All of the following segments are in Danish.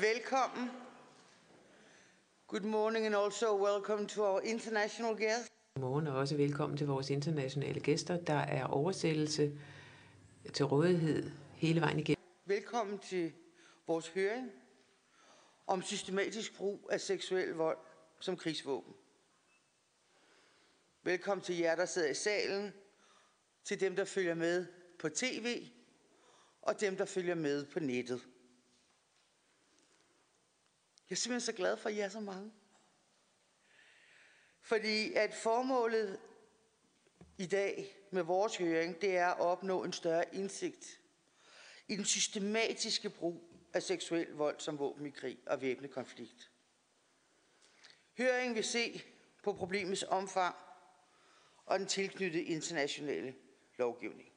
velkommen. Good morning and also welcome to our international guests. Godmorgen og også velkommen til vores internationale gæster. Der er oversættelse til rådighed hele vejen igennem. Velkommen til vores høring om systematisk brug af seksuel vold som krigsvåben. Velkommen til jer, der sidder i salen, til dem, der følger med på tv, og dem, der følger med på nettet. Jeg er simpelthen så glad for, at I er så mange. Fordi at formålet i dag med vores høring, det er at opnå en større indsigt i den systematiske brug af seksuel vold som våben i krig og væbnet konflikt. Høringen vil se på problemets omfang og den tilknyttede internationale lovgivning.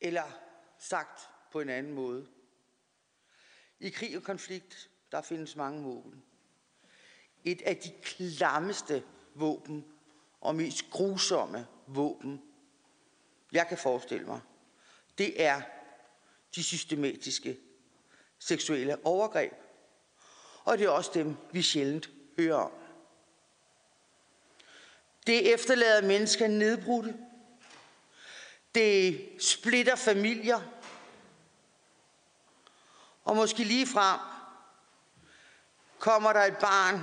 Eller sagt på en anden måde. I krig og konflikt, der findes mange våben. Et af de klammeste våben og mest grusomme våben, jeg kan forestille mig, det er de systematiske seksuelle overgreb. Og det er også dem, vi sjældent hører om. Det efterlader mennesker nedbrudte. Det splitter familier. Og måske lige frem kommer der et barn,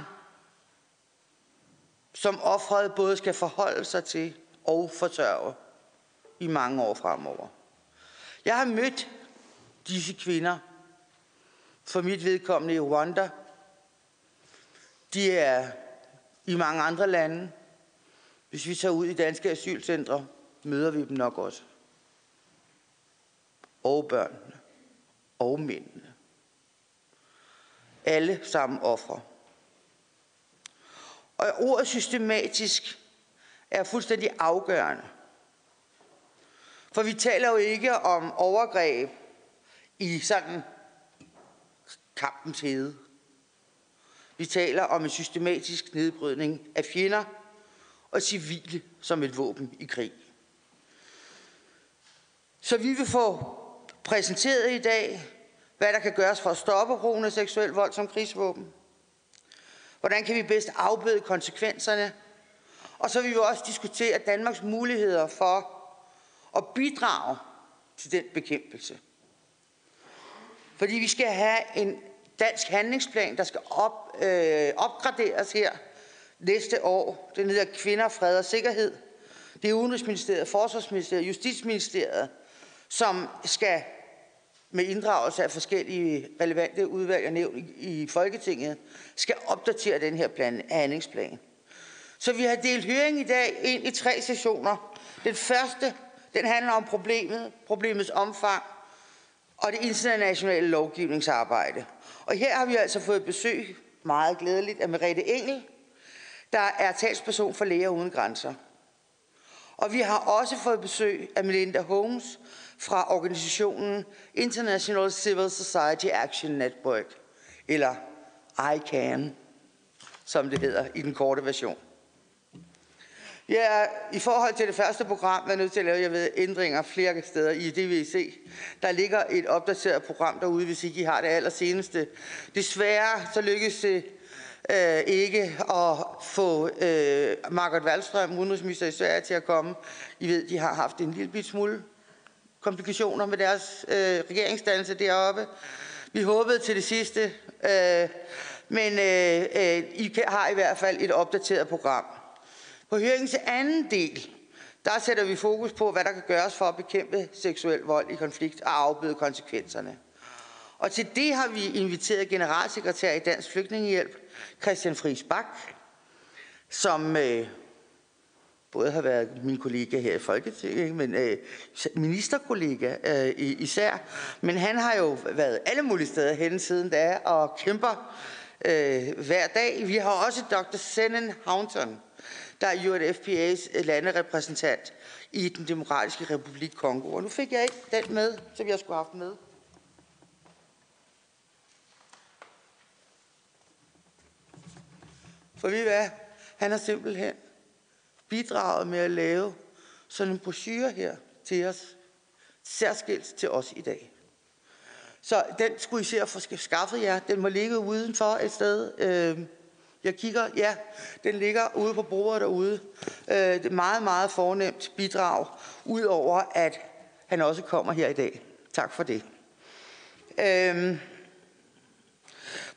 som offret både skal forholde sig til og forsørge i mange år fremover. Jeg har mødt disse kvinder, for mit vedkommende i Rwanda. De er i mange andre lande. Hvis vi tager ud i danske asylcentre, møder vi dem nok også. Og børnene. Og mændene. Alle sammen ofre. Og ordet systematisk er fuldstændig afgørende. For vi taler jo ikke om overgreb i sådan kampens hede. Vi taler om en systematisk nedbrydning af fjender og civile som et våben i krig. Så vi vil få præsenteret i dag, hvad der kan gøres for at stoppe brugen af seksuel vold som krigsvåben. Hvordan kan vi bedst afbøde konsekvenserne? Og så vil vi også diskutere Danmarks muligheder for at bidrage til den bekæmpelse. Fordi vi skal have en dansk handlingsplan, der skal op, øh, opgraderes her næste år. Den hedder Kvinder, Fred og Sikkerhed. Det er Udenrigsministeriet, Forsvarsministeriet, Justitsministeriet, som skal med inddragelse af forskellige relevante udvalg og nævn i, Folketinget, skal opdatere den her plan, handlingsplan. Så vi har delt høring i dag ind i tre sessioner. Den første, den handler om problemet, problemets omfang og det internationale lovgivningsarbejde. Og her har vi altså fået besøg, meget glædeligt, af Merete Engel, der er talsperson for Læger Uden Grænser. Og vi har også fået besøg af Melinda Holmes fra organisationen International Civil Society Action Network, eller ICANN, som det hedder i den korte version. Ja, i forhold til det første program, er nødt til at lave jeg ved, ændringer flere steder i DVC. Der ligger et opdateret program derude, hvis ikke I har det allerseneste. Desværre så lykkes det øh, ikke at få øh, Margaret Wallstrøm, udenrigsminister i Sverige, til at komme. I ved, de har haft en lille smule komplikationer med deres øh, regeringsdannelse deroppe. Vi håbede til det sidste, øh, men øh, øh, I har i hvert fald et opdateret program. På høringens anden del, der sætter vi fokus på, hvad der kan gøres for at bekæmpe seksuel vold i konflikt og afbøde konsekvenserne. Og til det har vi inviteret generalsekretær i Dansk Flygtningehjælp, Christian Friis Bak, som øh, både har været min kollega her i Folketinget, men øh, ministerkollega øh, især. Men han har jo været alle mulige steder hen siden da og kæmper øh, hver dag. Vi har også Dr. Sennen Haunton, der er UNFPA's øh, landerepræsentant i den demokratiske republik Kongo. Og nu fik jeg ikke den med, som jeg skulle have haft med. For vi hvad? Han har simpelthen bidraget med at lave sådan en brochure her til os, særskilt til os i dag. Så den skulle I se at få skaffet jer. Den må ligge udenfor et sted. Øhm, jeg kigger, ja, den ligger ude på bordet derude. Øh, det er meget, meget fornemt bidrag, udover at han også kommer her i dag. Tak for det. Øh,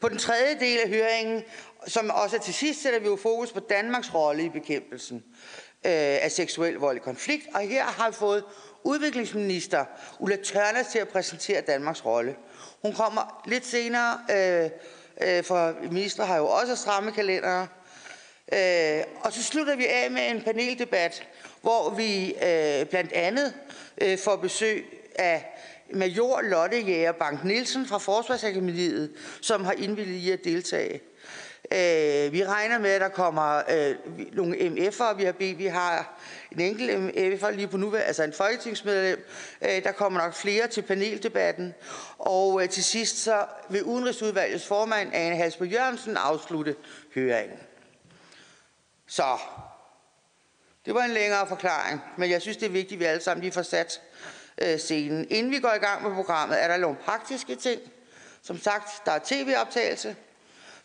på den tredje del af høringen, som også til sidst, sætter vi jo fokus på Danmarks rolle i bekæmpelsen øh, af seksuel vold i konflikt. Og her har vi fået udviklingsminister Ulla Tørnes til at præsentere Danmarks rolle. Hun kommer lidt senere, øh, øh, for minister har jo også stramme kalendere. Øh, og så slutter vi af med en paneldebat, hvor vi øh, blandt andet øh, får besøg af major Lotte Jæger Bank Nielsen fra Forsvarsakademiet, som har indvilliget i at deltage. Øh, vi regner med, at der kommer øh, nogle MF'er. Vi har, vi har en enkelt MF'er lige på nu, altså en folketingsmedlem. Øh, der kommer nok flere til paneldebatten. Og øh, til sidst så vil Udenrigsudvalgets formand, Anne Halsbo Jørgensen, afslutte høringen. Så det var en længere forklaring, men jeg synes, det er vigtigt, at vi alle sammen lige får sat øh, scenen. Inden vi går i gang med programmet, er der nogle praktiske ting. Som sagt, der er tv-optagelse,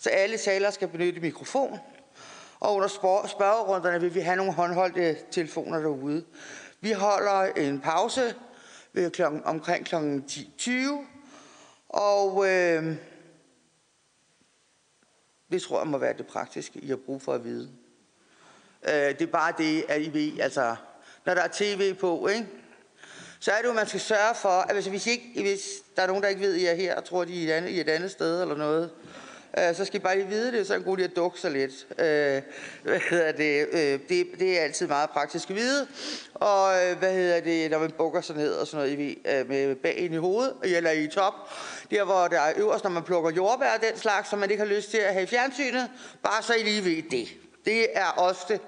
så alle talere skal benytte mikrofon. Og under spørgerunderne vil vi have nogle håndholdte telefoner derude. Vi holder en pause ved klokken, omkring kl. 10.20, og øh, det tror jeg må være det praktiske, I har brug for at vide. Øh, det er bare det, at I ved, altså, når der er tv på, ikke? så er det jo, at man skal sørge for, at hvis, hvis, ikke, hvis der er nogen, der ikke ved, at I er her, og tror, at I er et andet, I er et andet sted eller noget, øh, så skal I bare lige vide det, så er det en god idé at dukke sig lidt. Øh, hvad hedder det? Øh, det? Det er altid meget praktisk at vide. Og øh, hvad hedder det, når man bukker sig ned og sådan noget, I øh, med bagen i hovedet, eller i top, der hvor der er øverst, når man plukker jordbær og den slags, som man ikke har lyst til at have i fjernsynet, bare så I lige ved det. Det er ofte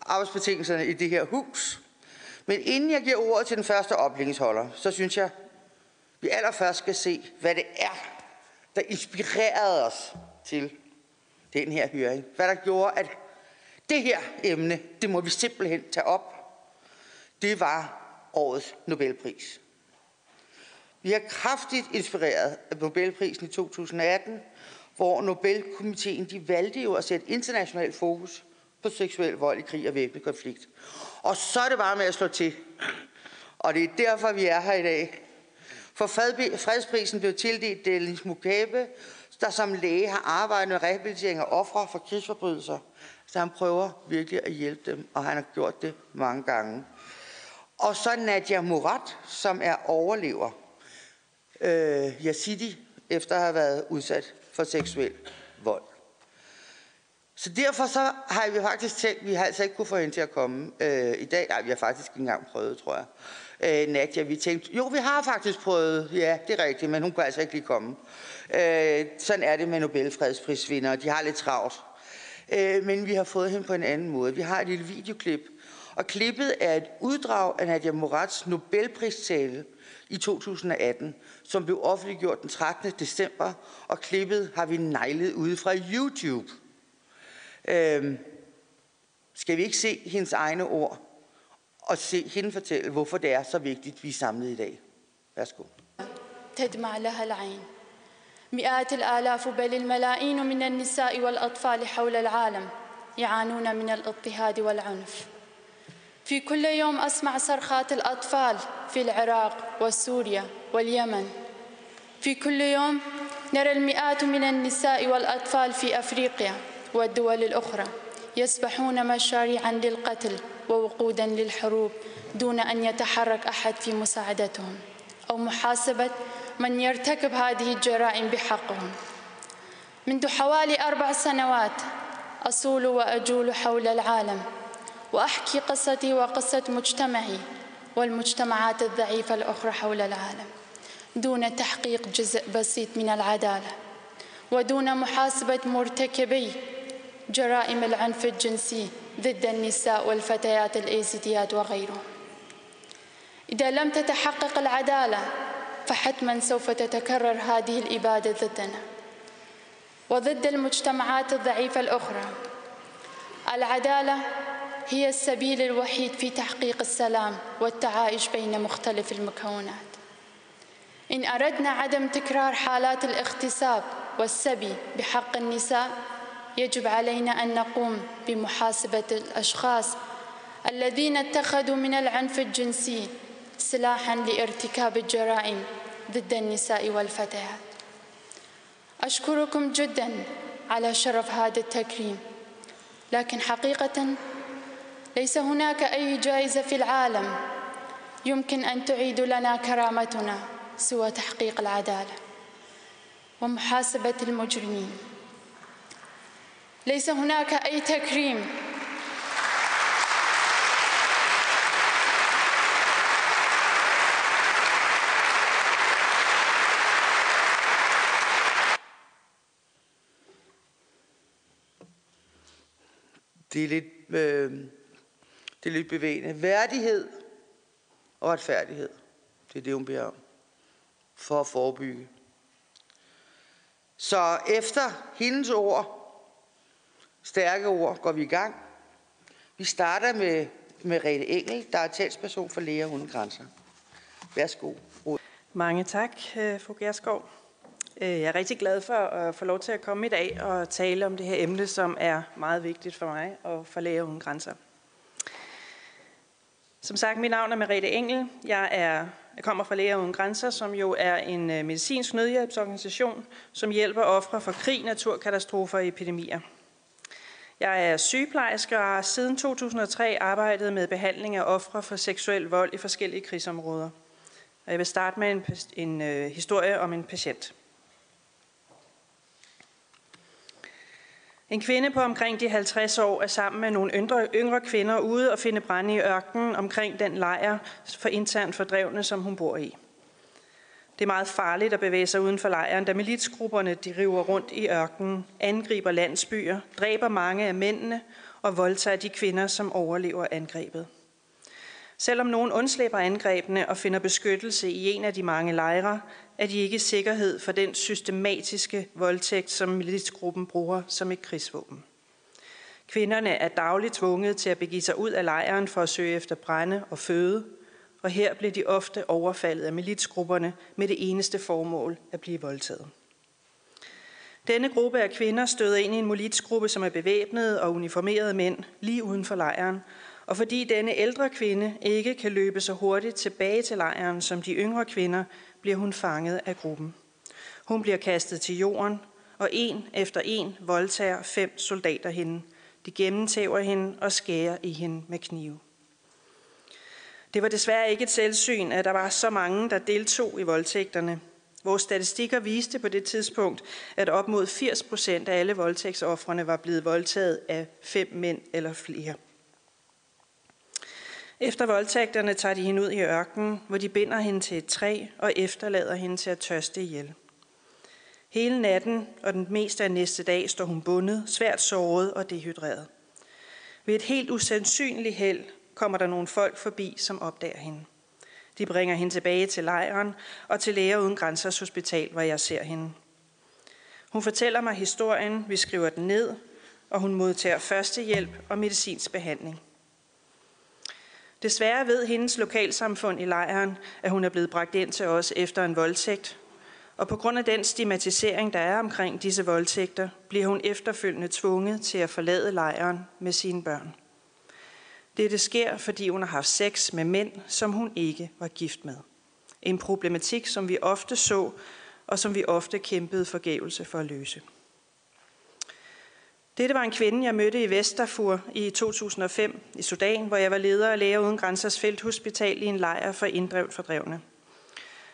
arbejdsbetingelserne i det her hus. Men inden jeg giver ordet til den første oplægningsholder, så synes jeg, vi allerførst skal se, hvad det er, der inspirerede os til den her høring. Hvad der gjorde, at det her emne, det må vi simpelthen tage op. Det var årets Nobelpris. Vi har kraftigt inspireret af Nobelprisen i 2018, hvor Nobelkomiteen de valgte jo at sætte international fokus på seksuel vold i krig og væbnet konflikt. Og så er det bare med at slå til. Og det er derfor, vi er her i dag. For fredsprisen blev tildelt Delis Mugabe, der som læge har arbejdet med rehabilitering af ofre for krigsforbrydelser. Så han prøver virkelig at hjælpe dem, og han har gjort det mange gange. Og så Nadia Murat, som er overlever øh, Yazidi, efter at have været udsat for seksuel vold. Så derfor så har vi faktisk tænkt, vi har altså ikke kunne få hende til at komme øh, i dag. Nej, vi har faktisk ikke engang prøvet, tror jeg. Øh, Nadia, vi tænkte, jo, vi har faktisk prøvet, ja, det er rigtigt, men hun kan altså ikke lige komme. Øh, sådan er det med Nobelfredsprisvindere, de har lidt travlt. Øh, men vi har fået hende på en anden måde. Vi har et lille videoklip, og klippet er et uddrag af Nadia Morats Nobelpristale i 2018, som blev offentliggjort den 13. december, og klippet har vi nejlet ude fra YouTube. Øhm, skal vi ikke se hendes egne ord og se hende fortælle, hvorfor det er så vigtigt, vi er samlet i dag? Værsgo. تدمع لها العين مئات الآلاف بل الملايين من النساء والأطفال حول العالم يعانون من الاضطهاد والعنف في كل يوم أسمع صرخات الأطفال في العراق وسوريا واليمن في كل يوم نرى المئات من النساء والأطفال في أفريقيا والدول الأخرى يسبحون مشاريعا للقتل ووقودا للحروب دون أن يتحرك أحد في مساعدتهم أو محاسبة من يرتكب هذه الجرائم بحقهم. منذ حوالي أربع سنوات أصول وأجول حول العالم وأحكي قصتي وقصة مجتمعي والمجتمعات الضعيفة الأخرى حول العالم دون تحقيق جزء بسيط من العدالة ودون محاسبة مرتكبي جرائم العنف الجنسي ضد النساء والفتيات الايزيديات وغيرهم. إذا لم تتحقق العدالة فحتما سوف تتكرر هذه الإبادة ضدنا. وضد المجتمعات الضعيفة الأخرى العدالة هي السبيل الوحيد في تحقيق السلام والتعايش بين مختلف المكونات. إن أردنا عدم تكرار حالات الاغتصاب والسبي بحق النساء يجب علينا أن نقوم بمحاسبة الأشخاص الذين اتخذوا من العنف الجنسي سلاحا لارتكاب الجرائم ضد النساء والفتيات. أشكركم جدا على شرف هذا التكريم. لكن حقيقة ليس هناك أي جائزة في العالم يمكن أن تعيد لنا كرامتنا سوى تحقيق العدالة ومحاسبة المجرمين. ليس هناك أي تكريم Det er lidt, øh, det er lidt bevægende. Værdighed og retfærdighed. Det er det, hun beder om. For at forebygge. Så efter hendes ord, stærke ord, går vi i gang. Vi starter med, med Rete Engel, der er talsperson for Læger Uden Grænser. Værsgo. Mange tak, øh, fru Gerskov. Øh, jeg er rigtig glad for at få lov til at komme i dag og tale om det her emne, som er meget vigtigt for mig og for Læger Uden Grænser. Som sagt, mit navn er Merete Engel. Jeg, er, jeg kommer fra Læger Uden Grænser, som jo er en øh, medicinsk nødhjælpsorganisation, som hjælper ofre for krig, naturkatastrofer og epidemier. Jeg er sygeplejerske og har siden 2003 arbejdet med behandling af ofre for seksuel vold i forskellige krigsområder. Og jeg vil starte med en, en øh, historie om en patient. En kvinde på omkring de 50 år er sammen med nogle yngre, yngre kvinder ude og finde brænde i ørkenen omkring den lejr for internt fordrevne, som hun bor i. Det er meget farligt at bevæge sig uden for lejren, da militsgrupperne de river rundt i ørkenen, angriber landsbyer, dræber mange af mændene og voldtager de kvinder, som overlever angrebet. Selvom nogen undslipper angrebene og finder beskyttelse i en af de mange lejre, er de ikke i sikkerhed for den systematiske voldtægt, som militsgruppen bruger som et krigsvåben. Kvinderne er dagligt tvunget til at begive sig ud af lejren for at søge efter brænde og føde, og her blev de ofte overfaldet af militsgrupperne med det eneste formål at blive voldtaget. Denne gruppe af kvinder støder ind i en militsgruppe, som er bevæbnede og uniformerede mænd lige uden for lejren, og fordi denne ældre kvinde ikke kan løbe så hurtigt tilbage til lejren som de yngre kvinder, bliver hun fanget af gruppen. Hun bliver kastet til jorden, og en efter en voldtager fem soldater hende. De gennemtæver hende og skærer i hende med knive. Det var desværre ikke et selvsyn, at der var så mange, der deltog i voldtægterne. Vores statistikker viste på det tidspunkt, at op mod 80 procent af alle voldtægtsoffrene var blevet voldtaget af fem mænd eller flere. Efter voldtægterne tager de hende ud i ørkenen, hvor de binder hende til et træ og efterlader hende til at tørste ihjel. Hele natten og den meste af næste dag står hun bundet, svært såret og dehydreret. Ved et helt usandsynligt held kommer der nogle folk forbi, som opdager hende. De bringer hende tilbage til lejren og til Læger Uden Grænsers Hospital, hvor jeg ser hende. Hun fortæller mig historien, vi skriver den ned, og hun modtager førstehjælp og medicinsk behandling. Desværre ved hendes lokalsamfund i lejren, at hun er blevet bragt ind til os efter en voldtægt, og på grund af den stigmatisering, der er omkring disse voldtægter, bliver hun efterfølgende tvunget til at forlade lejren med sine børn. Dette sker, fordi hun har haft sex med mænd, som hun ikke var gift med. En problematik, som vi ofte så, og som vi ofte kæmpede forgævelse for at løse. Dette var en kvinde, jeg mødte i Vestafur i 2005 i Sudan, hvor jeg var leder af Læger Uden Grænsers Felthospital i en lejr for inddrevet fordrevne.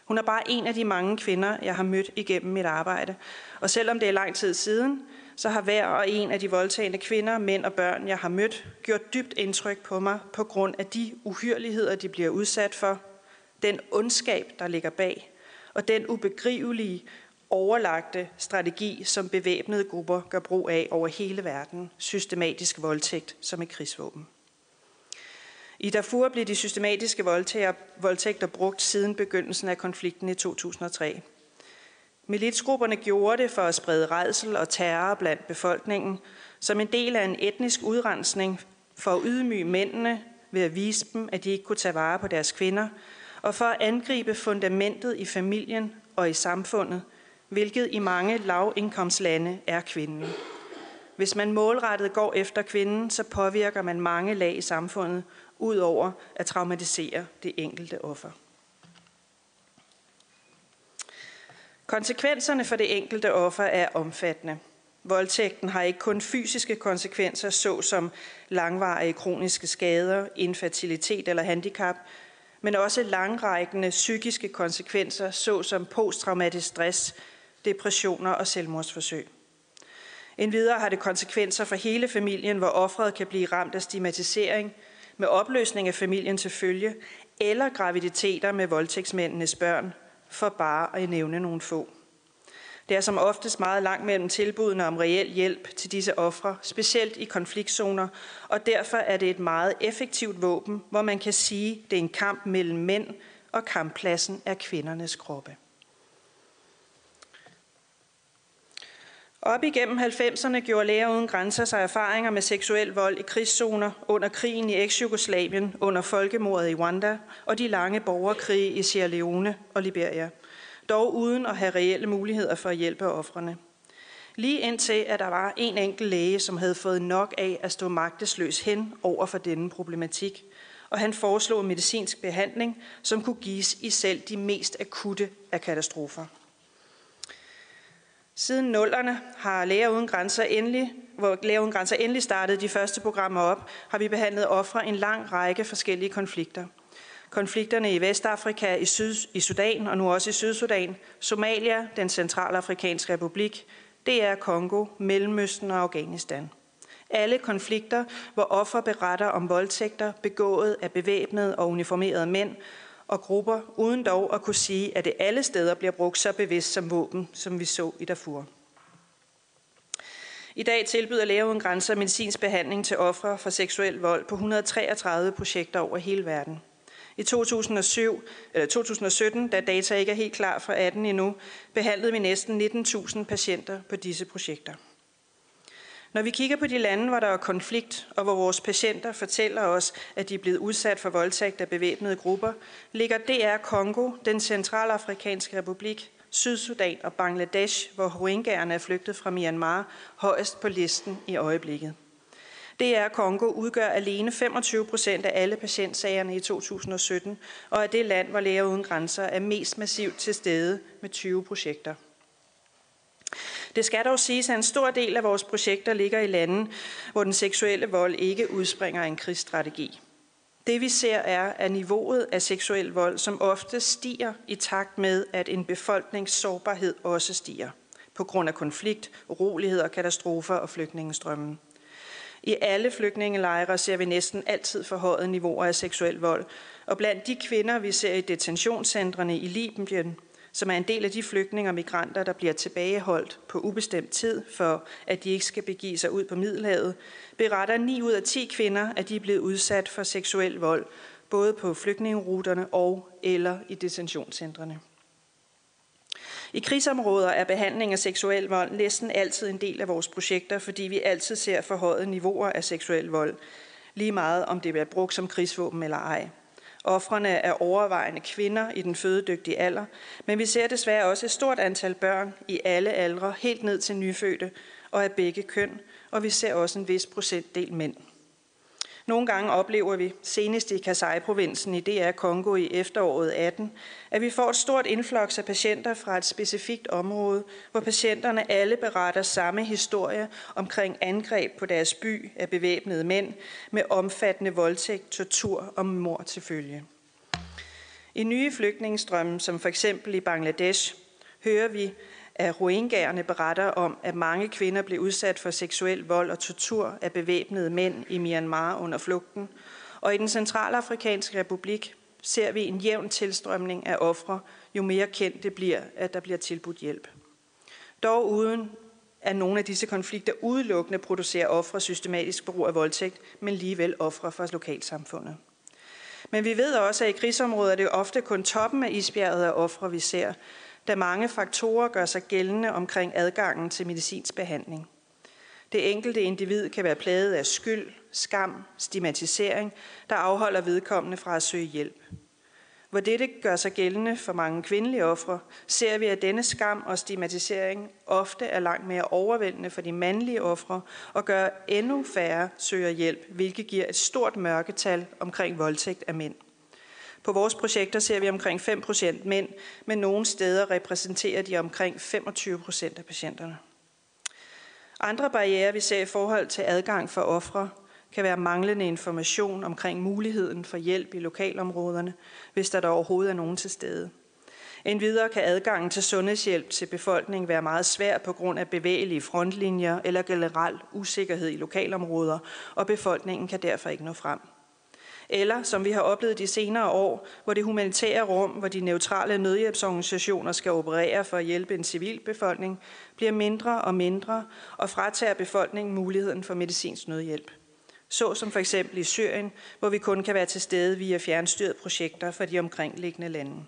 Hun er bare en af de mange kvinder, jeg har mødt igennem mit arbejde. Og selvom det er lang tid siden, så har hver og en af de voldtagende kvinder, mænd og børn, jeg har mødt, gjort dybt indtryk på mig på grund af de uhyrligheder, de bliver udsat for, den ondskab, der ligger bag, og den ubegrivelige, overlagte strategi, som bevæbnede grupper gør brug af over hele verden, systematisk voldtægt som et krigsvåben. I Darfur blev de systematiske voldtægter brugt siden begyndelsen af konflikten i 2003. Militsgrupperne gjorde det for at sprede redsel og terror blandt befolkningen, som en del af en etnisk udrensning for at ydmyge mændene ved at vise dem, at de ikke kunne tage vare på deres kvinder, og for at angribe fundamentet i familien og i samfundet, hvilket i mange lavindkomstlande er kvinden. Hvis man målrettet går efter kvinden, så påvirker man mange lag i samfundet, ud over at traumatisere det enkelte offer. Konsekvenserne for det enkelte offer er omfattende. Voldtægten har ikke kun fysiske konsekvenser, såsom langvarige kroniske skader, infertilitet eller handicap, men også langrækkende psykiske konsekvenser, såsom posttraumatisk stress, depressioner og selvmordsforsøg. Endvidere har det konsekvenser for hele familien, hvor offeret kan blive ramt af stigmatisering, med opløsning af familien til følge, eller graviditeter med voldtægtsmændenes børn, for bare at nævne nogle få. Det er som oftest meget langt mellem tilbudene om reel hjælp til disse ofre, specielt i konfliktzoner, og derfor er det et meget effektivt våben, hvor man kan sige, det er en kamp mellem mænd, og kamppladsen er kvindernes kroppe. Op igennem 90'erne gjorde Læger Uden Grænser sig erfaringer med seksuel vold i krigszoner under krigen i eks-Jugoslavien, under folkemordet i Rwanda og de lange borgerkrige i Sierra Leone og Liberia. Dog uden at have reelle muligheder for at hjælpe offrene. Lige indtil, at der var en enkelt læge, som havde fået nok af at stå magtesløs hen over for denne problematik, og han foreslog medicinsk behandling, som kunne gives i selv de mest akutte af katastrofer. Siden nullerne har Læger Uden Grænser endelig, hvor Læger Uden Grænser endelig startede de første programmer op, har vi behandlet ofre en lang række forskellige konflikter. Konflikterne i Vestafrika, i, Syd, i Sudan og nu også i Sydsudan, Somalia, den centralafrikanske republik, DR Kongo, Mellemøsten og Afghanistan. Alle konflikter, hvor offer beretter om voldtægter begået af bevæbnede og uniformerede mænd, og grupper, uden dog at kunne sige, at det alle steder bliver brugt så bevidst som våben, som vi så i Darfur. I dag tilbyder Læger Uden Grænser medicinsk behandling til ofre for seksuel vold på 133 projekter over hele verden. I 2007, eller 2017, da data ikke er helt klar fra 18 endnu, behandlede vi næsten 19.000 patienter på disse projekter. Når vi kigger på de lande, hvor der er konflikt, og hvor vores patienter fortæller os, at de er blevet udsat for voldtægt af bevæbnede grupper, ligger DR Kongo, den centralafrikanske republik, Sydsudan og Bangladesh, hvor rohingyaerne er flygtet fra Myanmar, højest på listen i øjeblikket. DR Kongo udgør alene 25 procent af alle patientsagerne i 2017, og er det land, hvor Læger Uden Grænser er mest massivt til stede med 20 projekter. Det skal dog siges, at en stor del af vores projekter ligger i lande, hvor den seksuelle vold ikke udspringer af en krigsstrategi. Det vi ser er, at niveauet af seksuel vold som ofte stiger i takt med, at en befolknings sårbarhed også stiger på grund af konflikt, uroligheder, katastrofer og flygtningestrømmen. I alle flygtningelejre ser vi næsten altid forhøjet niveauer af seksuel vold, og blandt de kvinder, vi ser i detentionscentrene i Libyen, som er en del af de flygtninge og migranter, der bliver tilbageholdt på ubestemt tid, for at de ikke skal begive sig ud på Middelhavet, beretter 9 ud af 10 kvinder, at de er blevet udsat for seksuel vold, både på flygtningeruterne og eller i detentionscentrene. I krigsområder er behandling af seksuel vold næsten altid en del af vores projekter, fordi vi altid ser forhøjet niveauer af seksuel vold, lige meget om det bliver brugt som krigsvåben eller ej. Offrene er overvejende kvinder i den fødedygtige alder, men vi ser desværre også et stort antal børn i alle aldre, helt ned til nyfødte og af begge køn, og vi ser også en vis procentdel mænd. Nogle gange oplever vi, senest i Kasai-provinsen i DR Kongo i efteråret 18, at vi får et stort influx af patienter fra et specifikt område, hvor patienterne alle beretter samme historie omkring angreb på deres by af bevæbnede mænd med omfattende voldtægt, tortur og mord til følge. I nye flygtningestrømme, som for eksempel i Bangladesh, hører vi, at rohingyaerne beretter om, at mange kvinder blev udsat for seksuel vold og tortur af bevæbnede mænd i Myanmar under flugten. Og i den centralafrikanske republik ser vi en jævn tilstrømning af ofre, jo mere kendt det bliver, at der bliver tilbudt hjælp. Dog uden at nogle af disse konflikter udelukkende producerer ofre systematisk brug af voldtægt, men alligevel ofre for lokalsamfundet. Men vi ved også, at i krigsområder er det ofte kun toppen af isbjerget af ofre, vi ser, da mange faktorer gør sig gældende omkring adgangen til medicinsk behandling. Det enkelte individ kan være plaget af skyld, skam, stigmatisering, der afholder vedkommende fra at søge hjælp. Hvor dette gør sig gældende for mange kvindelige ofre, ser vi, at denne skam og stigmatisering ofte er langt mere overvældende for de mandlige ofre og gør endnu færre søger hjælp, hvilket giver et stort mørketal omkring voldtægt af mænd. På vores projekter ser vi omkring 5% mænd, men nogle steder repræsenterer de omkring 25% af patienterne. Andre barriere, vi ser i forhold til adgang for ofre, kan være manglende information omkring muligheden for hjælp i lokalområderne, hvis der, der overhovedet er nogen til stede. Endvidere kan adgangen til sundhedshjælp til befolkningen være meget svær på grund af bevægelige frontlinjer eller generel usikkerhed i lokalområder, og befolkningen kan derfor ikke nå frem. Eller som vi har oplevet de senere år, hvor det humanitære rum, hvor de neutrale nødhjælpsorganisationer skal operere for at hjælpe en civilbefolkning, bliver mindre og mindre og fratager befolkningen muligheden for medicinsk nødhjælp så som for eksempel i Syrien, hvor vi kun kan være til stede via fjernstyret projekter for de omkringliggende lande.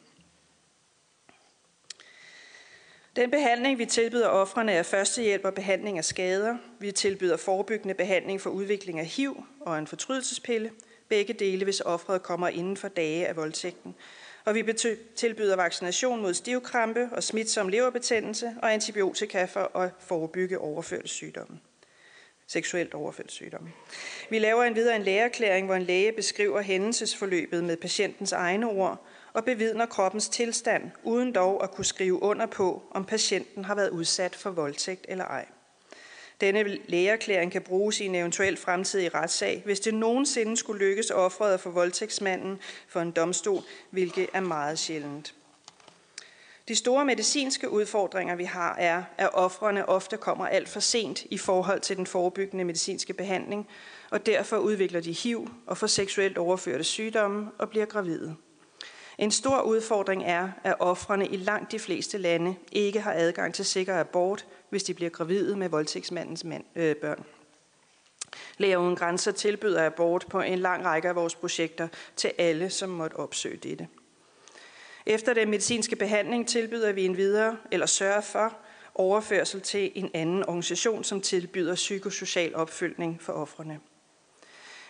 Den behandling, vi tilbyder offrene, er førstehjælp og behandling af skader. Vi tilbyder forebyggende behandling for udvikling af HIV og en fortrydelsespille. Begge dele, hvis offret kommer inden for dage af voldtægten. Og vi tilbyder vaccination mod stivkrampe og smitsom leverbetændelse og antibiotika for at forebygge overførte sygdomme seksuelt overført sygdomme. Vi laver en videre en lægeerklæring, hvor en læge beskriver hændelsesforløbet med patientens egne ord og bevidner kroppens tilstand, uden dog at kunne skrive under på, om patienten har været udsat for voldtægt eller ej. Denne lægeerklæring kan bruges i en eventuel fremtidig retssag, hvis det nogensinde skulle lykkes offeret at få voldtægtsmanden for en domstol, hvilket er meget sjældent. De store medicinske udfordringer, vi har, er, at offrene ofte kommer alt for sent i forhold til den forebyggende medicinske behandling, og derfor udvikler de HIV og får seksuelt overførte sygdomme og bliver gravide. En stor udfordring er, at offrene i langt de fleste lande ikke har adgang til sikker abort, hvis de bliver gravide med voldtægtsmandens mand, øh, børn. Læger uden grænser tilbyder abort på en lang række af vores projekter til alle, som måtte opsøge dette. Efter den medicinske behandling tilbyder vi en videre eller sørger for overførsel til en anden organisation, som tilbyder psykosocial opfølgning for offrene.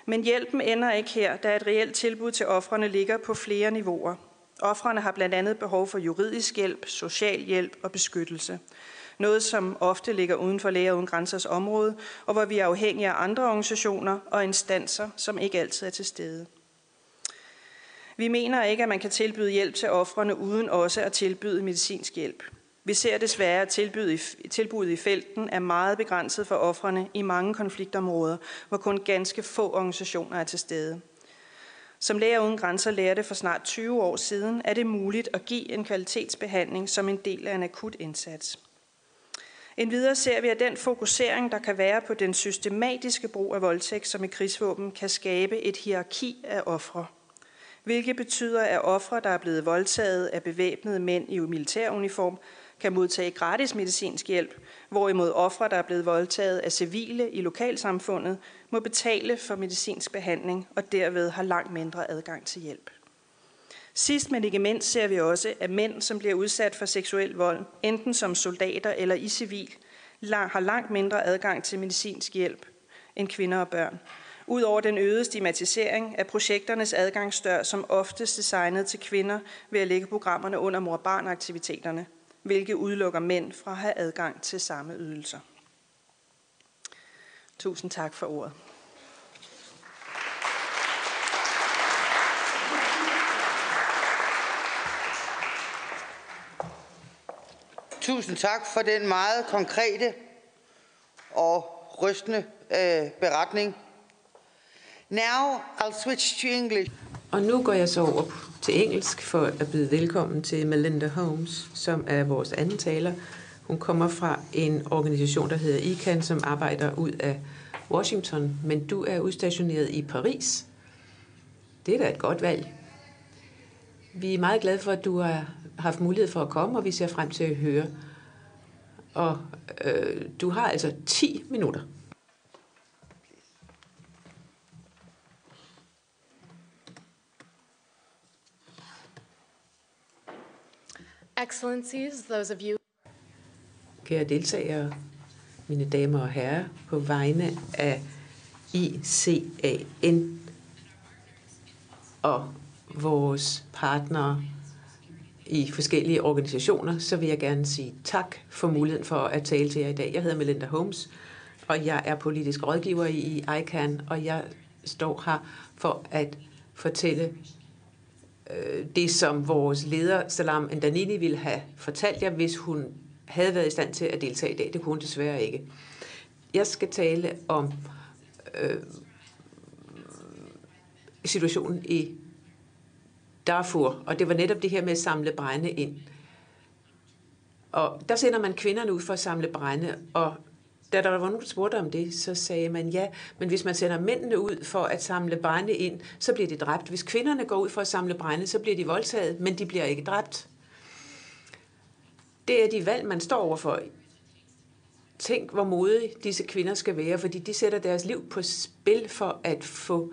Men hjælpen ender ikke her, da et reelt tilbud til offrene ligger på flere niveauer. Offrene har blandt andet behov for juridisk hjælp, social hjælp og beskyttelse. Noget, som ofte ligger uden for Læger Uden Grænsers område, og hvor vi er afhængige af andre organisationer og instanser, som ikke altid er til stede. Vi mener ikke, at man kan tilbyde hjælp til ofrene uden også at tilbyde medicinsk hjælp. Vi ser desværre, at tilbuddet i felten er meget begrænset for ofrene i mange konfliktområder, hvor kun ganske få organisationer er til stede. Som Læger Uden Grænser lærte for snart 20 år siden, er det muligt at give en kvalitetsbehandling som en del af en akut indsats. En videre ser vi, at den fokusering, der kan være på den systematiske brug af voldtægt som et krigsvåben, kan skabe et hierarki af ofre hvilket betyder, at ofre, der er blevet voldtaget af bevæbnede mænd i militæruniform, kan modtage gratis medicinsk hjælp, hvorimod ofre, der er blevet voldtaget af civile i lokalsamfundet, må betale for medicinsk behandling og derved har langt mindre adgang til hjælp. Sidst men ikke mindst ser vi også, at mænd, som bliver udsat for seksuel vold, enten som soldater eller i civil, har langt mindre adgang til medicinsk hjælp end kvinder og børn. Udover den øgede stigmatisering er projekternes adgangsdør som oftest designet til kvinder ved at lægge programmerne under mor-barn-aktiviteterne, hvilket udelukker mænd fra at have adgang til samme ydelser. Tusind tak for ordet. Tusind tak for den meget konkrete og rystende øh, beretning. Now I'll switch to English. Og nu går jeg så over til engelsk for at byde velkommen til Melinda Holmes, som er vores anden taler. Hun kommer fra en organisation, der hedder ICANN, som arbejder ud af Washington, men du er udstationeret i Paris. Det er da et godt valg. Vi er meget glade for, at du har haft mulighed for at komme, og vi ser frem til at høre. Og øh, du har altså 10 minutter. Excellencies, those of you Kære deltagere, mine damer og herrer, på vegne af ICAN og vores partnere i forskellige organisationer, så vil jeg gerne sige tak for muligheden for at tale til jer i dag. Jeg hedder Melinda Holmes, og jeg er politisk rådgiver i ICANN, og jeg står her for at fortælle øh, det, som vores leder Salam Ndanini ville have fortalt jer, hvis hun havde været i stand til at deltage i dag. Det kunne hun desværre ikke. Jeg skal tale om øh, situationen i Darfur, og det var netop det her med at samle brænde ind. Og der sender man kvinderne ud for at samle brænde, og da der var nogen, der spurgte om det, så sagde man ja, men hvis man sender mændene ud for at samle brænde ind, så bliver de dræbt. Hvis kvinderne går ud for at samle brænde, så bliver de voldtaget, men de bliver ikke dræbt. Det er de valg, man står overfor. Tænk, hvor modige disse kvinder skal være, fordi de sætter deres liv på spil for at få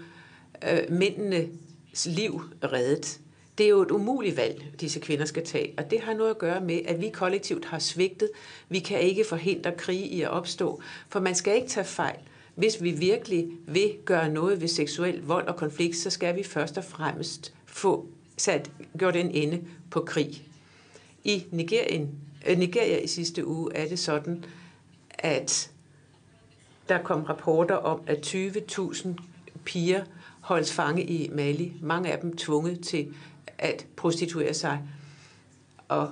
øh, mændenes liv reddet. Det er jo et umuligt valg, disse kvinder skal tage, og det har noget at gøre med, at vi kollektivt har svigtet. Vi kan ikke forhindre krige i at opstå, for man skal ikke tage fejl. Hvis vi virkelig vil gøre noget ved seksuel vold og konflikt, så skal vi først og fremmest få sat, gjort en ende på krig. I Nigerien, øh, Nigeria i sidste uge er det sådan, at der kom rapporter om, at 20.000 piger holdes fange i Mali. Mange af dem tvunget til at prostituere sig. Og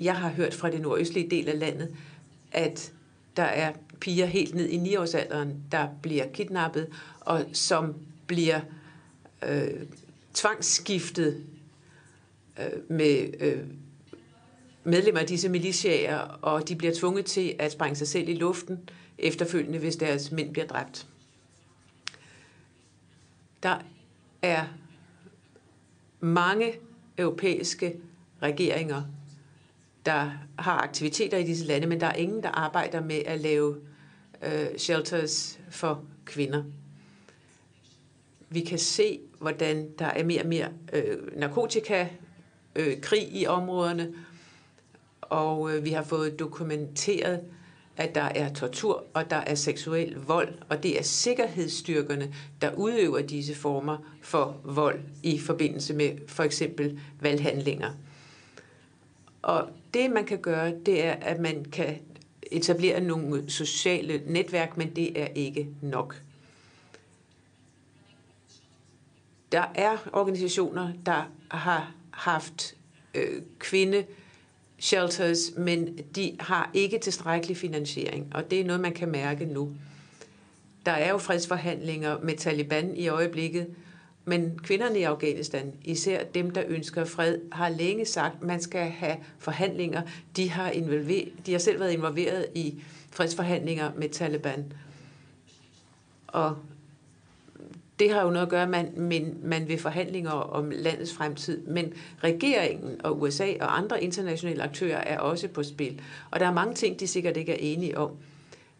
jeg har hørt fra det nordøstlige del af landet, at der er piger helt ned i 9-årsalderen, der bliver kidnappet, og som bliver øh, tvangsskiftet øh, med øh, medlemmer af disse militiaer, og de bliver tvunget til at sprænge sig selv i luften efterfølgende, hvis deres mænd bliver dræbt. Der er mange europæiske regeringer, der har aktiviteter i disse lande, men der er ingen, der arbejder med at lave øh, shelters for kvinder. Vi kan se, hvordan der er mere og mere øh, narkotika, øh, krig i områderne, og øh, vi har fået dokumenteret, at der er tortur og der er seksuel vold, og det er sikkerhedsstyrkerne, der udøver disse former for vold i forbindelse med for eksempel valghandlinger. Og det man kan gøre, det er, at man kan etablere nogle sociale netværk, men det er ikke nok. Der er organisationer, der har haft øh, kvinde shelters, men de har ikke tilstrækkelig finansiering, og det er noget, man kan mærke nu. Der er jo fredsforhandlinger med Taliban i øjeblikket, men kvinderne i Afghanistan, især dem, der ønsker fred, har længe sagt, at man skal have forhandlinger. De har, involver- de har selv været involveret i fredsforhandlinger med Taliban. Og det har jo noget at gøre, med, man, men man vil forhandlinger om landets fremtid. Men regeringen og USA og andre internationale aktører er også på spil. Og der er mange ting, de sikkert ikke er enige om.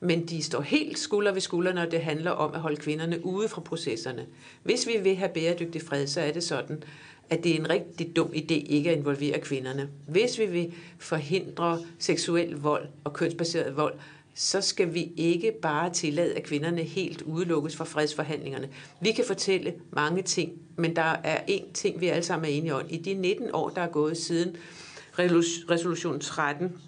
Men de står helt skulder ved skulder, når det handler om at holde kvinderne ude fra processerne. Hvis vi vil have bæredygtig fred, så er det sådan, at det er en rigtig dum idé ikke at involvere kvinderne. Hvis vi vil forhindre seksuel vold og kønsbaseret vold, så skal vi ikke bare tillade, at kvinderne helt udelukkes fra fredsforhandlingerne. Vi kan fortælle mange ting, men der er én ting, vi alle sammen er enige om. I de 19 år, der er gået siden resolution 13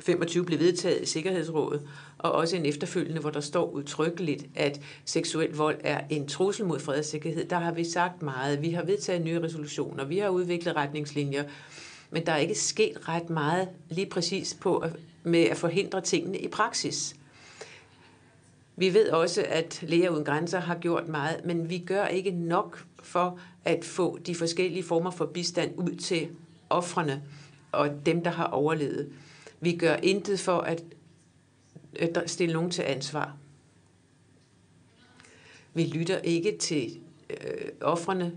25 blev vedtaget i Sikkerhedsrådet, og også en efterfølgende, hvor der står udtrykkeligt, at seksuel vold er en trussel mod fred og sikkerhed. Der har vi sagt meget. Vi har vedtaget nye resolutioner, vi har udviklet retningslinjer, men der er ikke sket ret meget lige præcis på at med at forhindre tingene i praksis. Vi ved også, at Læger Uden Grænser har gjort meget, men vi gør ikke nok for at få de forskellige former for bistand ud til offrene og dem, der har overlevet. Vi gør intet for at stille nogen til ansvar. Vi lytter ikke til øh, offrene.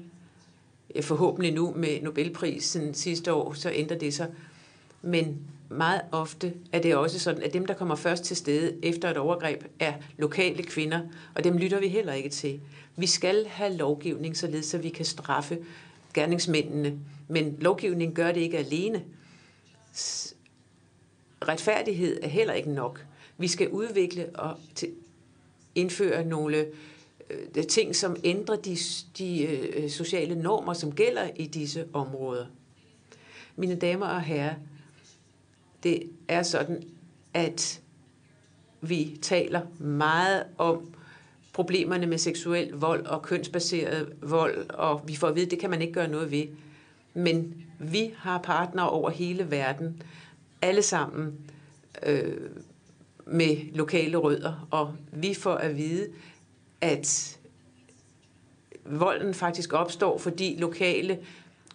Øh, forhåbentlig nu med Nobelprisen sidste år, så ændrer det sig. Men meget ofte er det også sådan, at dem, der kommer først til stede efter et overgreb, er lokale kvinder, og dem lytter vi heller ikke til. Vi skal have lovgivning, således så vi kan straffe gerningsmændene, men lovgivning gør det ikke alene. Retfærdighed er heller ikke nok. Vi skal udvikle og indføre nogle øh, ting, som ændrer de, de øh, sociale normer, som gælder i disse områder. Mine damer og herrer, det er sådan, at vi taler meget om problemerne med seksuel vold og kønsbaseret vold, og vi får at vide, at det kan man ikke gøre noget ved. Men vi har partnere over hele verden, alle sammen øh, med lokale rødder, og vi får at vide, at volden faktisk opstår, fordi lokale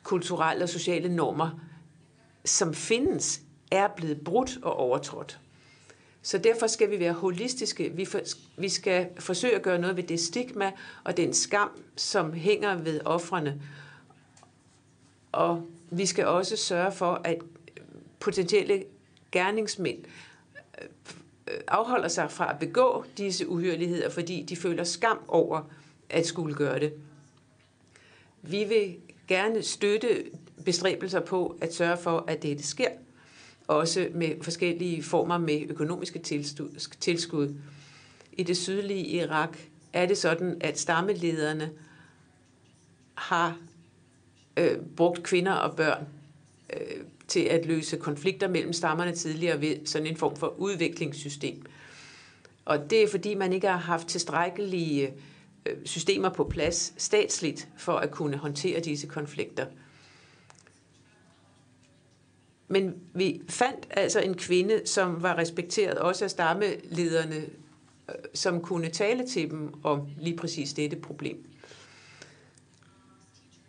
kulturelle og sociale normer, som findes, er blevet brudt og overtrådt. Så derfor skal vi være holistiske. Vi, for, vi skal forsøge at gøre noget ved det stigma og den skam, som hænger ved offrene. Og vi skal også sørge for, at potentielle gerningsmænd Øh, afholder sig fra at begå disse uhyreligheder, fordi de føler skam over at skulle gøre det. Vi vil gerne støtte bestræbelser på at sørge for, at det sker, også med forskellige former med økonomiske tilskud. I det sydlige Irak er det sådan, at stammelederne har øh, brugt kvinder og børn øh, til at løse konflikter mellem stammerne tidligere ved sådan en form for udviklingssystem. Og det er fordi, man ikke har haft tilstrækkelige øh, systemer på plads statsligt for at kunne håndtere disse konflikter. Men vi fandt altså en kvinde, som var respekteret også af stammelederne, øh, som kunne tale til dem om lige præcis dette problem.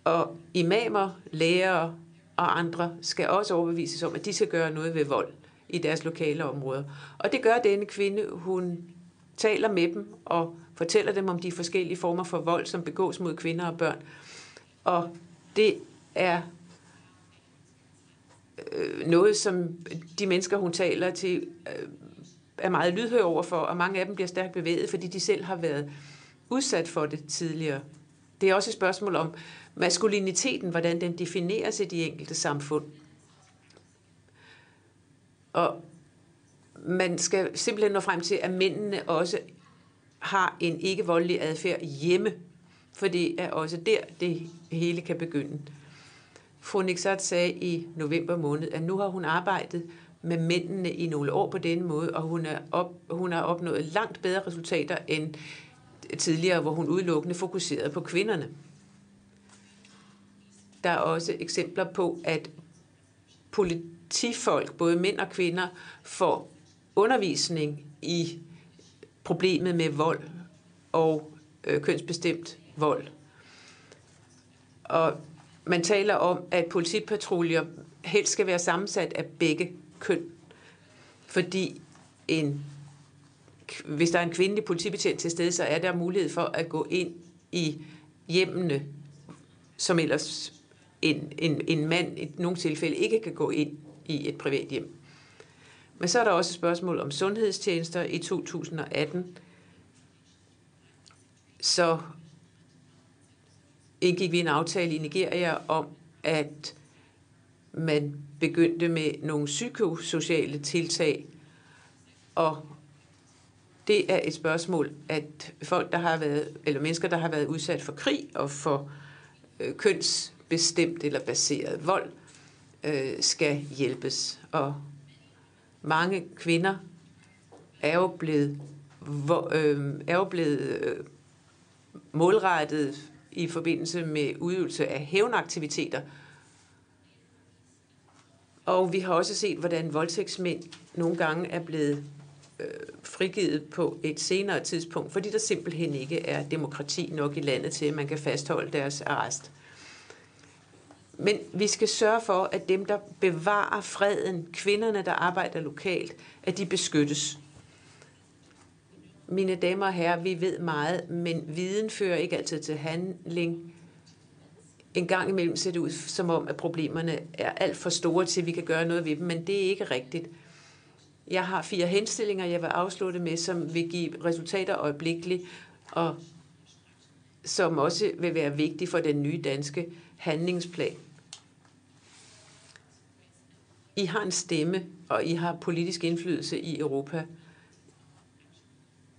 Og imamer, lærere og andre skal også overbevises om, at de skal gøre noget ved vold i deres lokale områder. Og det gør denne kvinde. Hun taler med dem og fortæller dem om de forskellige former for vold, som begås mod kvinder og børn. Og det er øh, noget, som de mennesker, hun taler til, øh, er meget lydhøre overfor, og mange af dem bliver stærkt bevæget, fordi de selv har været udsat for det tidligere. Det er også et spørgsmål om maskuliniteten, hvordan den defineres i de enkelte samfund. Og man skal simpelthen nå frem til, at mændene også har en ikke-voldelig adfærd hjemme, for det er også der, det hele kan begynde. Fru Nixat sagde i november måned, at nu har hun arbejdet med mændene i nogle år på denne måde, og hun, er op, hun har opnået langt bedre resultater end tidligere, hvor hun udelukkende fokuserede på kvinderne. Der er også eksempler på, at politifolk, både mænd og kvinder, får undervisning i problemet med vold og øh, kønsbestemt vold. Og man taler om, at politipatruljer helst skal være sammensat af begge køn, fordi en, hvis der er en kvindelig politibetjent til stede, så er der mulighed for at gå ind i hjemmene, som ellers en, en, en mand i nogle tilfælde ikke kan gå ind i et privat hjem. Men så er der også et spørgsmål om sundhedstjenester i 2018. Så indgik vi en aftale i Nigeria om, at man begyndte med nogle psykosociale tiltag, og det er et spørgsmål, at folk, der har været, eller mennesker, der har været udsat for krig og for øh, bestemt eller baseret vold, øh, skal hjælpes. Og mange kvinder er jo blevet, hvor, øh, er jo blevet øh, målrettet i forbindelse med udøvelse af hævnaktiviteter. Og vi har også set, hvordan voldtægtsmænd nogle gange er blevet øh, frigivet på et senere tidspunkt, fordi der simpelthen ikke er demokrati nok i landet til, at man kan fastholde deres arrest. Men vi skal sørge for, at dem, der bevarer freden, kvinderne, der arbejder lokalt, at de beskyttes. Mine damer og herrer, vi ved meget, men viden fører ikke altid til handling. En gang imellem ser det ud som om, at problemerne er alt for store til, at vi kan gøre noget ved dem, men det er ikke rigtigt. Jeg har fire henstillinger, jeg vil afslutte med, som vil give resultater øjeblikkeligt, og som også vil være vigtige for den nye danske handlingsplan. I har en stemme, og I har politisk indflydelse i Europa.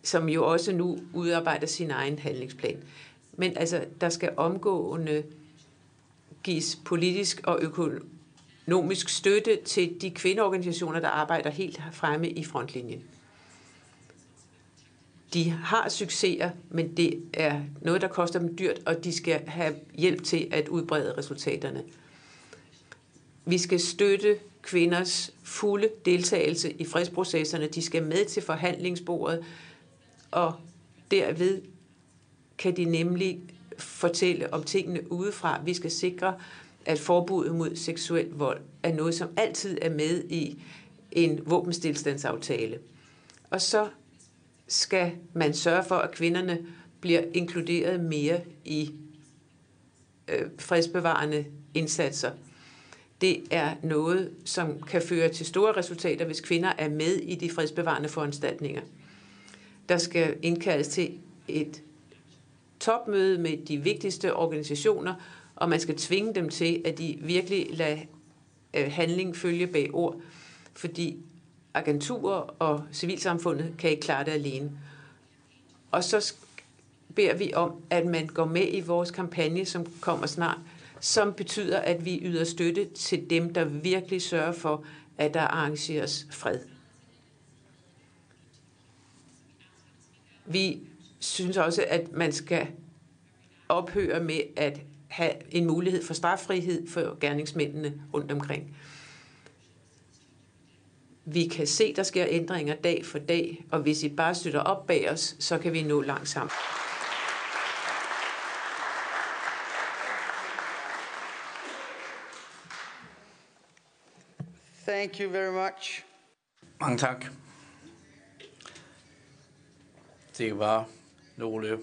som jo også nu udarbejder sin egen handlingsplan. Men altså, der skal omgående gives politisk og økonomisk støtte til de kvindeorganisationer, der arbejder helt fremme i frontlinjen. De har succeser, men det er noget, der koster dem dyrt, og de skal have hjælp til at udbrede resultaterne. Vi skal støtte kvinders fulde deltagelse i fredsprocesserne. De skal med til forhandlingsbordet, og derved kan de nemlig fortælle om tingene udefra. Vi skal sikre, at forbuddet mod seksuel vold er noget, som altid er med i en våbenstilstandsaftale. Og så skal man sørge for, at kvinderne bliver inkluderet mere i øh, fredsbevarende indsatser. Det er noget, som kan føre til store resultater, hvis kvinder er med i de fredsbevarende foranstaltninger. Der skal indkaldes til et topmøde med de vigtigste organisationer, og man skal tvinge dem til, at de virkelig lader øh, handling følge bag ord, fordi agenturer og civilsamfundet kan ikke klare det alene. Og så beder vi om, at man går med i vores kampagne, som kommer snart, som betyder, at vi yder støtte til dem, der virkelig sørger for, at der arrangeres fred. Vi synes også, at man skal ophøre med at have en mulighed for straffrihed for gerningsmændene rundt omkring. Vi kan se, der sker ændringer dag for dag, og hvis I bare støtter op bag os, så kan vi nå langt sammen. Thank you very much. Mange tak. Det var nogle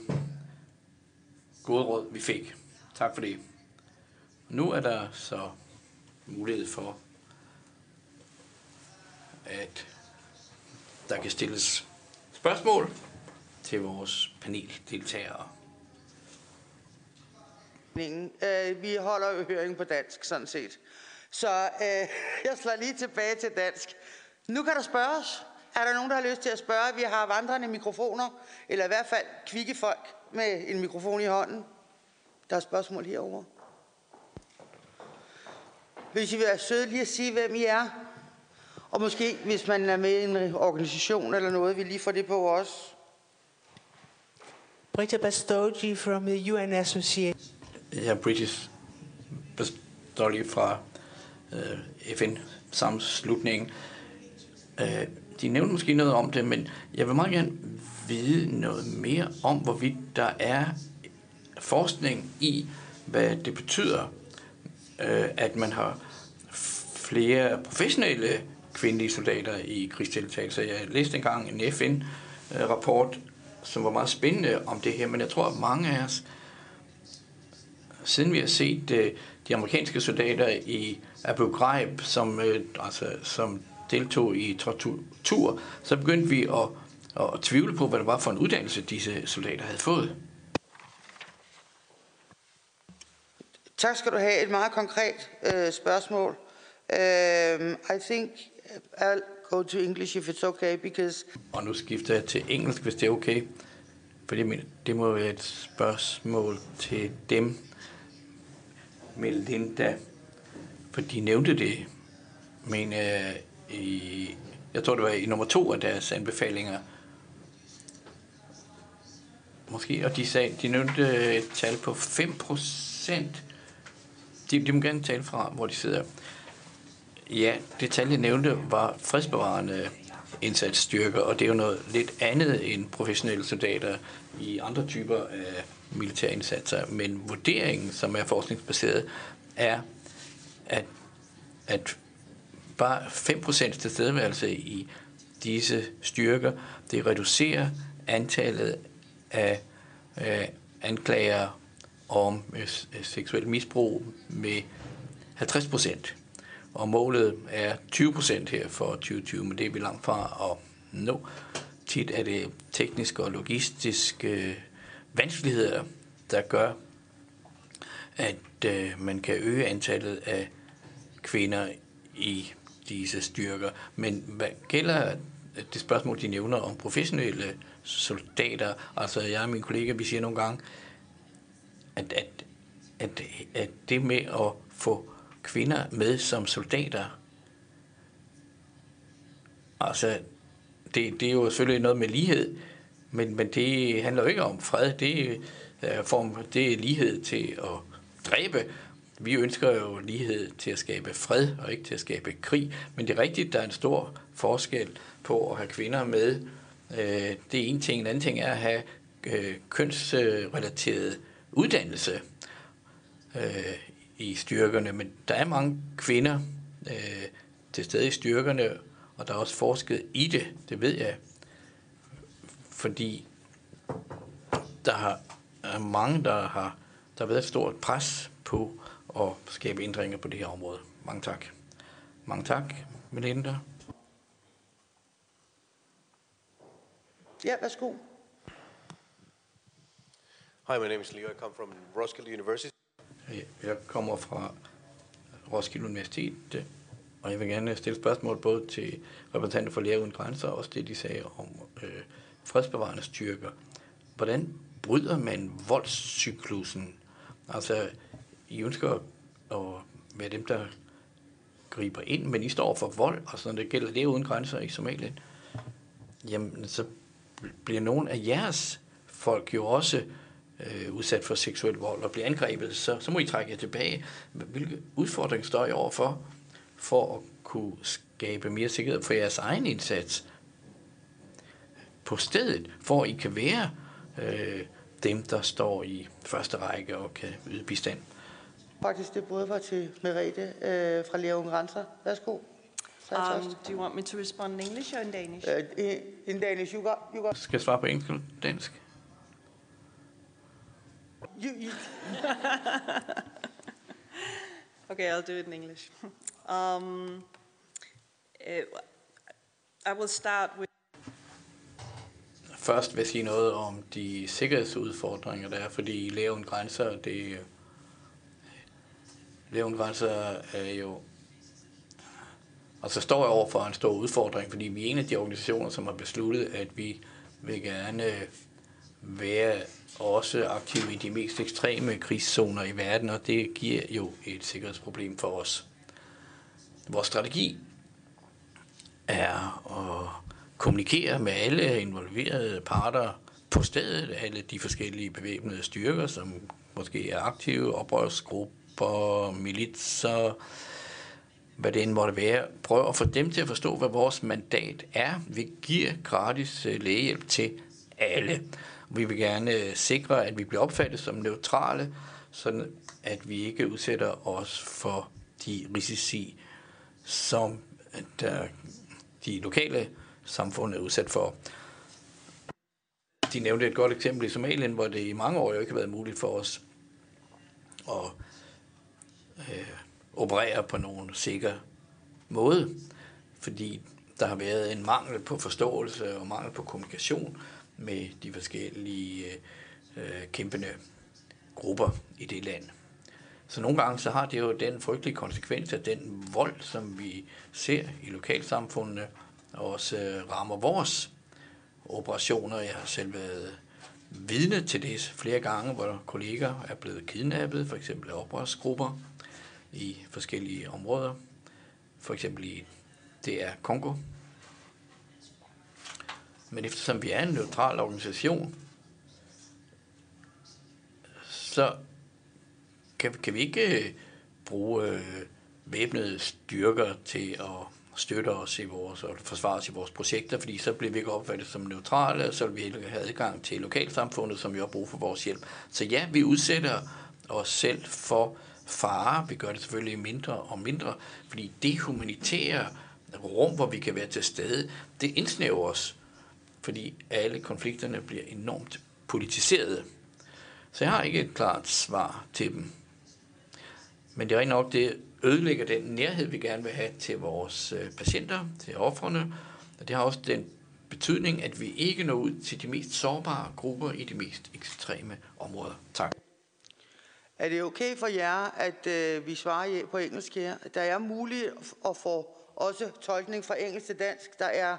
gode råd, vi fik. Tak for det. Nu er der så mulighed for, at der kan stilles spørgsmål til vores paneldeltagere. Øh, vi holder jo høring på dansk, sådan set. Så øh, jeg slår lige tilbage til dansk. Nu kan der spørges. Er der nogen, der har lyst til at spørge? Vi har vandrende mikrofoner, eller i hvert fald kvikke folk med en mikrofon i hånden. Der er spørgsmål herover. Hvis I vil være søde lige at sige, hvem I er. Og måske, hvis man er med i en organisation eller noget, vi lige får det på også. Britta Bastogi from the UN Association. Jeg er British Bastogi fra Øh, uh, FN-sammenslutningen. Uh, øh, de nævnte måske noget om det, men jeg vil meget gerne vide noget mere om, hvorvidt der er forskning i, hvad det betyder, uh, at man har flere professionelle kvindelige soldater i krigsdeltagelse. Jeg læste engang en FN-rapport, som var meget spændende om det her, men jeg tror, at mange af os, siden vi har set de amerikanske soldater i Abu Ghraib, som, altså, som deltog i tortur, så begyndte vi at, at tvivle på, hvad det var for en uddannelse, disse soldater havde fået. Tak skal du have. Et meget konkret øh, spørgsmål. Um, I think I'll go to English if it's okay, because... Og nu skifter jeg til engelsk, hvis det er okay. For det, det må være et spørgsmål til dem, Melinda. For de nævnte det, men øh, i, jeg tror det var i nummer to af deres anbefalinger. Måske, og de, sagde, de nævnte et tal på 5 procent. De, de må gerne tale fra, hvor de sidder. Ja, det tal, jeg nævnte, var fredsbevarende indsatsstyrker, og det er jo noget lidt andet end professionelle soldater i andre typer af militære indsatser. Men vurderingen, som er forskningsbaseret, er, at, at bare 5% tilstedeværelse i disse styrker, det reducerer antallet af øh, anklager om øh, øh seksuel misbrug med 50 procent. Og målet er 20 procent her for 2020, men det er vi langt fra at nå. Tit er det tekniske og logistiske øh, vanskeligheder, der gør, at øh, man kan øge antallet af kvinder i disse styrker. Men hvad gælder det spørgsmål, de nævner om professionelle soldater. Altså jeg og min kollega, vi siger nogle gange, at, at, at, at det med at få kvinder med som soldater, altså det, det er jo selvfølgelig noget med lighed, men, men det handler jo ikke om fred. Det er, form, det er lighed til at dræbe. Vi ønsker jo lighed til at skabe fred og ikke til at skabe krig. Men det er rigtigt, der er en stor forskel på at have kvinder med. Øh, det er en ting. En anden ting er at have øh, kønsrelateret uddannelse i styrkerne. Men der er mange kvinder til stede i styrkerne, og der er også forsket i det, det ved jeg. Fordi der har, er mange, der har, der har været et stort pres på at skabe ændringer på det her område. Mange tak. Mange tak, Melinda. Ja, værsgo. Hi, my name is Leo. I come from Roskilde University. Jeg kommer fra Roskilde Universitet, og jeg vil gerne stille spørgsmål både til repræsentanter for Læger Uden Grænser, og også det, de sagde om øh, fredsbevarende styrker. Hvordan bryder man voldscyklusen? Altså, I ønsker at være dem, der griber ind, men I står for vold, og så det gælder det Uden Grænser i Somalia, jamen så bliver nogle af jeres folk jo også øh, udsat for seksuel vold og bliver angrebet, så, så må I trække jer tilbage. Hvilke udfordringer står I overfor for at kunne skabe mere sikkerhed for jeres egen indsats på stedet, for I kan være øh, dem, der står i første række og kan yde bistand? Faktisk det både var til Merete øh, fra Leon Grænser. Værsgo. Um, do you want me to respond in English or in Danish? Uh, in Danish, you got, you got. Skal jeg svare på engelsk eller dansk? You, you. okay, I'll do it in English. Um, uh, I will start with Først vil jeg sige noget om de sikkerhedsudfordringer, der er, fordi Læven Grænser, det Læven Grænser er jo og så står jeg over for en stor udfordring, fordi vi er en af de organisationer, som har besluttet, at vi vil gerne øh, være også aktive i de mest ekstreme krigszoner i verden, og det giver jo et sikkerhedsproblem for os. Vores strategi er at kommunikere med alle involverede parter på stedet, alle de forskellige bevæbnede styrker, som måske er aktive, oprørsgrupper, militser, hvad det end måtte være. Prøv at få dem til at forstå, hvad vores mandat er. Vi giver gratis øh, lægehjælp til alle. Vi vil gerne øh, sikre, at vi bliver opfattet som neutrale, sådan at vi ikke udsætter os for de risici, som øh, der de lokale samfundet er udsat for. De nævnte et godt eksempel i Somalien, hvor det i mange år jo ikke har været muligt for os at øh, operere på nogen sikker måde, fordi der har været en mangel på forståelse og mangel på kommunikation med de forskellige øh, øh kæmpende grupper i det land. Så nogle gange så har det jo den frygtelige konsekvens, at den vold, som vi ser i lokalsamfundene, også øh, rammer vores operationer. Jeg har selv været vidne til det flere gange, hvor kolleger er blevet kidnappet, for eksempel af oprørsgrupper i forskellige områder. For eksempel i DR Kongo. Men eftersom vi er en neutral organisation, så kan, kan vi ikke øh, bruge øh, væbnede styrker til at støtter os i vores, og forsvarer os i vores projekter, fordi så bliver vi ikke opfattet som neutrale, og så vil vi ikke have adgang til lokalsamfundet, som jo har brug for vores hjælp. Så ja, vi udsætter os selv for fare. Vi gør det selvfølgelig mindre og mindre, fordi det humanitære rum, hvor vi kan være til stede, det indsnæver os, fordi alle konflikterne bliver enormt politiseret. Så jeg har ikke et klart svar til dem. Men det er nok, det ødelægger den nærhed, vi gerne vil have til vores øh, patienter, til offrene. Og det har også den betydning, at vi ikke når ud til de mest sårbare grupper i de mest ekstreme områder. Tak. Er det okay for jer, at øh, vi svarer på engelsk her? Der er muligt at få også tolkning fra engelsk til dansk. Der er,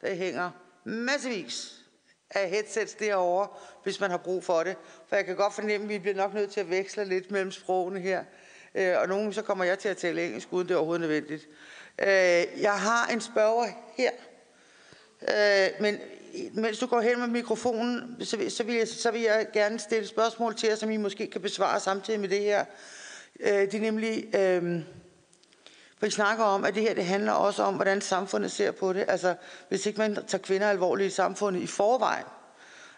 der hænger massevis af headsets derovre, hvis man har brug for det. For jeg kan godt fornemme, at vi bliver nok nødt til at veksle lidt mellem sprogene her. Øh, og nogle så kommer jeg til at tale engelsk, uden det er overhovedet nødvendigt. Øh, jeg har en spørger her. Øh, men mens du går hen med mikrofonen, så vil, så, vil jeg, så vil jeg gerne stille spørgsmål til jer, som I måske kan besvare samtidig med det her. Øh, det er nemlig, øh, for I snakker om, at det her det handler også om, hvordan samfundet ser på det. Altså, hvis ikke man tager kvinder alvorligt i samfundet i forvejen,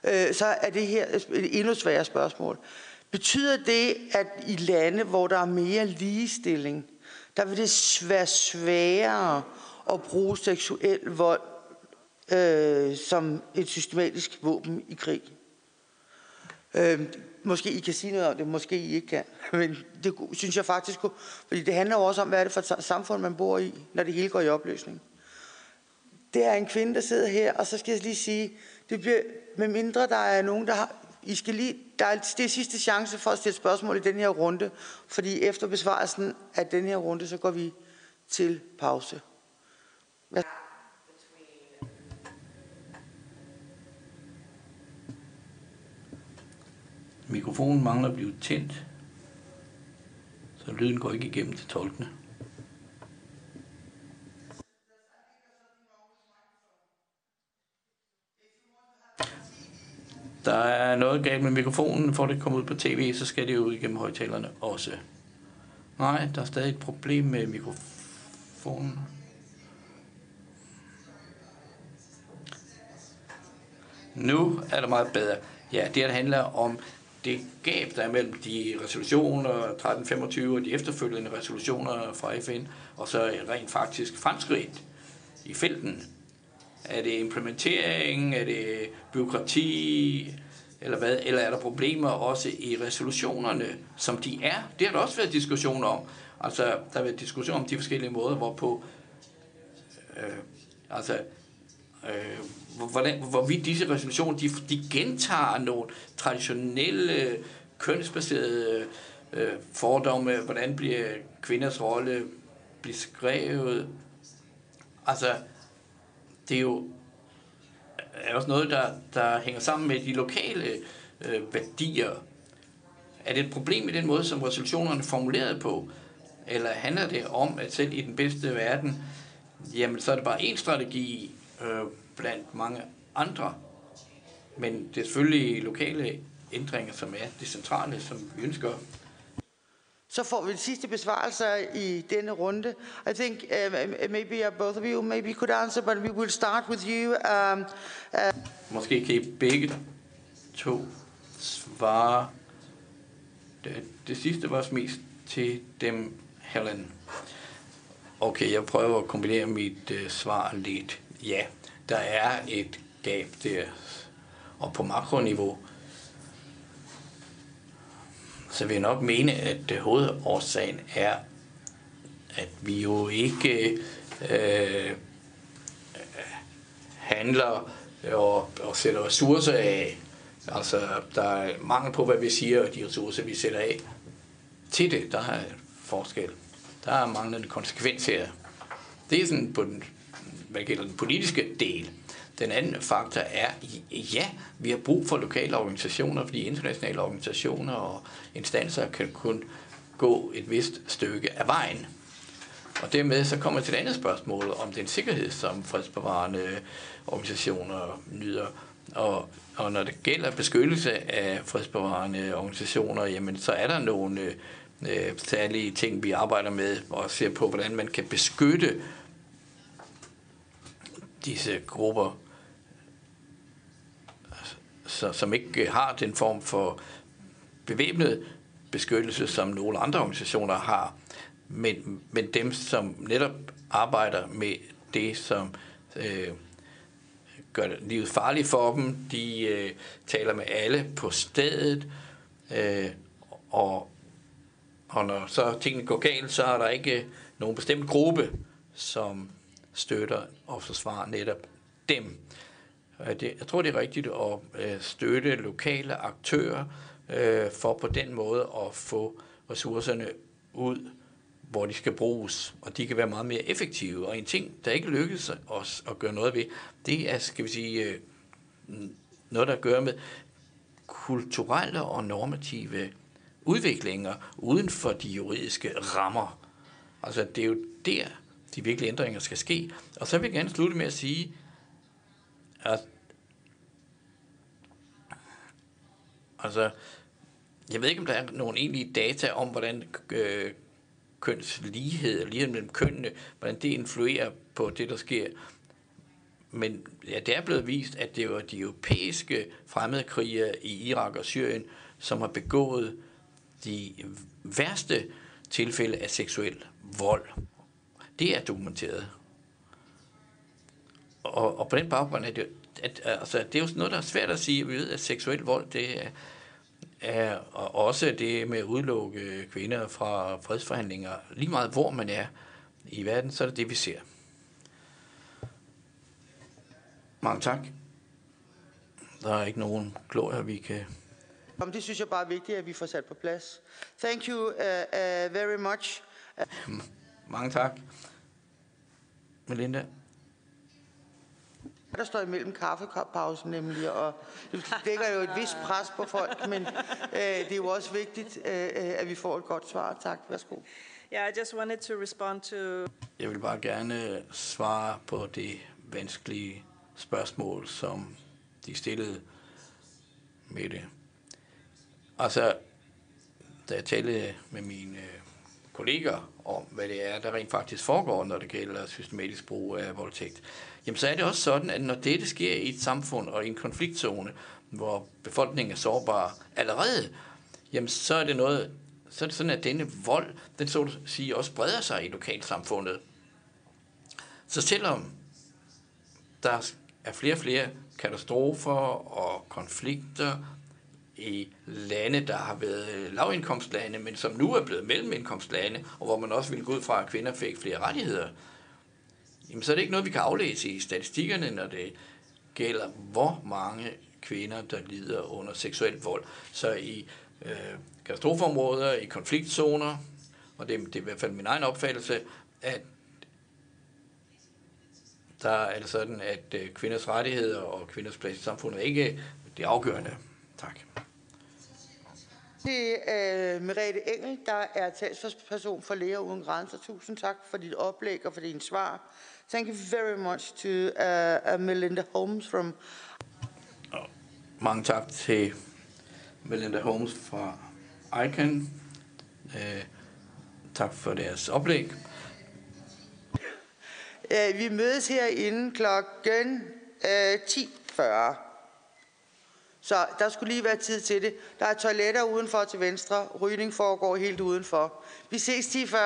øh, så er det her et endnu sværere spørgsmål. Betyder det, at i lande, hvor der er mere ligestilling, der vil det være sværere at bruge seksuel vold øh, som et systematisk våben i krig? Øh, måske I kan sige noget om det, måske I ikke kan. Men det synes jeg faktisk, fordi det handler jo også om, hvad er det for et samfund, man bor i, når det hele går i opløsning. Det er en kvinde, der sidder her, og så skal jeg lige sige, det bliver, med mindre der er nogen, der har, i skal lige, der er, det er sidste chance for at stille spørgsmål i den her runde, fordi efter besvarelsen af den her runde, så går vi til pause. Hvad? Mikrofonen mangler at blive tændt, så lyden går ikke igennem til tolkene. Der er noget galt med mikrofonen, for det kommer ud på tv, så skal det jo igennem højtalerne også. Nej, der er stadig et problem med mikrofonen. Nu er det meget bedre. Ja, det handler om det gab, der er mellem de resolutioner 1325 og de efterfølgende resolutioner fra FN, og så rent faktisk fremskridt i felten. Er det implementering, er det byråkrati, eller hvad? Eller er der problemer også i resolutionerne, som de er? Det har der også været diskussioner om. Altså, der har været diskussion om de forskellige måder, hvorpå øh, altså, øh, hvordan, hvorvidt disse resolutioner, de, de gentager nogle traditionelle kønsbaserede øh, fordomme, hvordan bliver kvinders rolle beskrevet. Altså, det er jo er også noget, der, der hænger sammen med de lokale øh, værdier. Er det et problem i den måde, som resolutionerne er formuleret på? Eller handler det om, at selv i den bedste verden, jamen så er det bare én strategi, øh, blandt mange andre. Men det er selvfølgelig lokale ændringer, som er det centrale, som vi ønsker. Så får vi de sidste besvarelser i denne runde. I think uh, maybe uh, both of you maybe could answer, but we will start with you. Um, uh... Måske kan I begge to svare. Det, det sidste var mest til dem, Helen. Okay, jeg prøver at kombinere mit uh, svar lidt. Ja, der er et gab der, og på makroniveau, så vil jeg nok mene, at øh, hovedårsagen er, at vi jo ikke øh, handler øh, og, og sætter ressourcer af. Altså, der er mangel på, hvad vi siger, og de ressourcer, vi sætter af til det, der er forskel. Der er manglende konsekvens her. Det er sådan på den hvad gælder den politiske del. Den anden faktor er, ja, vi har brug for lokale organisationer, fordi internationale organisationer og instanser kan kun gå et vist stykke af vejen. Og dermed så kommer til et andet spørgsmål om den sikkerhed, som fredsbevarende organisationer nyder. Og, og når det gælder beskyttelse af fredsbevarende organisationer, jamen så er der nogle øh, særlige ting, vi arbejder med og ser på, hvordan man kan beskytte disse grupper, så, som ikke øh, har den form for bevæbnet beskyttelse, som nogle andre organisationer har, men, men dem, som netop arbejder med det, som øh, gør livet farligt for dem, de øh, taler med alle på stedet, øh, og, og når så tingene går galt, så er der ikke nogen bestemt gruppe, som støtter og forsvarer netop dem. Jeg tror, det er rigtigt at øh, støtte lokale aktører øh, for på den måde at få ressourcerne ud, hvor de skal bruges, og de kan være meget mere effektive. Og en ting, der ikke lykkes os at gøre noget ved, det er, skal vi sige, øh, noget, der gør med kulturelle og normative udviklinger uden for de juridiske rammer. Altså, det er jo der, de virkelige ændringer skal ske. Og så vil jeg gerne slutte med at sige, at altså, jeg ved ikke, om der er nogen egentlige data om, hvordan øh, kønslighed, lighed mellem kønnene, hvordan det influerer på det, der sker. Men ja, det er blevet vist, at det var de europæiske fremmedkrigere i Irak og Syrien, som har begået de værste tilfælde af seksuel vold. Det er dokumenteret. Og, og på den baggrund er det, at, altså, det er jo noget, der er svært at sige. Vi ved, at seksuel vold, det er, er også det med at udelukke kvinder fra fredsforhandlinger. Lige meget hvor man er i verden, så er det det, vi ser. Mange tak. Der er ikke nogen glorier, vi kan... Jamen, det synes jeg bare er vigtigt, at vi får sat på plads. Thank you uh, uh, very much. Mange tak. Melinda? Der står imellem kaffepausen nemlig, og det lægger jo et vist pres på folk, men øh, det er jo også vigtigt, øh, at vi får et godt svar. Tak. Værsgo. Yeah, I just wanted to respond to... Jeg vil bare gerne svare på det vanskelige spørgsmål, som de stillede med det. Altså, da jeg talte med mine kolleger om, hvad det er, der rent faktisk foregår, når det gælder systematisk brug af voldtægt, jamen så er det også sådan, at når dette sker i et samfund og i en konfliktzone, hvor befolkningen er sårbar allerede, jamen så er det noget, så er det sådan, at denne vold, den så at sige også breder sig i lokalsamfundet. Så selvom der er flere og flere katastrofer og konflikter i lande, der har været lavindkomstlande, men som nu er blevet mellemindkomstlande, og hvor man også ville gå ud fra, at kvinder fik flere rettigheder, jamen så er det ikke noget, vi kan aflæse i statistikkerne, når det gælder, hvor mange kvinder, der lider under seksuel vold. Så i øh, katastrofeområder, i konfliktzoner, og det, det er i hvert fald min egen opfattelse, at der er det sådan, at øh, kvinders rettigheder og kvinders plads i samfundet ikke er det afgørende. Tak. Det er uh, Merete Engel, der er talsperson for Læger Uden Grænser. Tusind tak for dit oplæg og for din svar. Thank you very much to uh, uh, Melinda Holmes from... Mange tak til Melinda Holmes fra ICANN. Uh, tak for deres oplæg. Uh, vi mødes herinde klokken uh, 10.40. Så der skulle lige være tid til det. Der er toiletter udenfor til venstre. Rygning foregår helt udenfor. Vi ses 10.40.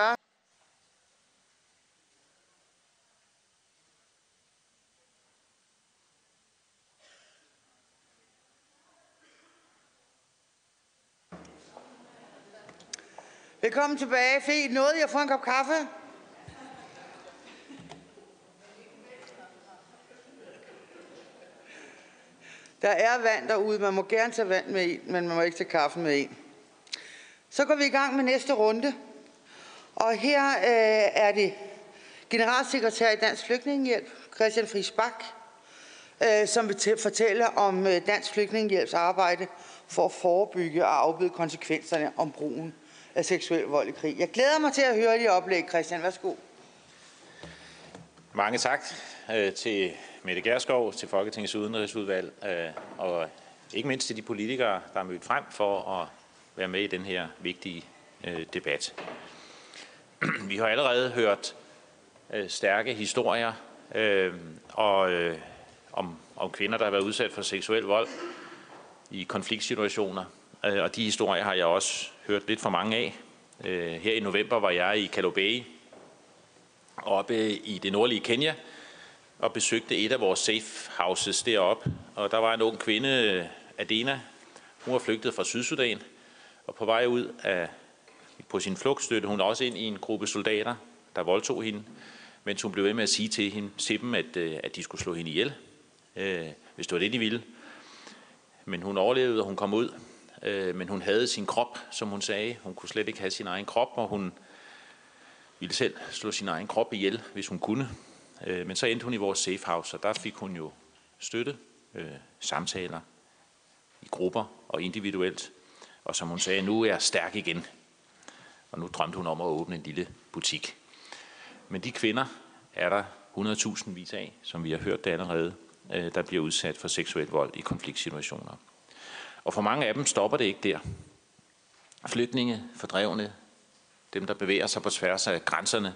Velkommen tilbage. Fint. Nåede jeg at få en kop kaffe? Der er vand derude. Man må gerne tage vand med en, men man må ikke tage kaffen med en. Så går vi i gang med næste runde. Og her øh, er det generalsekretær i Dansk Flygtningehjælp, Christian Friis Bak, øh, som vil fortælle om øh, Dansk Flygtningehjælps arbejde for at forebygge og afbøde konsekvenserne om brugen af seksuel vold i krig. Jeg glæder mig til at høre dit oplæg, Christian. Værsgo. Mange tak øh, til Mette Gerskov, til Folketingets udenrigsudvalg, øh, og ikke mindst til de politikere, der er mødt frem for at være med i den her vigtige øh, debat. Vi har allerede hørt øh, stærke historier øh, og, øh, om, om kvinder, der har været udsat for seksuel vold i konfliktsituationer, øh, og de historier har jeg også hørt lidt for mange af. Øh, her i november var jeg i Kalobey, oppe i det nordlige Kenya, og besøgte et af vores safe houses deroppe. Og der var en ung kvinde, Adena. Hun var flygtet fra Sydsudan, og på vej ud af, på sin flugt støtte hun også ind i en gruppe soldater, der voldtog hende, mens hun blev ved med at sige til, hende, til dem, at, øh, at de skulle slå hende ihjel, øh, hvis det var det, de ville. Men hun overlevede, og hun kom ud. Øh, men hun havde sin krop, som hun sagde. Hun kunne slet ikke have sin egen krop, og hun ville selv slå sin egen krop ihjel, hvis hun kunne. Øh, men så endte hun i vores safe house, og der fik hun jo støtte, øh, samtaler i grupper og individuelt. Og som hun sagde, nu er jeg stærk igen. Og nu drømte hun om at åbne en lille butik. Men de kvinder er der 100.000 vis af, som vi har hørt det allerede, øh, der bliver udsat for seksuel vold i konfliktsituationer. Og for mange af dem stopper det ikke der. Flygtninge, fordrevne, dem der bevæger sig på tværs af grænserne,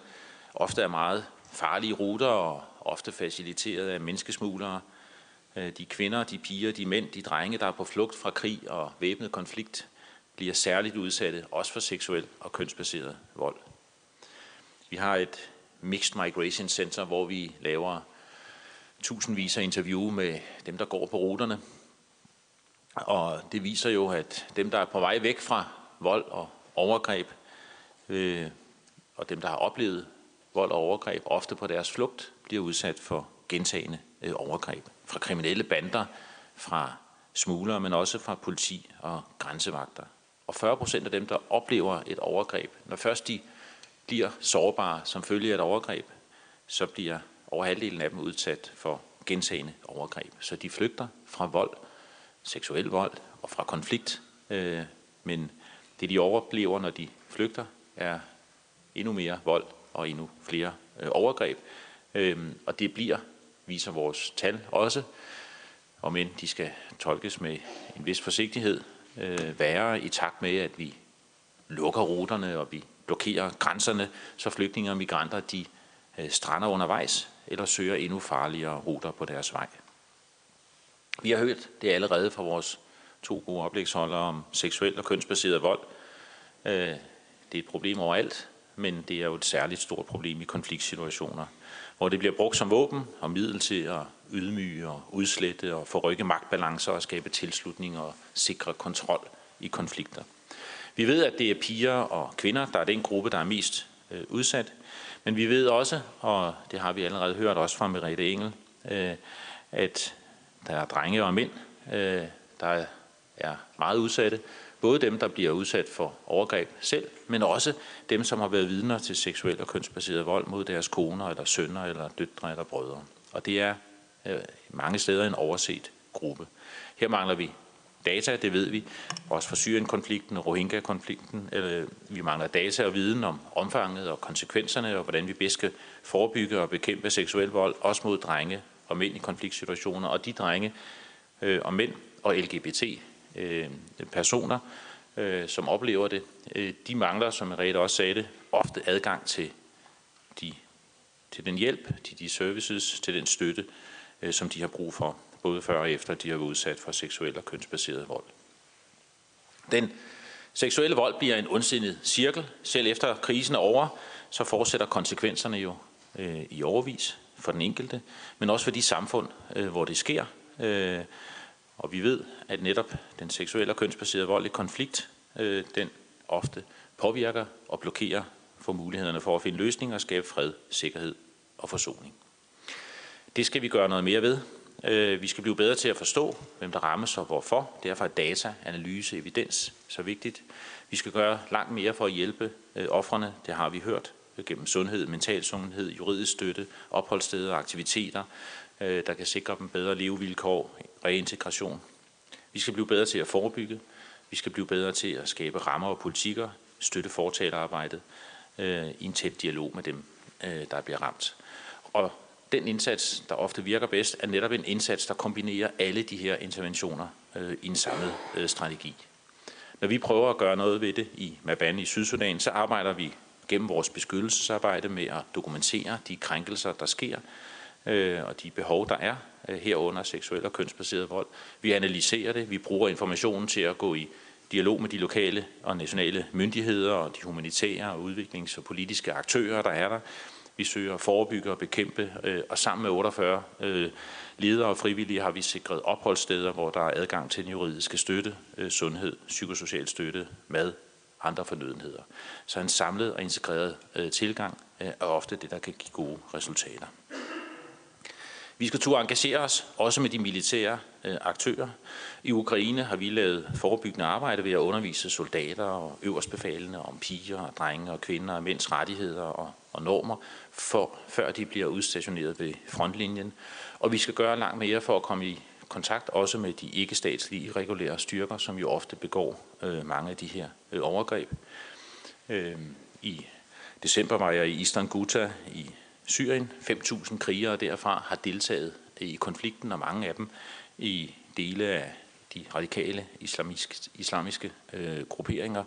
ofte er meget farlige ruter og ofte faciliteret af menneskesmuglere. Øh, de kvinder, de piger, de mænd, de drenge, der er på flugt fra krig og væbnet konflikt, bliver særligt udsatte, også for seksuel og kønsbaseret vold. Vi har et Mixed Migration Center, hvor vi laver tusindvis af interview med dem, der går på ruterne. Og det viser jo, at dem, der er på vej væk fra vold og overgreb, øh, og dem, der har oplevet vold og overgreb, ofte på deres flugt, bliver udsat for gentagende øh, overgreb fra kriminelle bander, fra smuglere, men også fra politi og grænsevagter. Og 40 procent af dem, der oplever et overgreb, når først de bliver sårbare som følge af et overgreb, så bliver over halvdelen af dem udsat for gentagende overgreb. Så de flygter fra vold, seksuel vold og fra konflikt. Øh, men det, de overlever, når de flygter, er endnu mere vold og endnu flere øh, overgreb. Øh, og det bliver, viser vores tal også, om end de skal tolkes med en vis forsigtighed, øh, værre i takt med, at vi lukker ruterne og vi blokerer grænserne, så flygtninge og migranter de øh, strander undervejs eller søger endnu farligere ruter på deres vej. Vi har hørt det allerede fra vores to gode oplægsholdere om seksuel og kønsbaseret vold. Øh, det er et problem overalt, men det er jo et særligt stort problem i konfliktsituationer, hvor det bliver brugt som våben og middel til at ydmyge og udslette og forrykke magtbalancer og skabe tilslutning og sikre kontrol i konflikter. Vi ved, at det er piger og kvinder, der er den gruppe, der er mest øh, udsat. Men vi ved også, og det har vi allerede hørt også fra Merete Engel, øh, at der er drenge og mænd, øh, der er meget udsatte. Både dem, der bliver udsat for overgreb selv, men også dem, som har været vidner til seksuel og kønsbaseret vold mod deres koner, eller sønner, eller døtre, eller brødre. Og det er øh, mange steder en overset gruppe. Her mangler vi data, det ved vi, også fra Syrien-konflikten og Rohingya-konflikten. Øh, vi mangler data og viden om omfanget og konsekvenserne, og hvordan vi bedst skal forebygge og bekæmpe seksuel vold, også mod drenge og mænd i konfliktsituationer, og de drenge øh, og mænd og LGBT-personer, øh, øh, som oplever det, øh, de mangler, som Merete også sagde det, ofte adgang til, de, til den hjælp, til de services, til den støtte, øh, som de har brug for både før og efter de har været udsat for seksuel og kønsbaseret vold. Den seksuelle vold bliver en ondsindet cirkel. Selv efter krisen er over, så fortsætter konsekvenserne jo øh, i overvis for den enkelte, men også for de samfund, øh, hvor det sker. Øh, og vi ved, at netop den seksuelle og kønsbaserede vold i konflikt, øh, den ofte påvirker og blokerer for mulighederne for at finde løsninger og skabe fred, sikkerhed og forsoning. Det skal vi gøre noget mere ved, øh, vi skal blive bedre til at forstå, hvem der rammes og hvorfor. Derfor er data, analyse, evidens så vigtigt. Vi skal gøre langt mere for at hjælpe øh, offrene. Det har vi hørt gennem sundhed, mental sundhed, juridisk støtte, opholdssteder og aktiviteter, øh, der kan sikre dem bedre levevilkår, reintegration. Vi skal blive bedre til at forebygge. Vi skal blive bedre til at skabe rammer og politikker, støtte fortalerarbejdet øh, i en tæt dialog med dem, øh, der bliver ramt. Og den indsats, der ofte virker bedst, er netop en indsats, der kombinerer alle de her interventioner øh, i en samlet øh, strategi. Når vi prøver at gøre noget ved det i Mabane i Sydsudan, så arbejder vi gennem vores beskyttelsesarbejde med at dokumentere de krænkelser, der sker, øh, og de behov, der er øh, herunder seksuel og kønsbaseret vold. Vi analyserer det, vi bruger informationen til at gå i dialog med de lokale og nationale myndigheder og de humanitære og udviklings- og politiske aktører, der er der, vi søger at forebygge og bekæmpe, øh, og sammen med 48 øh, ledere og frivillige har vi sikret opholdssteder, hvor der er adgang til den juridiske støtte, øh, sundhed, psykosocial støtte, mad, andre fornødenheder. Så en samlet og integreret øh, tilgang øh, er ofte det, der kan give gode resultater. Vi skal turde engagere os, også med de militære øh, aktører. I Ukraine har vi lavet forebyggende arbejde ved at undervise soldater og øverstbefalende om piger og drenge og kvinder og mænds rettigheder og, og normer, for, før de bliver udstationeret ved frontlinjen. Og vi skal gøre langt mere for at komme i kontakt også med de ikke-statslige regulære styrker, som jo ofte begår øh, mange af de her øh, overgreb. Øh, I december var jeg i Eastern Ghouta i Syrien. 5.000 krigere derfra har deltaget øh, i konflikten, og mange af dem i dele af de radikale islamiske, islamiske øh, grupperinger.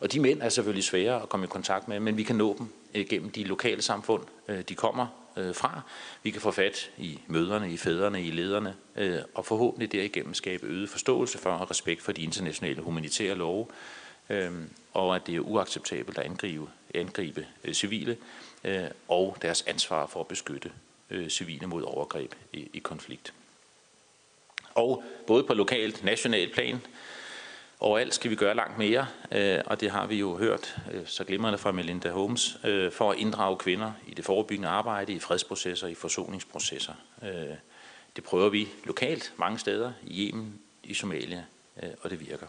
Og de mænd er selvfølgelig svære at komme i kontakt med, men vi kan nå dem øh, gennem de lokale samfund, øh, de kommer øh, fra. Vi kan få fat i møderne, i fædrene, i lederne, øh, og forhåbentlig derigennem skabe øget forståelse for og respekt for de internationale humanitære love, øh, og at det er uacceptabelt at angribe, angribe øh, civile, øh, og deres ansvar for at beskytte øh, civile mod overgreb i, i konflikt. Og både på lokalt, nationalt plan, overalt skal vi gøre langt mere, øh, og det har vi jo hørt øh, så glimrende fra Melinda Holmes, øh, for at inddrage kvinder i det forebyggende arbejde, i fredsprocesser, i forsoningsprocesser. Det prøver vi lokalt mange steder, i Yemen, i Somalia, og det virker.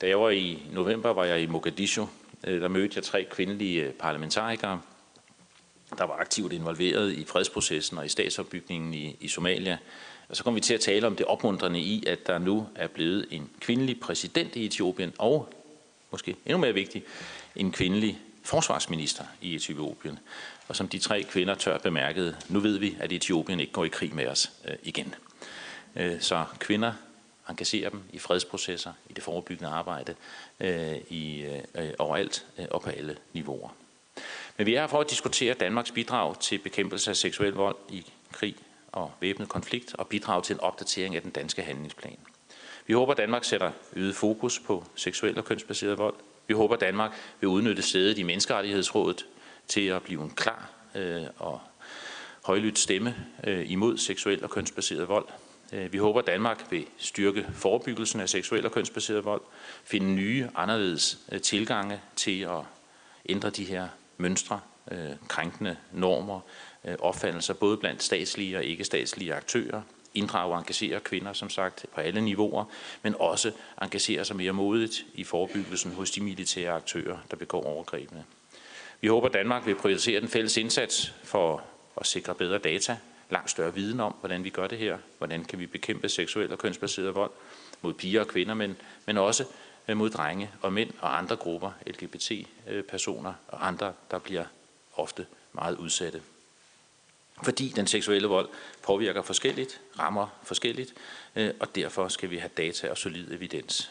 Da jeg var i november, var jeg i Mogadishu. Der mødte jeg tre kvindelige parlamentarikere, der var aktivt involveret i fredsprocessen og i statsopbygningen i, i Somalia. Og så kom vi til at tale om det opmuntrende i, at der nu er blevet en kvindelig præsident i Etiopien, og måske endnu mere vigtigt, en kvindelig forsvarsminister i Etiopien. Og som de tre kvinder tør bemærkede, nu ved vi, at Etiopien ikke går i krig med os øh, igen. Øh, så kvinder engagerer dem i fredsprocesser, i det forebyggende arbejde, øh, i, øh, overalt øh, og på alle niveauer. Men vi er her for at diskutere Danmarks bidrag til bekæmpelse af seksuel vold i krig og væbnet konflikt og bidrage til en opdatering af den danske handlingsplan. Vi håber, at Danmark sætter øget fokus på seksuel og kønsbaseret vold. Vi håber, at Danmark vil udnytte sædet i Menneskerettighedsrådet til at blive en klar øh, og højlydt stemme øh, imod seksuel og kønsbaseret vold. Øh, vi håber, at Danmark vil styrke forebyggelsen af seksuel og kønsbaseret vold, finde nye, anderledes øh, tilgange til at ændre de her mønstre, øh, krænkende normer, Øh, opfattelser, både blandt statslige og ikke-statslige aktører, inddrage og engagere kvinder, som sagt, på alle niveauer, men også engagere sig mere modigt i forebyggelsen hos de militære aktører, der begår overgrebene. Vi håber, at Danmark vil prioritere den fælles indsats for at sikre bedre data, langt større viden om, hvordan vi gør det her, hvordan kan vi bekæmpe seksuel og kønsbaseret vold mod piger og kvinder, men, men også øh, mod drenge og mænd og andre grupper, LGBT-personer øh, og andre, der bliver ofte meget udsatte. Fordi den seksuelle vold påvirker forskelligt, rammer forskelligt, øh, og derfor skal vi have data og solid evidens.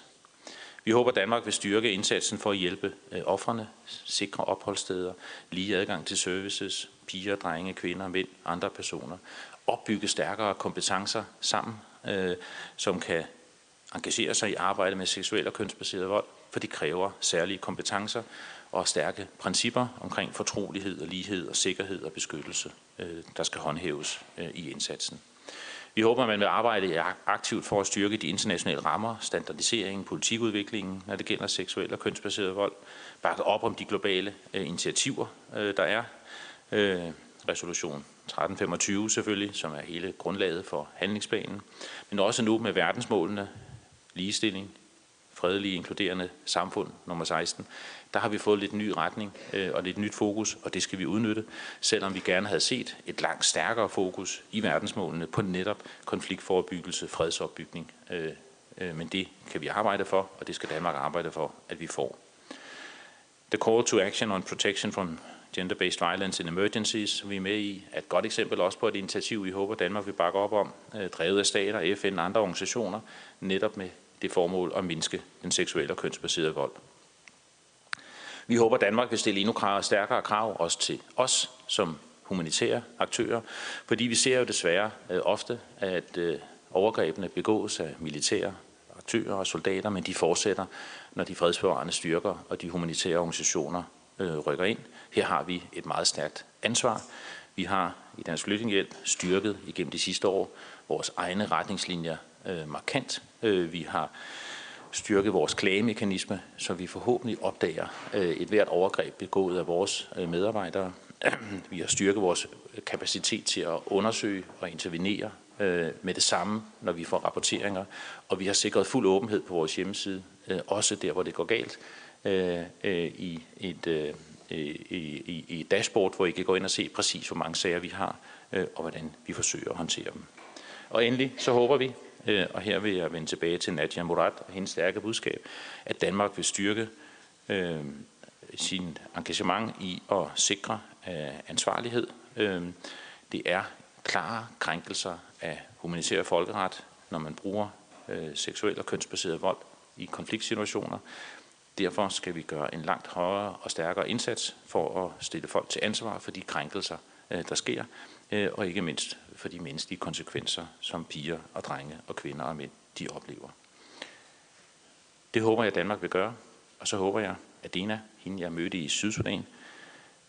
Vi håber, at Danmark vil styrke indsatsen for at hjælpe øh, offrene, sikre opholdssteder, lige adgang til services, piger, drenge, kvinder, mænd, andre personer, opbygge stærkere kompetencer sammen, øh, som kan engagere sig i arbejde med seksuel og kønsbaseret vold, for det kræver særlige kompetencer og stærke principper omkring fortrolighed og lighed og sikkerhed og beskyttelse, øh, der skal håndhæves øh, i indsatsen. Vi håber, at man vil arbejde aktivt for at styrke de internationale rammer, standardiseringen, politikudviklingen, når det gælder seksuel og kønsbaseret vold, bakke op om de globale øh, initiativer, der er. Resolution 1325 selvfølgelig, som er hele grundlaget for handlingsplanen, men også nu med verdensmålene, ligestilling, fredelige, inkluderende samfund, nummer 16, der har vi fået lidt ny retning øh, og lidt nyt fokus, og det skal vi udnytte, selvom vi gerne havde set et langt stærkere fokus i verdensmålene på netop konfliktforebyggelse, fredsopbygning. Øh, øh, men det kan vi arbejde for, og det skal Danmark arbejde for, at vi får. The Call to Action on Protection from Gender-Based Violence in Emergencies, vi er med i, er et godt eksempel også på et initiativ, vi håber Danmark vil bakke op om, øh, drevet af stater, FN og andre organisationer, netop med det formål at mindske den seksuelle og kønsbaserede vold. Vi håber, at Danmark vil stille endnu stærkere krav også til os som humanitære aktører, fordi vi ser jo desværre øh, ofte, at øh, overgrebene begås af militære aktører og soldater, men de fortsætter, når de fredsbevarende styrker og de humanitære organisationer øh, rykker ind. Her har vi et meget stærkt ansvar. Vi har i Dansk Flygtningehjælp styrket igennem de sidste år vores egne retningslinjer øh, markant. Øh, vi har styrke vores klagemekanisme, så vi forhåbentlig opdager øh, et hvert overgreb begået af vores øh, medarbejdere. Vi har styrket vores kapacitet til at undersøge og intervenere øh, med det samme, når vi får rapporteringer. Og vi har sikret fuld åbenhed på vores hjemmeside, også der, hvor det går galt, i et, i, i, i et dashboard, hvor I kan gå ind og se præcis, hvor mange sager vi har, og hvordan vi forsøger at håndtere dem. Og endelig så håber vi, Øh, og her vil jeg vende tilbage til Nadia Murad og hendes stærke budskab, at Danmark vil styrke øh, sin engagement i at sikre øh, ansvarlighed. Øh, det er klare krænkelser af humanitær folkeret, når man bruger øh, seksuel og kønsbaseret vold i konfliktsituationer. Derfor skal vi gøre en langt højere og stærkere indsats for at stille folk til ansvar for de krænkelser, øh, der sker, øh, og ikke mindst for de menneskelige konsekvenser, som piger og drenge og kvinder og mænd, de oplever. Det håber jeg, at Danmark vil gøre, og så håber jeg, at Dina, hende jeg mødte i Sydsudan,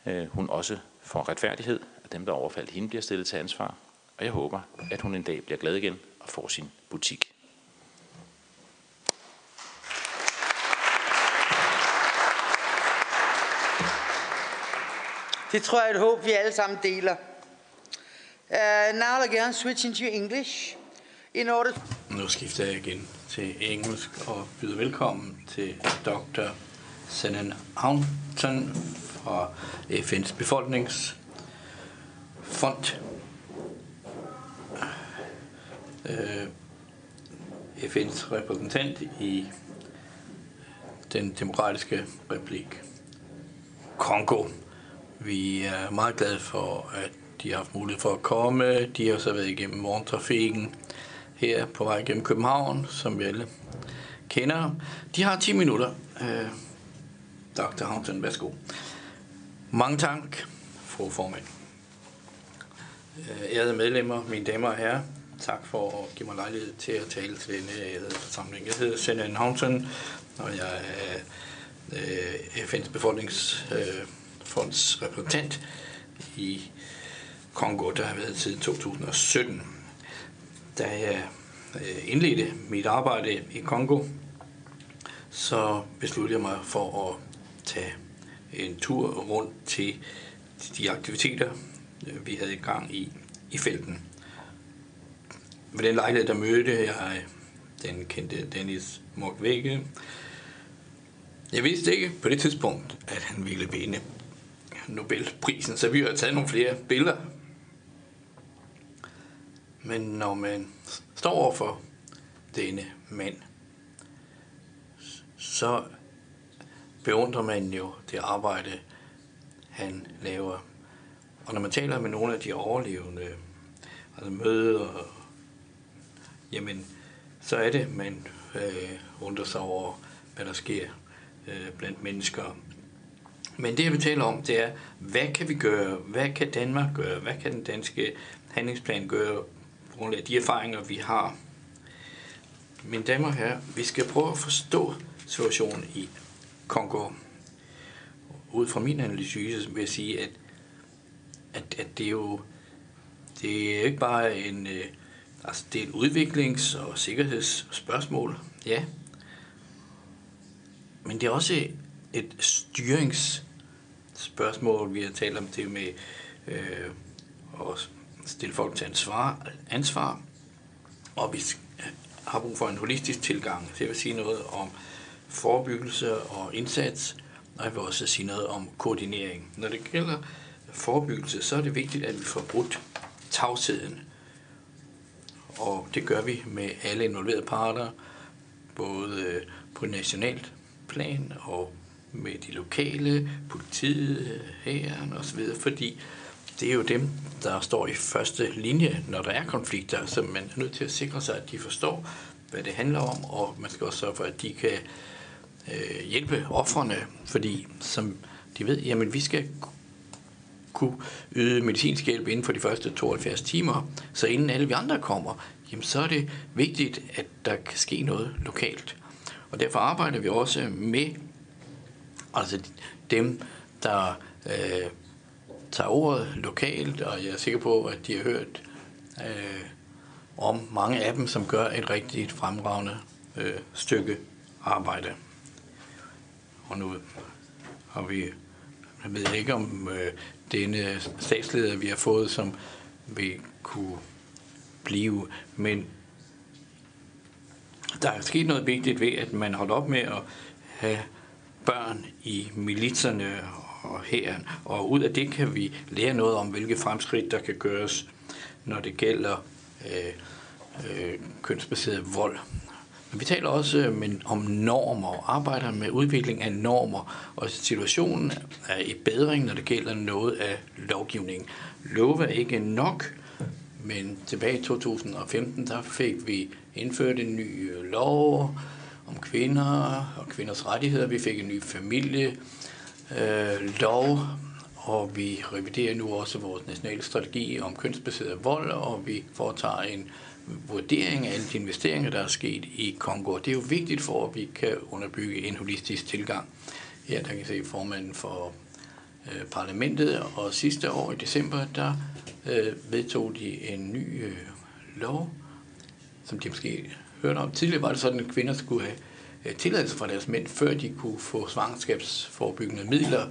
øh, hun også får retfærdighed, at dem, der overfaldt hende, bliver stillet til ansvar. Og jeg håber, at hun en dag bliver glad igen og får sin butik. Det tror jeg er et håb, vi alle sammen deler. Uh, now again, switch into English. In order... Nu skifter jeg igen til engelsk og byder velkommen til Dr. Senan Houghton fra FN's befolkningsfond. Uh, FN's repræsentant i den demokratiske republik Kongo. Vi er meget glade for, at de har haft mulighed for at komme. De har så været igennem morgentrafikken her på vej gennem København, som vi alle kender. De har 10 minutter. Øh, Dr. Houghton, værsgo. Mange tak, fru formand. Øh, ærede medlemmer, mine damer og herrer, tak for at give mig lejlighed til at tale til denne forsamling. Jeg hedder Senan Houghton, og jeg er øh, FN's befolkningsfonds øh, repræsentant i Kongo, der har været siden 2017. Da jeg øh, indledte mit arbejde i Kongo, så besluttede jeg mig for at tage en tur rundt til de aktiviteter, øh, vi havde i gang i, i felten. Med den lejlighed, der mødte jeg den kendte Dennis Mukwege. Jeg vidste ikke på det tidspunkt, at han ville vinde Nobelprisen, så vi har taget nogle flere billeder men når man står over for denne mand, så beundrer man jo det arbejde, han laver. Og når man taler med nogle af de overlevende, altså møder, jamen, så er det, man øh, undrer sig over, hvad der sker øh, blandt mennesker. Men det, jeg vil tale om, det er, hvad kan vi gøre? Hvad kan Danmark gøre? Hvad kan den danske handlingsplan gøre grundlag af de erfaringer, vi har. Mine damer og herrer, vi skal prøve at forstå situationen i Kongo. Ud fra min analyse vil jeg sige, at, at, at det er jo det er ikke bare en, øh, altså det er et udviklings- og sikkerhedsspørgsmål, ja. Men det er også et styringsspørgsmål, vi har talt om det med øh, og stille folk til ansvar, ansvar og vi har brug for en holistisk tilgang. Det vil sige noget om forebyggelse og indsats, og jeg vil også sige noget om koordinering. Når det gælder forebyggelse, så er det vigtigt, at vi får brudt tavsheden. Og det gør vi med alle involverede parter, både øh, på nationalt plan og med de lokale, politiet, hæren osv., fordi det er jo dem, der står i første linje, når der er konflikter, så man er nødt til at sikre sig, at de forstår, hvad det handler om, og man skal også sørge for, at de kan øh, hjælpe offrene, fordi som de ved, jamen vi skal kunne yde medicinsk hjælp inden for de første 72 timer, så inden alle vi andre kommer, jamen så er det vigtigt, at der kan ske noget lokalt. Og derfor arbejder vi også med altså dem, der øh, tager ordet lokalt, og jeg er sikker på, at de har hørt øh, om mange af dem, som gør et rigtig fremragende øh, stykke arbejde. Og nu har vi, jeg ved ikke om øh, denne statsleder, vi har fået, som vi kunne blive, men der er sket noget vigtigt ved, at man holder op med at have børn i militserne og hæren, og ud af det kan vi lære noget om, hvilke fremskridt der kan gøres, når det gælder øh, øh, kønsbaseret vold. Men vi taler også øh, men, om normer og arbejder med udvikling af normer, og situationen er i bedring, når det gælder noget af lovgivningen. Love er ikke nok, men tilbage i 2015, der fik vi indført en ny øh, lov om kvinder og kvinders rettigheder. Vi fik en ny familie øh, lov, og vi reviderer nu også vores nationale strategi om kønsbaseret vold, og vi foretager en vurdering af alle de investeringer, der er sket i Kongo. Det er jo vigtigt for, at vi kan underbygge en holistisk tilgang. Her der kan I se formanden for øh, parlamentet, og sidste år i december, der øh, vedtog de en ny øh, lov, som de måske hørte om. Tidligere var det sådan, at kvinder skulle have Øh, tilladelse fra deres mænd, før de kunne få svangerskabsforebyggende midler,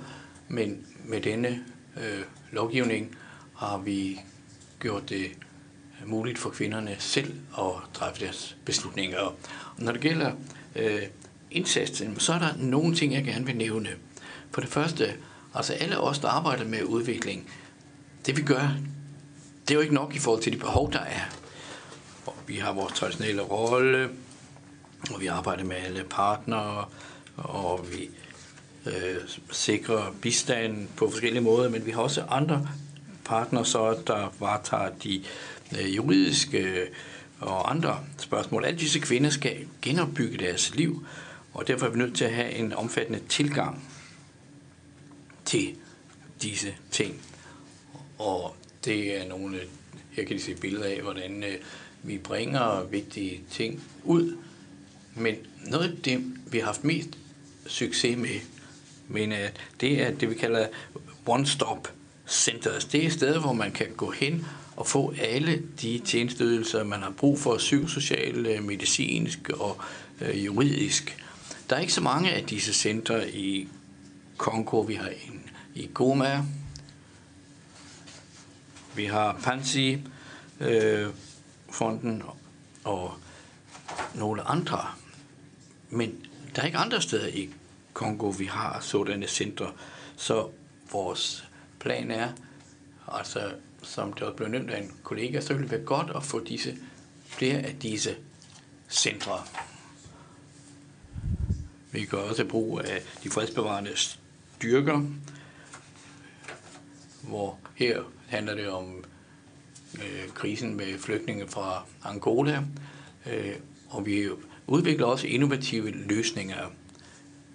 men med denne øh, lovgivning har vi gjort det muligt for kvinderne selv at træffe deres beslutninger. Og når det gælder øh, indsatsen, så er der nogle ting, jeg gerne vil nævne. For det første, altså alle os, der arbejder med udvikling, det vi gør, det er jo ikke nok i forhold til de behov, der er. Og vi har vores traditionelle rolle, og vi arbejder med alle partnere, og vi øh, sikrer bistand på forskellige måder, men vi har også andre partnere, så der varetager de øh, juridiske øh, og andre spørgsmål. Alle disse kvinder skal genopbygge deres liv, og derfor er vi nødt til at have en omfattende tilgang til disse ting. Og det er nogle, her kan I se billeder af, hvordan øh, vi bringer vigtige ting ud. Men noget af det, vi har haft mest succes med, men øh, det er det, vi kalder one-stop centers. Det er steder, hvor man kan gå hen og få alle de tjenesteydelser, man har brug for, psykosocial, øh, medicinsk og øh, juridisk. Der er ikke så mange af disse centre i Kongo. Vi har en i Goma, vi har Pansy, øh, fonden og nogle andre. Men der er ikke andre steder i Kongo, vi har sådanne centre. Så vores plan er, altså som det også blev nævnt af en kollega, så ville det være godt at få disse, flere af disse centre. Vi gør også brug af øh, de fredsbevarende styrker, hvor her handler det om øh, krisen med flygtninge fra Angola, øh, og vi udvikler også innovative løsninger.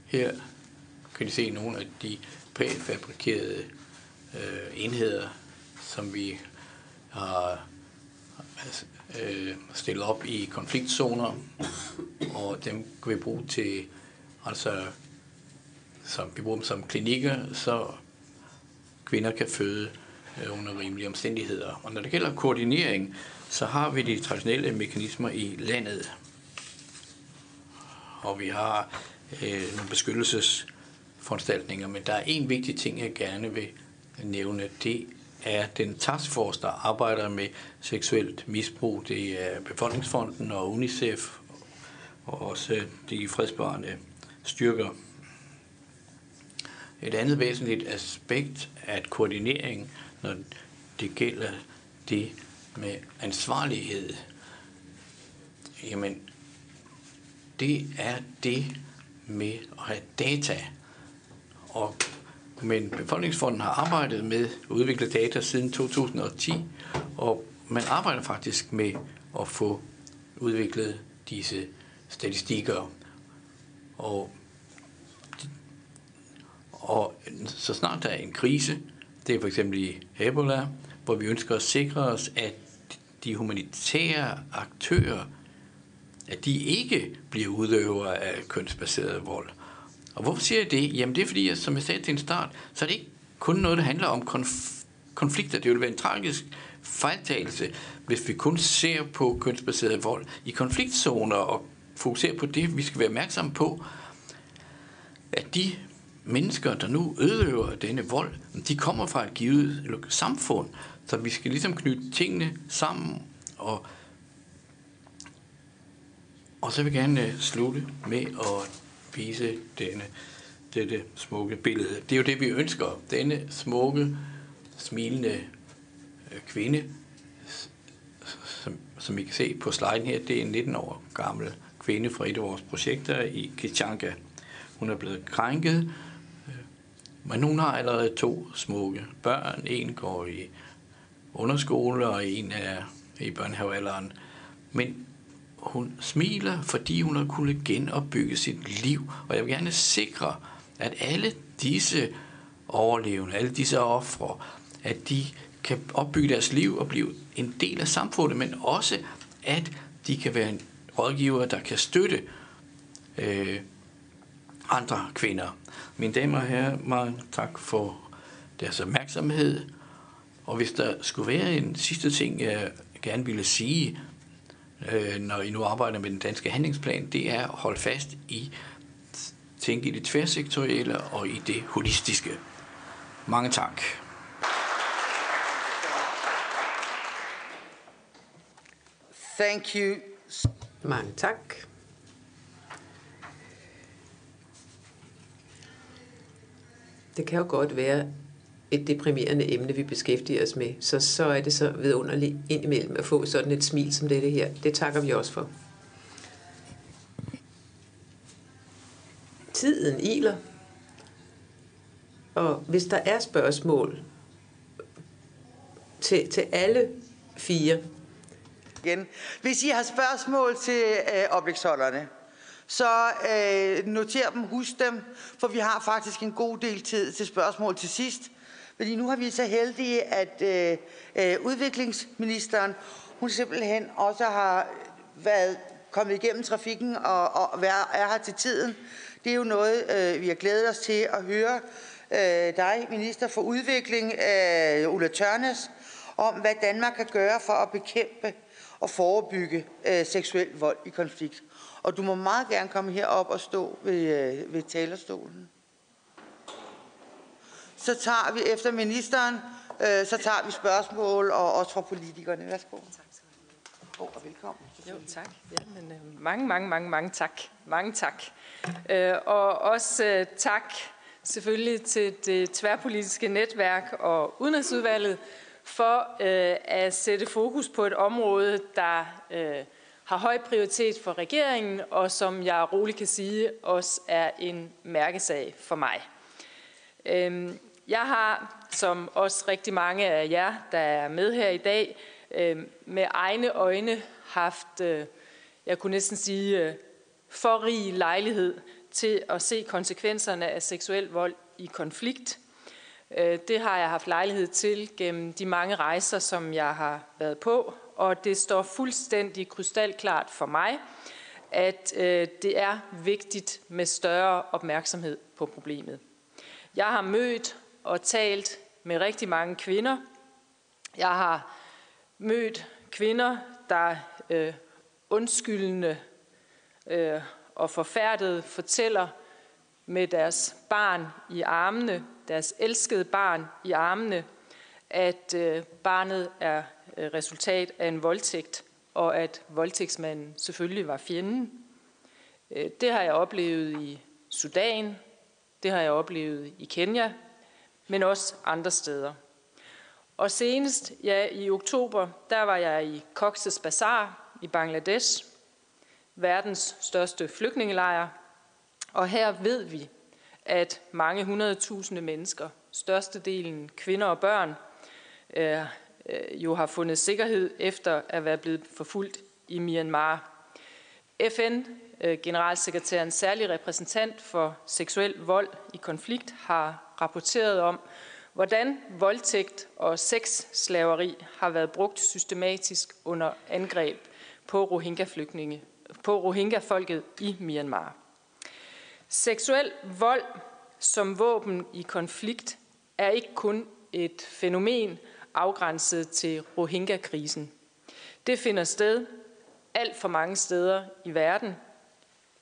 Her kan I se nogle af de præfabrikerede øh, enheder, som vi har øh, stillet op i konfliktzoner, og dem kan vi bruge til, altså som vi bruger dem som klinikker, så kvinder kan føde øh, under rimelige omstændigheder. Og når det gælder koordinering, så har vi de traditionelle mekanismer i landet. Og vi har øh, nogle beskyttelsesforanstaltninger, men der er en vigtig ting, jeg gerne vil nævne. Det er den taskforce, der arbejder med seksuelt misbrug. Det er Befolkningsfonden og UNICEF og også de fredsbevarende styrker. Et andet væsentligt aspekt er at koordinering, når det gælder det med ansvarlighed. Jamen, det er det med at have data. Og, men Befolkningsfonden har arbejdet med at udvikle data siden 2010, og man arbejder faktisk med at få udviklet disse statistikker. Og, og så snart der er en krise, det er for eksempel i Ebola, hvor vi ønsker at sikre os, at de humanitære aktører, at de ikke bliver udøvere af kønsbaseret vold. Og hvorfor siger jeg det? Jamen det er fordi, at, som jeg sagde til en start, så er det ikke kun noget, der handler om konf- konflikter. Det vil være en tragisk fejltagelse, hvis vi kun ser på kønsbaseret vold i konfliktzoner og fokuserer på det. Vi skal være opmærksomme på, at de mennesker, der nu ødeøver denne vold, de kommer fra et givet samfund. Så vi skal ligesom knytte tingene sammen. Og, og så vil jeg gerne øh, slutte med at vise denne, dette smukke billede. Det er jo det, vi ønsker. Denne smukke, smilende øh, kvinde, som, som I kan se på sliden her, det er en 19 år gammel kvinde fra et af vores projekter i Kichanka. Hun er blevet krænket, øh, men hun har allerede to smukke børn. En går i underskole, og en er i børnehavealderen. Men hun smiler, fordi hun har kunnet genopbygge sit liv. Og jeg vil gerne sikre, at alle disse overlevende, alle disse ofre, at de kan opbygge deres liv og blive en del af samfundet, men også at de kan være en rådgiver, der kan støtte øh, andre kvinder. Mine damer og herrer, mange tak for deres opmærksomhed. Og hvis der skulle være en sidste ting, jeg gerne ville sige, øh, når I nu arbejder med den danske handlingsplan, det er at holde fast i tænke i det tværsektorielle og i det holistiske. Mange tak. Thank you. Mange tak. Det kan jo godt være et deprimerende emne, vi beskæftiger os med, så, så er det så vidunderligt indimellem at få sådan et smil som dette her. Det takker vi også for. Tiden iler. Og hvis der er spørgsmål til, til alle fire, igen. Hvis I har spørgsmål til øh, oplægsholderne, så øh, noter dem, husk dem, for vi har faktisk en god del tid til spørgsmål til sidst. Fordi nu har vi så heldige, at øh, øh, udviklingsministeren, hun simpelthen også har været kommet igennem trafikken og, og er her til tiden. Det er jo noget, øh, vi har glædet os til at høre øh, dig, minister for udvikling, øh, Ulla Tørnes, om hvad Danmark kan gøre for at bekæmpe og forebygge øh, seksuel vold i konflikt. Og du må meget gerne komme herop og stå ved, øh, ved talerstolen. Så tager vi efter ministeren, øh, så tager vi spørgsmål, og også fra politikerne. Værsgo. Tak oh, og velkommen. Jo, tak. Ja, men, øh, mange, mange, mange, mange tak. Mange tak. Øh, og også øh, tak selvfølgelig til det tværpolitiske netværk og udenrigsudvalget for øh, at sætte fokus på et område, der øh, har høj prioritet for regeringen, og som jeg roligt kan sige også er en mærkesag for mig. Øh, jeg har, som også rigtig mange af jer, der er med her i dag, øh, med egne øjne haft, øh, jeg kunne næsten sige, øh, for rig lejlighed til at se konsekvenserne af seksuel vold i konflikt. Det har jeg haft lejlighed til gennem de mange rejser, som jeg har været på, og det står fuldstændig krystalklart for mig, at det er vigtigt med større opmærksomhed på problemet. Jeg har mødt og talt med rigtig mange kvinder. Jeg har mødt kvinder, der øh, undskyldende øh, og forfærdet fortæller med deres barn i armene, deres elskede barn i armene, at øh, barnet er øh, resultat af en voldtægt, og at voldtægtsmanden selvfølgelig var fjenden. Øh, det har jeg oplevet i Sudan, det har jeg oplevet i Kenya, men også andre steder. Og senest, ja, i oktober, der var jeg i Cox's Bazar i Bangladesh, verdens største flygtningelejr. Og her ved vi, at mange hundredtusinde mennesker, størstedelen kvinder og børn, øh, øh jo har fundet sikkerhed efter at være blevet forfulgt i Myanmar. FN, øh, generalsekretærens særlige repræsentant for seksuel vold i konflikt, har rapporteret om, hvordan voldtægt og sexslaveri har været brugt systematisk under angreb på Rohingya-flygtninge, på Rohingya-folket i Myanmar. Seksuel vold som våben i konflikt er ikke kun et fænomen afgrænset til Rohingya-krisen. Det finder sted alt for mange steder i verden,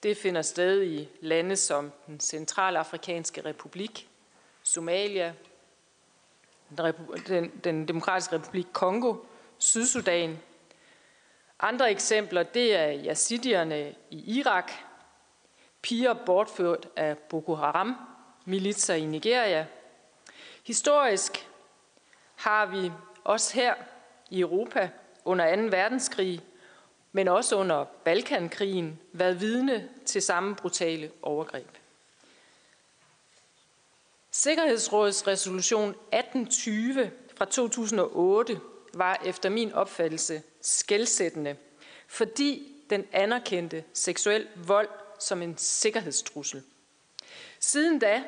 Det finder sted i lande som den Centralafrikanske Republik, Somalia, den, den Demokratiske Republik Kongo, Sydsudan. Andre eksempler, det er yazidierne i Irak, piger bortført af Boko Haram, militser i Nigeria. Historisk har vi også her i Europa under 2. verdenskrig, men også under Balkankrigen, været vidne til samme brutale overgreb. Sikkerhedsrådets resolution 1820 fra 2008 var efter min opfattelse skældsættende, fordi den anerkendte seksuel vold som en sikkerhedstrussel. Siden da,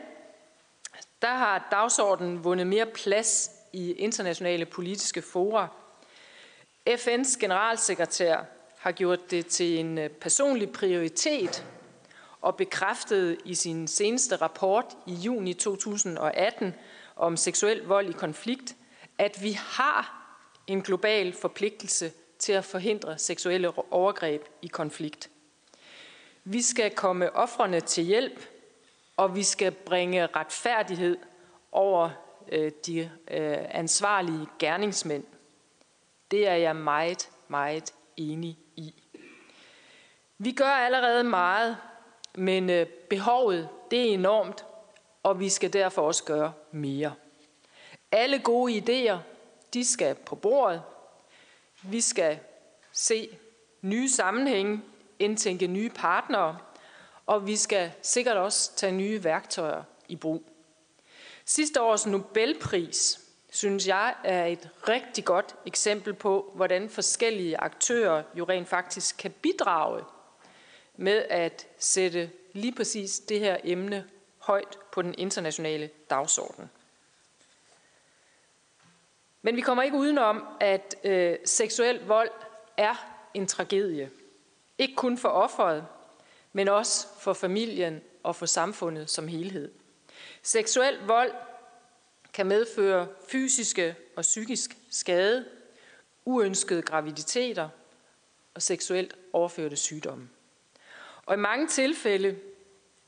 der har dagsordenen vundet mere plads i internationale politiske fora. FN's generalsekretær har gjort det til en øh, personlig prioritet og bekræftede i sin seneste rapport i juni 2018 om seksuel vold i konflikt, at vi har en global forpligtelse til at forhindre seksuelle overgreb i konflikt. Vi skal komme offrene til hjælp, og vi skal bringe retfærdighed over øh, de øh, ansvarlige gerningsmænd. Det er jeg meget, meget enig i. Vi gør allerede meget, men øh, behovet det er enormt, og vi skal derfor også gøre mere. Alle gode idéer, de skal på bordet. Vi skal se nye sammenhænge, indtænke nye partnere, og vi skal sikkert også tage nye værktøjer i brug. Sidste års Nobelpris, synes jeg, er et rigtig godt eksempel på, hvordan forskellige aktører jo rent faktisk kan bidrage med at sætte lige præcis det her emne højt på den internationale dagsorden. Men vi kommer ikke udenom, at øh, seksuel vold er en tragedie. Ikke kun for offeret, men også for familien og for samfundet som helhed. Seksuel vold kan medføre fysiske og psykisk skade, uønskede graviditeter og seksuelt overførte sygdomme. Og i mange tilfælde,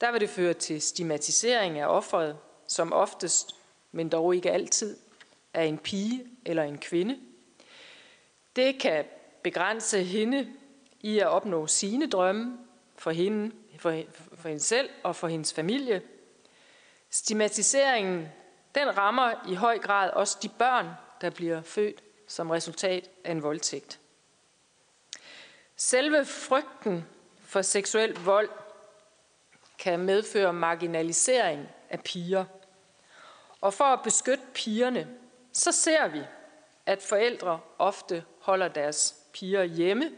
der vil det føre til stigmatisering af offeret, som oftest, men dog ikke altid, er en pige eller en kvinde. Det kan begrænse hende i at opnå sine drømme for hende, for, for hende selv og for hendes familie. Stigmatiseringen den rammer i høj grad også de børn, der bliver født som resultat af en voldtægt. Selve frygten for seksuel vold kan medføre marginalisering af piger. Og for at beskytte pigerne, så ser vi, at forældre ofte holder deres piger hjemme,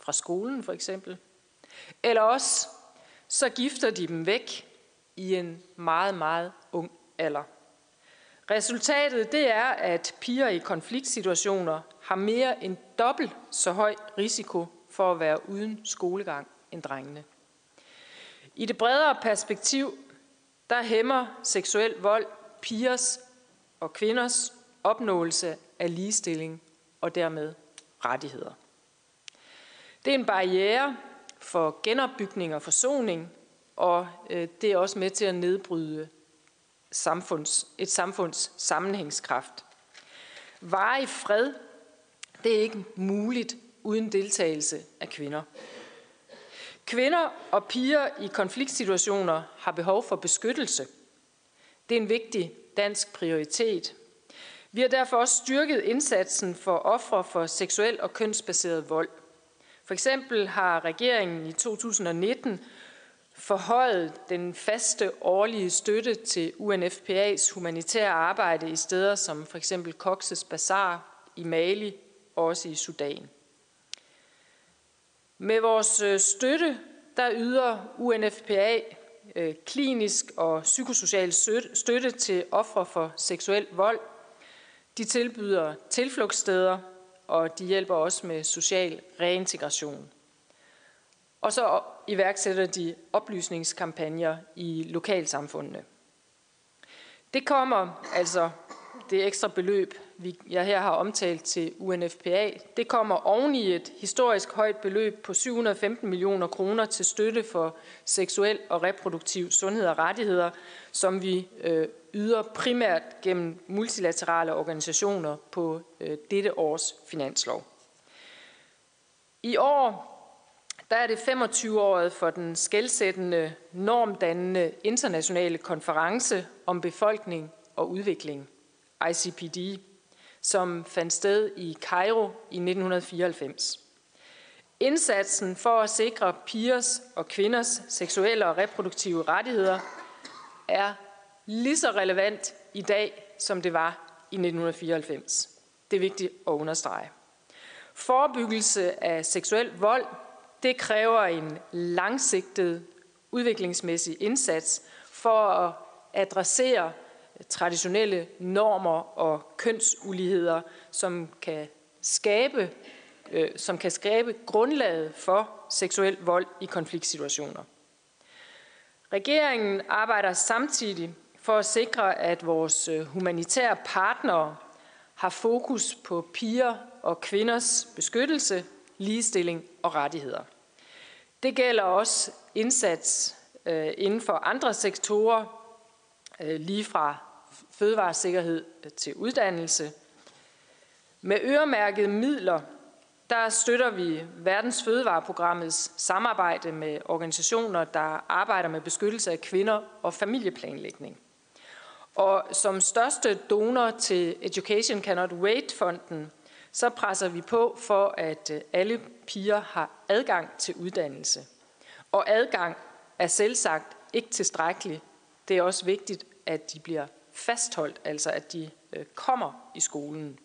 fra skolen for eksempel. Eller også så gifter de dem væk i en meget, meget ung alder. Resultatet det er, at piger i konfliktsituationer har mere end dobbelt så høj risiko for at være uden skolegang end drengene. I det bredere perspektiv, der hæmmer seksuel vold pigers og kvinders opnåelse af ligestilling og dermed rettigheder. Det er en barriere for genopbygning og forsoning, og øh, det er også med til at nedbryde samfunds, et samfunds sammenhængskraft. Varig fred, det er ikke muligt uden deltagelse af kvinder. Kvinder og piger i konfliktsituationer har behov for beskyttelse. Det er en vigtig dansk prioritet. Vi har derfor også styrket indsatsen for ofre for seksuel og kønsbaseret vold. For eksempel har regeringen i 2019 forhøjet den faste årlige støtte til UNFPA's humanitære arbejde i steder som for eksempel Cox's Bazar i Mali og også i Sudan. Med vores øh, støtte, der yder UNFPA øh, klinisk og psykosocial støtte til ofre for seksuel vold. De tilbyder tilflugtssteder, og de hjælper også med social reintegration. Og så iværksætter de oplysningskampagner i lokalsamfundene. Det kommer altså, det ekstra beløb, vi, jeg her har omtalt til UNFPA. Det kommer oven i et historisk højt beløb på 715 millioner kroner til støtte for seksuel og reproduktiv sundhed og rettigheder, som vi øh, yder primært gennem multilaterale organisationer på øh, dette års finanslov. I år der er det 25-året for den skældsættende, normdannende internationale konference om befolkning og udvikling, ICPD, som fandt sted i Cairo i 1994. Indsatsen for at sikre pigers og kvinders seksuelle og reproduktive rettigheder er lige så relevant i dag, som det var i 1994. Det er vigtigt at understrege. Forebyggelse af seksuel vold, det kræver en langsigtet udviklingsmæssig indsats for at adressere traditionelle normer og kønsuligheder, som kan skabe, øh, som kan skabe grundlaget for seksuel vold i konfliktsituationer. Regeringen arbejder samtidig for at sikre, at vores øh, humanitære partnere har fokus på piger og kvinders beskyttelse, ligestilling og rettigheder. Det gælder også indsats øh, inden for andre sektorer, øh, lige fra fødevaresikkerhed øh, til uddannelse. Med øremærkede midler, der støtter vi Verdens Fødevareprogrammets samarbejde med organisationer, der arbejder med beskyttelse af kvinder og familieplanlægning. Og som største donor til Education Cannot Wait-fonden, så presser vi på for, at øh, alle piger har adgang til uddannelse. Og adgang er selvsagt ikke tilstrækkeligt. Det er også vigtigt, at de bliver fastholdt, altså at de øh, kommer i skolen.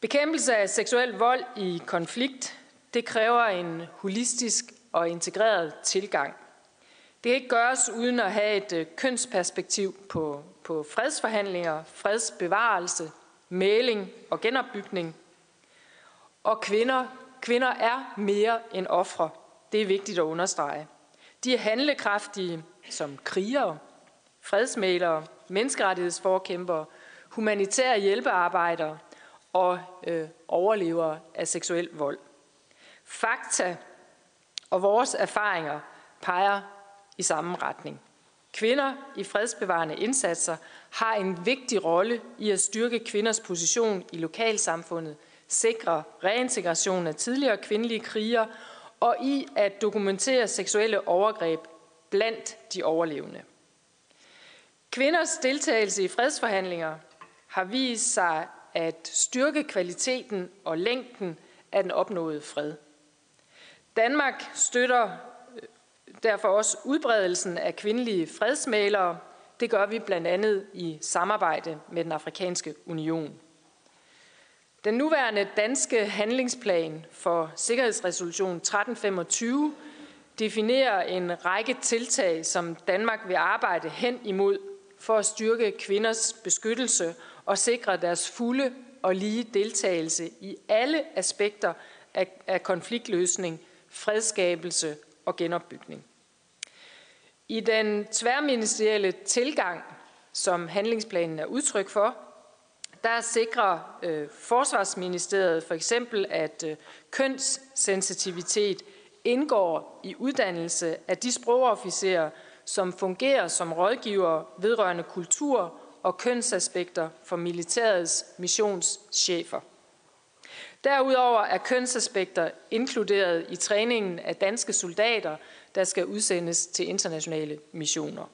Bekæmpelse af seksuel vold i konflikt, det kræver en holistisk og integreret tilgang. Det kan ikke gøres uden at have et øh, kønsperspektiv på, på fredsforhandlinger, fredsbevarelse, mæling og genopbygning. Og kvinder, kvinder er mere end ofre. Det er vigtigt at understrege. De er handlekraftige som krigere, fredsmalere, menneskerettighedsforkæmpere, humanitære hjælpearbejdere og øh, overlevere af seksuel vold. Fakta og vores erfaringer peger i samme retning. Kvinder i fredsbevarende indsatser har en vigtig rolle i at styrke kvinders position i lokalsamfundet, sikre reintegration af tidligere kvindelige krigere og i at dokumentere seksuelle overgreb blandt de overlevende. Kvinders deltagelse i fredsforhandlinger har vist sig at styrke kvaliteten og længden af den opnåede fred. Danmark støtter øh, derfor også udbredelsen af kvindelige fredsmalere. Det gør vi blandt andet i samarbejde med den afrikanske union. Den nuværende danske handlingsplan for Sikkerhedsresolution 1325 definerer en række tiltag, som Danmark vil arbejde hen imod for at styrke kvinders beskyttelse og sikre deres fulde og lige deltagelse i alle aspekter af, af konfliktløsning, fredskabelse og genopbygning. I den tværministerielle tilgang, som handlingsplanen er udtryk for, der sikrer øh, Forsvarsministeriet for eksempel, at øh, kønssensitivitet indgår i uddannelse af de sprogofficerer, som fungerer som rådgiver vedrørende kultur og kønsaspekter for militærets missionschefer. Derudover er kønsaspekter inkluderet i træningen af danske soldater, der skal udsendes til internationale missioner.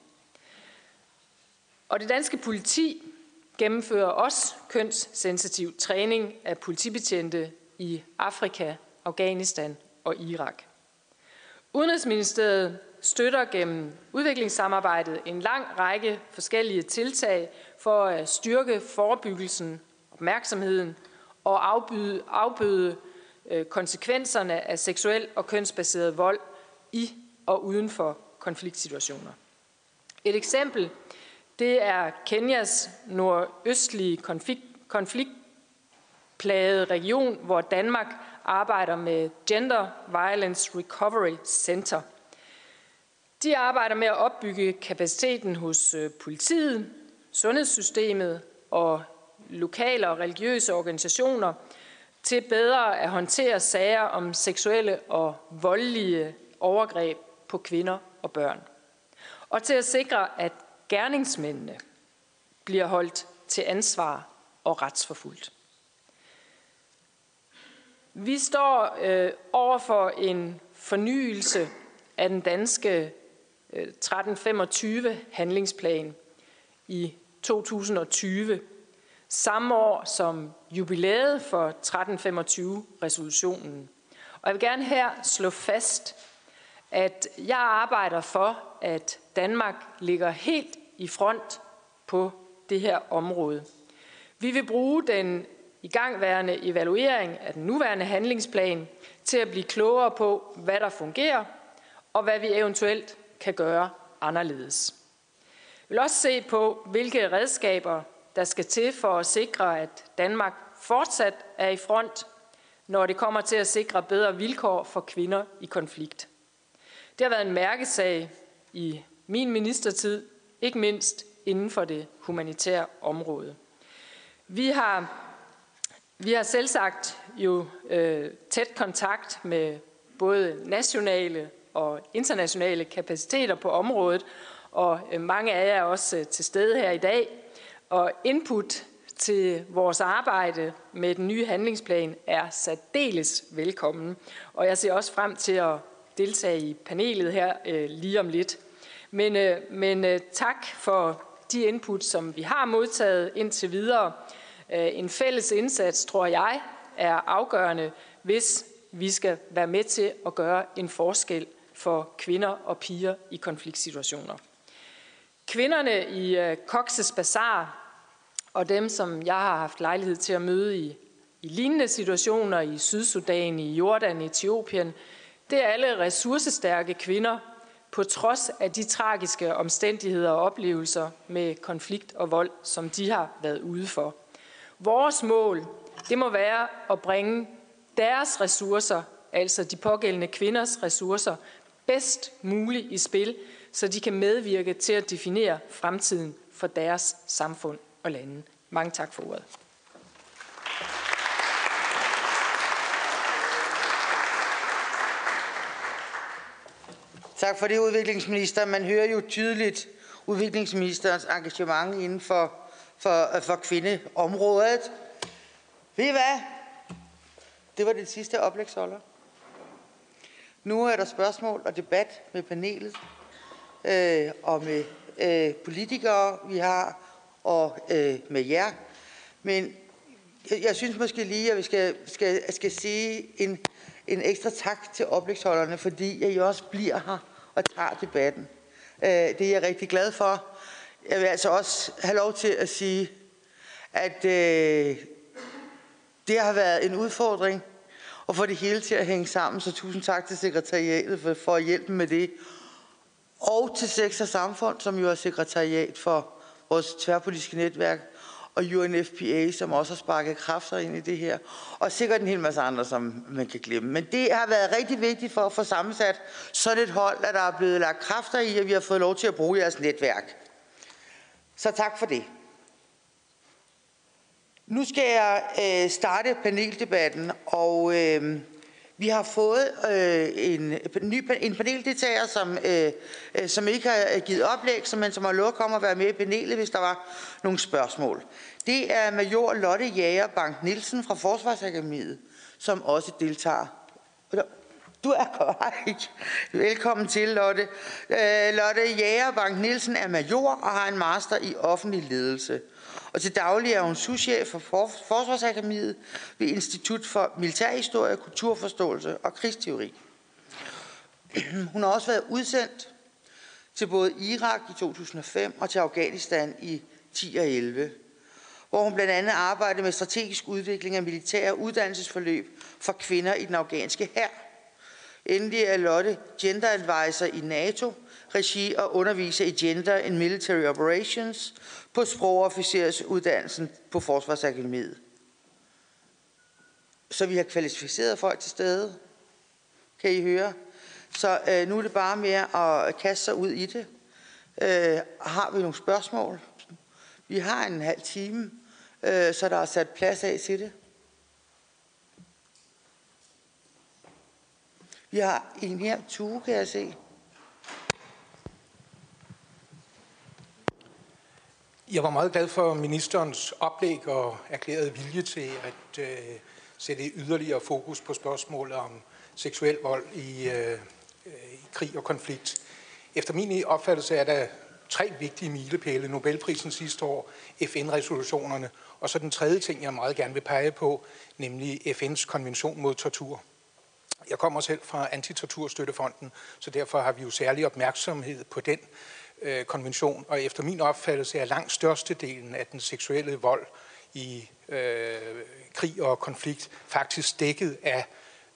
Og det danske politi gennemfører også kønssensitiv træning af politibetjente i Afrika, Afghanistan og Irak. Udenrigsministeriet støtter gennem udviklingssamarbejdet en lang række forskellige tiltag for at styrke forebyggelsen, opmærksomheden og afbøde, afbøde konsekvenserne af seksuel og kønsbaseret vold i og uden for konfliktsituationer. Et eksempel det er Kenyas nordøstlige konflikt, konfliktplagede region, hvor Danmark arbejder med Gender Violence Recovery Center. De arbejder med at opbygge kapaciteten hos øh, politiet, sundhedssystemet, og lokale og religiøse organisationer til bedre at håndtere sager om seksuelle og voldelige overgreb på kvinder og børn. Og til at sikre, at gerningsmændene bliver holdt til ansvar og retsforfulgt. Vi står øh, over for en fornyelse af den danske Øh, 1325 handlingsplan i 2020, samme år som jubilæet for 1325 resolutionen. Og jeg vil gerne her slå fast, at jeg arbejder for, at Danmark ligger helt i front på det her område. Vi vil bruge den igangværende evaluering af den nuværende handlingsplan til at blive klogere på, hvad der fungerer, og hvad vi eventuelt kan gøre anderledes. Vi vil også se på, hvilke redskaber, der skal til for at sikre, at Danmark fortsat er i front, når det kommer til at sikre bedre vilkår for kvinder i konflikt. Det har været en mærkesag i min ministertid, ikke mindst inden for det humanitære område. Vi har, vi har selv sagt jo øh, tæt kontakt med både nationale og internationale kapaciteter på området, og øh, mange af jer er også øh, til stede her i dag. Og input til vores arbejde med den nye handlingsplan er særdeles velkommen. Og jeg ser også frem til at deltage i panelet her øh, lige om lidt. Men, øh, men øh, tak for de input, som vi har modtaget indtil videre. Øh, en fælles indsats, tror jeg, er afgørende, hvis vi skal være med til at gøre en forskel for kvinder og piger i konfliktsituationer. Kvinderne i øh, Cox's Bazar og dem, som jeg har haft lejlighed til at møde i, i lignende situationer i Sydsudan, i Jordan, i Etiopien, det er alle ressourcestærke kvinder, på trods af de tragiske omstændigheder og oplevelser med konflikt og vold, som de har været ude for. Vores mål, det må være at bringe deres ressourcer, altså de pågældende kvinders ressourcer, bedst muligt i spil, så de kan medvirke til at definere fremtiden for deres samfund og lande. Mange tak for ordet. Tak for det, udviklingsminister. Man hører jo tydeligt udviklingsministerens engagement inden for, for, for kvindeområdet. Ved I hvad? Det var det sidste oplægsholder. Nu er der spørgsmål og debat med panelet øh, og med øh, politikere, vi har, og øh, med jer. Men jeg, jeg synes måske lige, at vi skal, skal, skal sige en, en ekstra tak til oplægsholderne, fordi jeg også bliver her og tager debatten. Øh, det er jeg rigtig glad for. Jeg vil altså også have lov til at sige, at øh, det har været en udfordring og få det hele til at hænge sammen, så tusind tak til sekretariatet for, for at hjælpe med det. Og til Sex og Samfund, som jo er sekretariat for vores tværpolitiske netværk, og UNFPA, som også har sparket kræfter ind i det her, og sikkert en hel masse andre, som man kan glemme. Men det har været rigtig vigtigt for at få sammensat sådan et hold, at der er blevet lagt kræfter i, at vi har fået lov til at bruge jeres netværk. Så tak for det. Nu skal jeg øh, starte paneldebatten, og øh, vi har fået øh, en, ny, en paneldeltager, som, øh, øh, som ikke har øh, givet oplæg, men som har lovet at komme og være med i panelet, hvis der var nogle spørgsmål. Det er major Lotte Jager Bank Nielsen fra Forsvarsakademiet, som også deltager. Du er korrekt. Velkommen til, Lotte. Øh, Lotte Jager Bank Nielsen er major og har en master i offentlig ledelse og til daglig er hun souschef for Forsvarsakademiet ved Institut for Militærhistorie, Kulturforståelse og Krigsteori. Hun har også været udsendt til både Irak i 2005 og til Afghanistan i 10 og 11, hvor hun blandt andet arbejdede med strategisk udvikling af militære uddannelsesforløb for kvinder i den afghanske hær. Endelig er Lotte gender advisor i NATO, regi og undervise i gender in military operations på sprogofficersuddannelsen på Forsvarsakademiet. Så vi har kvalificeret folk til stede. Kan I høre? Så øh, nu er det bare med at kaste sig ud i det. Øh, har vi nogle spørgsmål? Vi har en halv time, øh, så der er sat plads af til det. Vi har en her, Tue, kan jeg se. Jeg var meget glad for ministerens oplæg og erklærede vilje til at øh, sætte yderligere fokus på spørgsmålet om seksuel vold i, øh, øh i krig og konflikt. Efter min opfattelse er der tre vigtige milepæle. Nobelprisen sidste år, FN-resolutionerne, og så den tredje ting, jeg meget gerne vil pege på, nemlig FN's konvention mod tortur. Jeg kommer selv fra Antitorturstøttefonden, så derfor har vi jo særlig opmærksomhed på den øh, konvention, og efter min opfattelse er langt størstedelen af den seksuelle vold i øh, krig og konflikt faktisk dækket af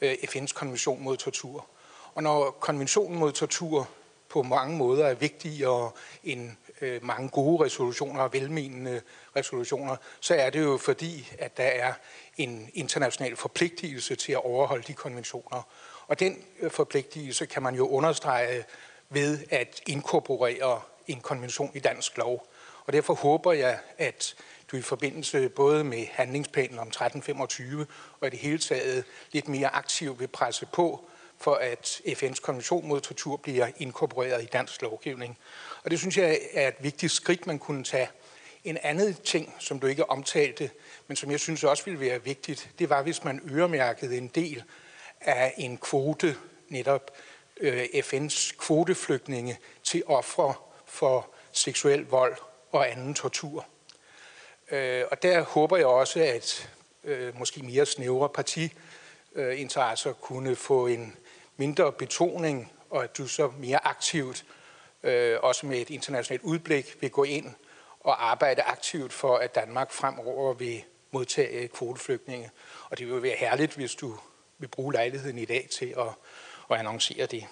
øh, FN's konvention mod tortur. Og når konventionen mod tortur på mange måder er vigtigere end øh, mange gode resolutioner og velmenende resolutioner, så er det jo fordi, at der er en international forpligtelse til at overholde de konventioner. Og den øh, forpligtelse kan man jo understrege ved at inkorporere en konvention i dansk lov. Og derfor håber jeg, at du i forbindelse både med handlingsplanen om 1325 og i det hele taget lidt mere aktivt vil presse på for at FN's konvention mod tortur bliver inkorporeret i dansk lovgivning. Og det synes jeg er et vigtigt skridt, man kunne tage. En anden ting, som du ikke omtalte, men som jeg synes også ville være vigtigt, det var, hvis man øremærkede en del af en kvote, netop øh, FN's kvoteflygtninge, til ofre for seksuel vold og anden tortur. Øh, og der håber jeg også, at øh, måske mere snævre partiinteresser kunne få en mindre betoning, og at du så mere aktivt, øh, også med et internationalt udblik, vil gå ind og arbejde aktivt for, at Danmark fremover vil modtage kvoteflygtninge. Og det vil være herligt, hvis du vil bruge lejligheden i dag til at, at annoncere det.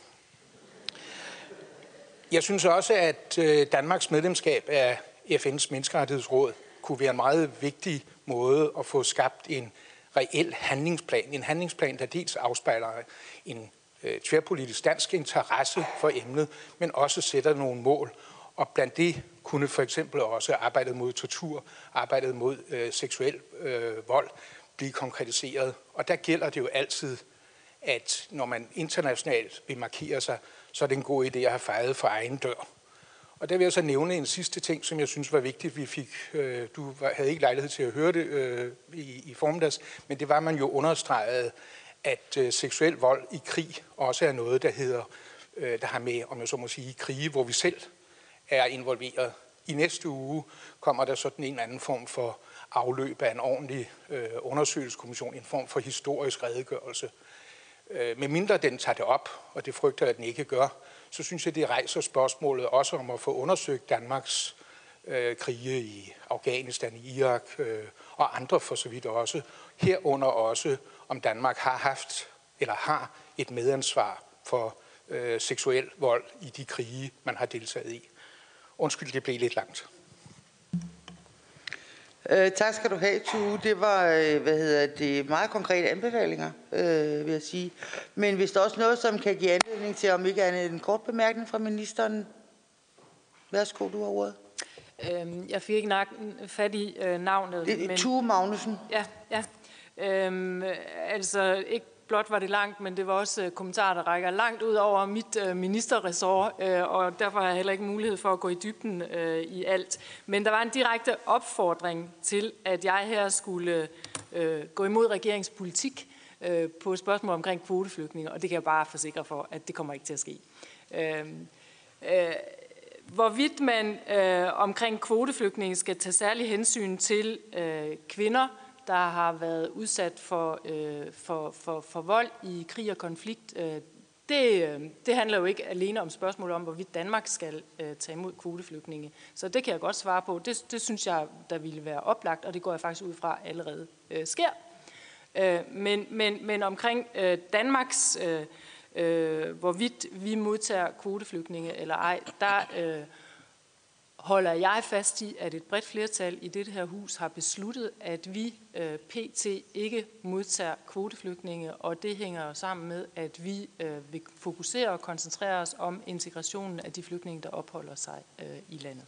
Jeg synes også, at øh, Danmarks medlemskab af FN's menneskerettighedsråd kunne være en meget vigtig måde at få skabt en reel handlingsplan. En handlingsplan, der dels afspejler en øh, tværpolitisk dansk interesse for emnet, men også sætter nogle mål. Og blandt det kunne for eksempel også arbejdet mod tortur, arbejdet mod øh, seksuel øh, vold blive konkretiseret. Og der gælder det jo altid, at når man internationalt vil markere sig, så er det en god idé at have fejret for egen dør. Og der vil jeg så nævne en sidste ting, som jeg synes var vigtigt, vi fik. Øh, du havde ikke lejlighed til at høre det øh, i, i formiddags, men det var, at man jo understregede, at øh, seksuel vold i krig også er noget, der hedder, øh, der har med, om jeg så må sige, krige, hvor vi selv er involveret. I næste uge kommer der sådan en eller anden form for afløb af en ordentlig øh, undersøgelseskommission, en form for historisk redegørelse. Øh, med mindre den tager det op, og det frygter jeg, at den ikke gør, så synes jeg, det rejser spørgsmålet også om at få undersøgt Danmarks øh, krige i Afghanistan, i Irak øh, og andre for så vidt også. Herunder også, om Danmark har haft eller har et medansvar for øh, seksuel vold i de krige, man har deltaget i. Undskyld, det blev lidt langt. Øh, tak skal du have, Tue. Det var øh, hvad hedder det, meget konkrete anbefalinger, øh, vil jeg sige. Men hvis der også noget, som kan give anledning til, om ikke andet en kort bemærkning fra ministeren. Værsgo, du har ordet. Øhm, jeg fik ikke nak- fat i øh, navnet. Det er men... Tue Magnussen. Ja, ja. Øhm, altså ikke blot var det langt, men det var også øh, kommentarer, der rækker langt ud over mit øh, ministerresort, øh, og derfor har jeg heller ikke mulighed for at gå i dybden i alt. Men der var en direkte opfordring til, at jeg her skulle gå imod regeringspolitik på spørgsmål omkring kvoteflygtninge, og det kan jeg bare forsikre for, at det kommer ikke til at ske. Hvorvidt man øh, omkring kvoteflygtninge skal tage særlig hensyn til øh, kvinder, der har været udsat for, øh, for, for, for vold i krig og konflikt. Øh, det, øh, det handler jo ikke alene om spørgsmålet om, hvorvidt Danmark skal øh, tage imod kvoteflygtninge. Så det kan jeg godt svare på. Det, det synes jeg, der ville være oplagt, og det går jeg faktisk ud fra allerede øh, sker. Øh, men, men, men omkring øh, Danmarks, øh, øh, hvorvidt vi modtager kvoteflygtninge eller ej, der... Øh, holder jeg fast i, at et bredt flertal i dette her hus har besluttet, at vi øh, pt. ikke modtager kvoteflygtninge, og det hænger jo sammen med, at vi øh, vil fokusere og koncentrere os om integrationen af de flygtninge, der opholder sig øh, i landet.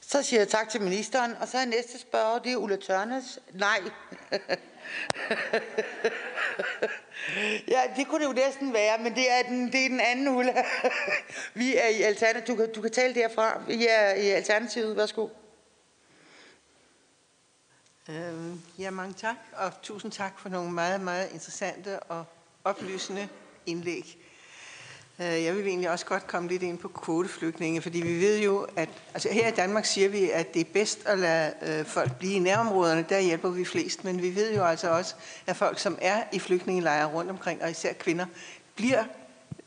Så siger jeg tak til ministeren, og så er næste spørger, det er Ulla Tørnes. Nej. ja, det kunne det jo næsten være, men det er den, det er den anden Ulla. Vi er i Alternativet. Du kan, du kan tale derfra. Vi er i Alternativet. Værsgo. Øhm, ja, mange tak, og tusind tak for nogle meget, meget interessante og oplysende indlæg. Øh, jeg vil egentlig også godt komme lidt ind på kvoteflygtninge, fordi vi ved jo, at altså her i Danmark siger vi, at det er bedst at lade øh, folk blive i nærområderne, der hjælper vi flest, men vi ved jo altså også, at folk, som er i flygtningelejre rundt omkring, og især kvinder, bliver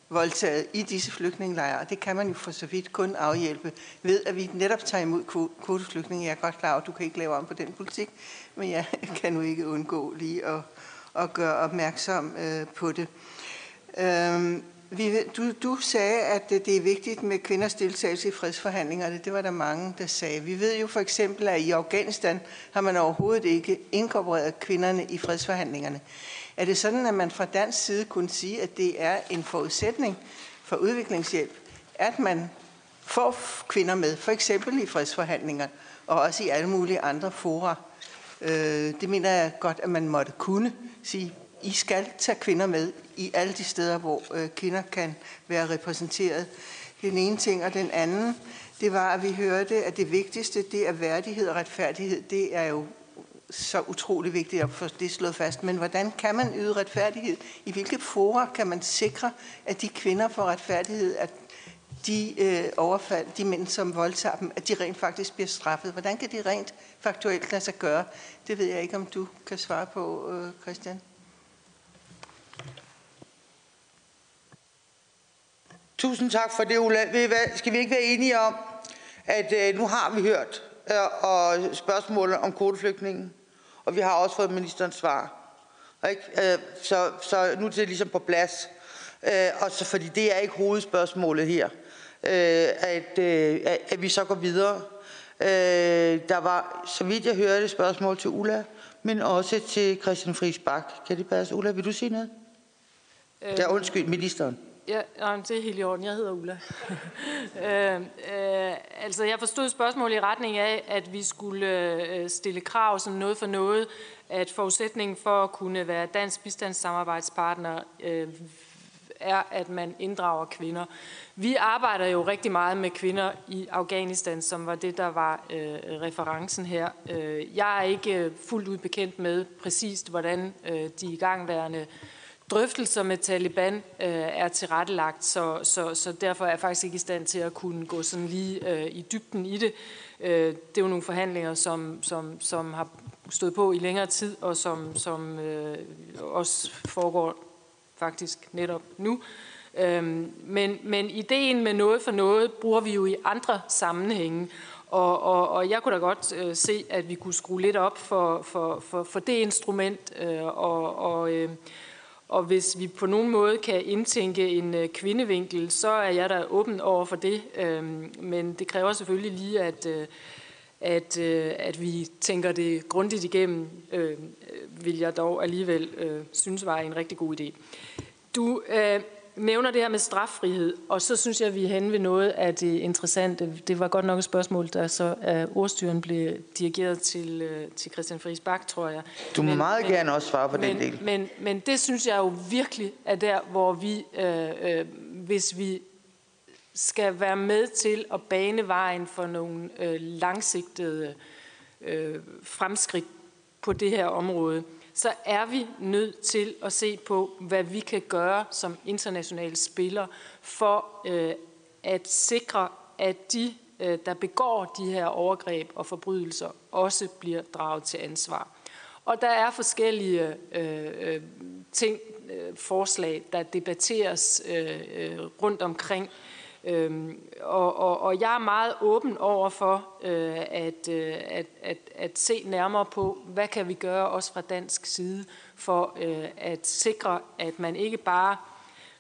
voldtaget i disse flygtningelejre, og det kan man jo for så vidt kun afhjælpe ved, at vi netop tager imod kvoteflygtninge. Jeg er godt klar over, at du kan ikke lave om på den politik, men jeg kan nu ikke undgå lige at, at gøre opmærksom øh, på det. Øhm, vi, du, du sagde, at øh, det er vigtigt med kvinders deltagelse i fredsforhandlingerne. Det var der mange, der sagde. Vi ved jo for eksempel, at i Afghanistan har man overhovedet ikke inkorporeret kvinderne i fredsforhandlingerne. Er det sådan, at man fra dansk side kunne sige, at det er en forudsætning for udviklingshjælp, at man får kvinder med, for eksempel i fredsforhandlinger, og også i alle mulige andre fora? Øh, det mener jeg godt, at man måtte kunne sige, i skal tage kvinder med i alle de steder, hvor øh, kvinder kan være repræsenteret. Den ene ting, og den anden, det var, at vi hørte, at det vigtigste, det er værdighed og retfærdighed. Det er jo så utrolig vigtigt at få det slået fast. Men hvordan kan man yde retfærdighed? I hvilke fora kan man sikre, at de kvinder får retfærdighed, at de øh, overfald, de mænd, som voldtager dem, at de rent faktisk bliver straffet? Hvordan kan de rent faktuelt lade sig gøre? Det ved jeg ikke, om du kan svare på, øh, Christian. Tusind tak for det, Ulla. Skal vi ikke være enige om, at øh, nu har vi hørt øh, og spørgsmålet om kvoteflygtningen, og vi har også fået ministerens svar. Ikke? Øh, så, så nu er det ligesom på plads. Øh, og så, fordi det er ikke hovedspørgsmålet her, øh, at, øh, at vi så går videre. Øh, der var, så vidt jeg hørte, spørgsmål til Ulla, men også til Christian Friis Bak. Kan det passe? Ulla, vil du sige noget? Øh, ja, undskyld, ministeren. Ja, nej, det er helt i orden. Jeg hedder Ulla. øh, øh, altså, jeg forstod spørgsmålet i retning af, at vi skulle øh, stille krav som noget for noget, at forudsætningen for at kunne være dansk bistandssamarbejdspartner øh, er, at man inddrager kvinder. Vi arbejder jo rigtig meget med kvinder i Afghanistan, som var det, der var øh, referencen her. Øh, jeg er ikke fuldt ud bekendt med præcist, hvordan øh, de igangværende øh, drøftelser med Taliban øh, er tilrettelagt, så, så, så derfor er jeg faktisk ikke i stand til at kunne gå sådan lige øh, i dybden i det. Øh, det er jo nogle forhandlinger, som, som, som har stået på i længere tid, og som, som øh, også foregår faktisk netop nu. Øh, men, men ideen med noget for noget bruger vi jo i andre sammenhænge, og, og, og jeg kunne da godt øh, se, at vi kunne skrue lidt op for, for, for, for det instrument, øh, og, og øh, og hvis vi på nogen måde kan indtænke en øh, kvindevinkel, så er jeg da åben over for det. Øhm, men det kræver selvfølgelig lige, at, øh, at, øh, at vi tænker det grundigt igennem, øhm, vil jeg dog alligevel synes var en rigtig god idé. Du nævner det her med straffrihed, og så synes jeg, at vi er henne ved noget af det interessante. Det var godt nok et spørgsmål, der så af ordstyren blev dirigeret til, øh, til Christian Friis Bak, tror jeg. Du må men, meget men, gerne også svare på men, den del. Men, men det synes jeg jo virkelig er der, hvor vi, øh, øh, hvis vi skal være med til at bane vejen for nogle øh, langsigtede øh, fremskridt på det her område, så er vi nødt til at se på, hvad vi kan gøre som internationale spillere for øh, at sikre, at de, øh, der begår de her overgreb og forbrydelser, også bliver draget til ansvar. Og der er forskellige øh, øh ting, øh, forslag, der debatteres øh, øh rundt omkring Øhm, og, og, og jeg er meget åben over for øh, at, øh, at, at, at se nærmere på, hvad kan vi gøre også fra dansk side for øh, at sikre, at man ikke bare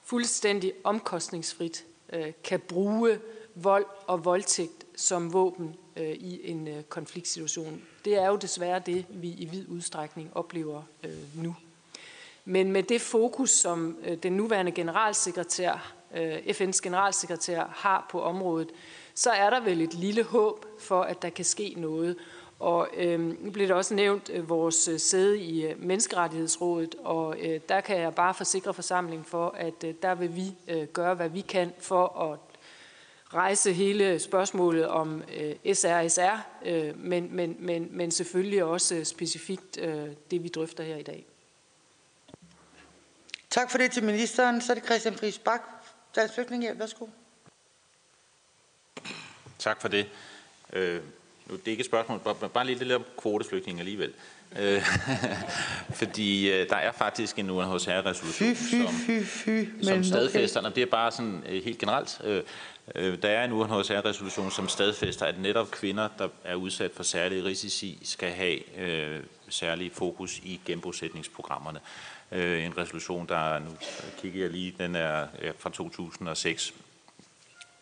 fuldstændig omkostningsfrit øh, kan bruge vold og voldtægt som våben øh, i en øh, konfliktsituation. Det er jo desværre det, vi i vid udstrækning oplever øh, nu. Men med det fokus, som øh, den nuværende generalsekretær øh, FN's generalsekretær har på området, så er der vel et lille håb for, at der kan ske noget. Og øh, nu blev det også nævnt øh, vores øh, sæde i øh, Menneskerettighedsrådet, og øh, der kan jeg bare forsikre forsamlingen for, at øh, der vil vi øh, gøre, hvad vi kan for at rejse hele spørgsmålet om øh, SRSR, øh, men, men, men, men selvfølgelig også specifikt øh, det, vi drøfter her i dag. Tak for det til ministeren. Så er det Christian Friis Bak, Dansk Flygtningehjælp. Værsgo. Tak for det. Øh, nu, det er ikke et spørgsmål, bare, bare lige lidt om kvoteflygtninge alligevel. Øh, fordi øh, der er faktisk en UNHCR-resolution, Fy, fy, fy, fy. som stadfæster, okay. det er bare sådan øh, helt generelt, øh, øh, der er en UNHCR-resolution, som stadfæster, at netop kvinder, der er udsat for særlige risici, skal have øh, særlig fokus i genbosætningsprogrammerne. Øh, en resolution, der, nu øh, kigger jeg lige, den er fra 2006,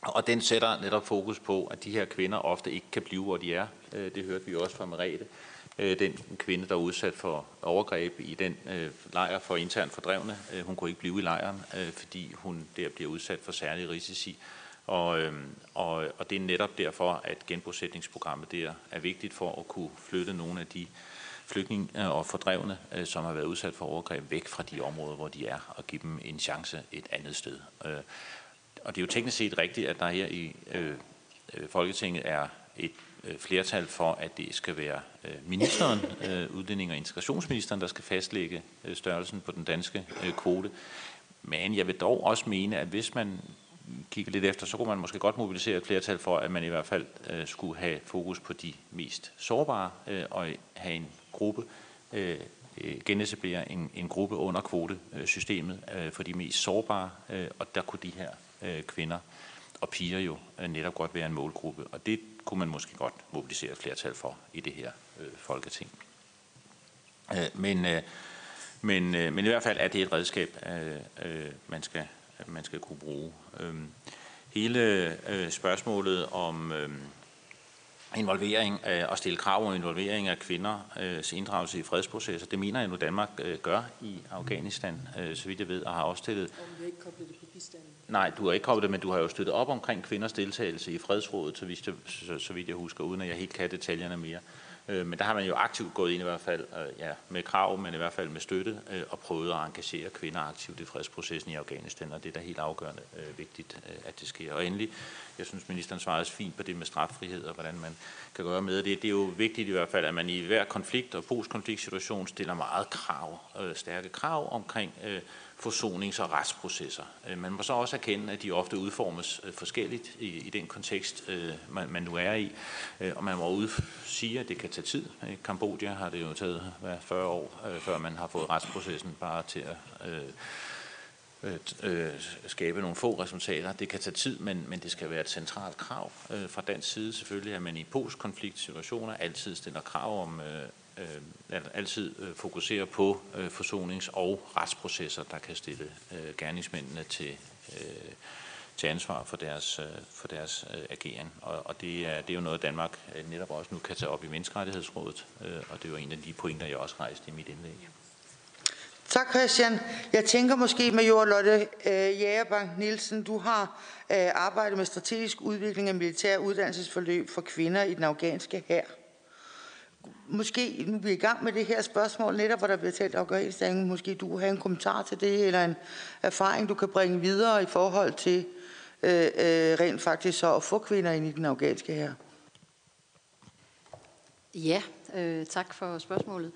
og den sætter netop fokus på, at de her kvinder ofte ikke kan blive, hvor de er. Øh, Det hørte vi også fra Merete. Øh, Den kvinde, der er udsat for overgreb i den øh, lejr for internt fordrevne, øh, hun kunne ikke blive i lejren, øh, fordi hun der bliver udsat for særlige risici. Og, øhm, og, og det er netop derfor, at genbosætningsprogrammet der er vigtigt for at kunne flytte nogle af de flygtninge øh, og fordrevne, øh, som har været udsat for overgreb, væk fra de områder, hvor de er, og give dem en chance et andet sted. Øh, og det er jo teknisk set rigtigt, at der her i Folketinget er et flertal for, at det skal være ministeren, udlænding og integrationsministeren, der skal fastlægge størrelsen på den danske kvote. Men jeg vil dog også mene, at hvis man kigger lidt efter, så kunne man måske godt mobilisere et flertal for, at man i hvert fald øh, skulle have fokus på de mest sårbare øh, og have en gruppe, øh, øh genetablere en, en gruppe under kvotesystemet øh, for de mest sårbare, øh, og der kunne de her øh, kvinder og piger jo øh, netop godt være en målgruppe, og det kunne man måske godt mobilisere et flertal for i det her øh, folketing. Øh, men, øh, men, øh, men i hvert fald er det et redskab, øh, øh, man, skal, man skal kunne bruge. Øh, hele øh, spørgsmålet om øh, involvering øh, og stille krav om involvering af kvinders inddragelse i fredsprocesser, det mener jeg nu Danmark øh, gør i Afghanistan, øh, så vidt jeg ved, og har også stillet Om vi ikke koblet det på bistanden. Nej, du har ikke koblet det, men du har jo støttet op omkring kvinders deltagelse i fredsrådet, så vidt jeg, så, så vidt jeg husker, uden at jeg helt kan detaljerne mere. Øh, men der har man jo aktivt gået ind i hvert fald øh, ja, med krav, men i hvert fald med støtte, øh, og prøvet at engagere kvinder aktivt i fredsprocessen i Afghanistan, og det er da helt afgørende øh, vigtigt, øh, at det sker. Og endelig, jeg synes, ministeren svarede fint på det med straffrihed, og hvordan man kan gøre med det. Det er jo vigtigt i hvert fald, at man i hver konflikt og postkonfliktsituation stiller meget krav, øh, stærke krav omkring øh, forsonings- og retsprocesser. Øh, man må så også erkende, at de ofte udformes øh, forskelligt i, i den kontekst, øh, man, man nu er i. Og man må ud sige, at det kan tage tid. I Kambodja har det jo taget hvad, 40 år, før man har fået retsprocessen bare til at øh, øh, skabe nogle få resultater. Det kan tage tid, men, men det skal være et centralt krav øh, fra dansk side selvfølgelig, at man i postkonfliktsituationer altid stiller krav om, øh, øh, altid øh, fokuserer på øh, forsonings- og retsprocesser, der kan stille øh, gerningsmændene til, øh, til ansvar for deres, øh, for deres øh, ageren. Og, og det, er, det er jo noget, Danmark øh, netop også nu kan tage op i Menneskerettighedsrådet, øh, og det er jo en af de pointer, jeg også rejste i mit indlæg. Tak Christian. Jeg tænker måske, Major Lotte øh, Jægerbank Nielsen, du har øh, arbejdet med strategisk udvikling af militære uddannelsesforløb for kvinder i den afghanske hær. Måske, nu er vi i gang med det her spørgsmål, netop hvor der bliver talt Afghanistan, måske du har en kommentar til det, eller en erfaring, du kan bringe videre i forhold til øh, øh, rent faktisk så at få kvinder ind i den afghanske her. Ja, øh, tak for spørgsmålet.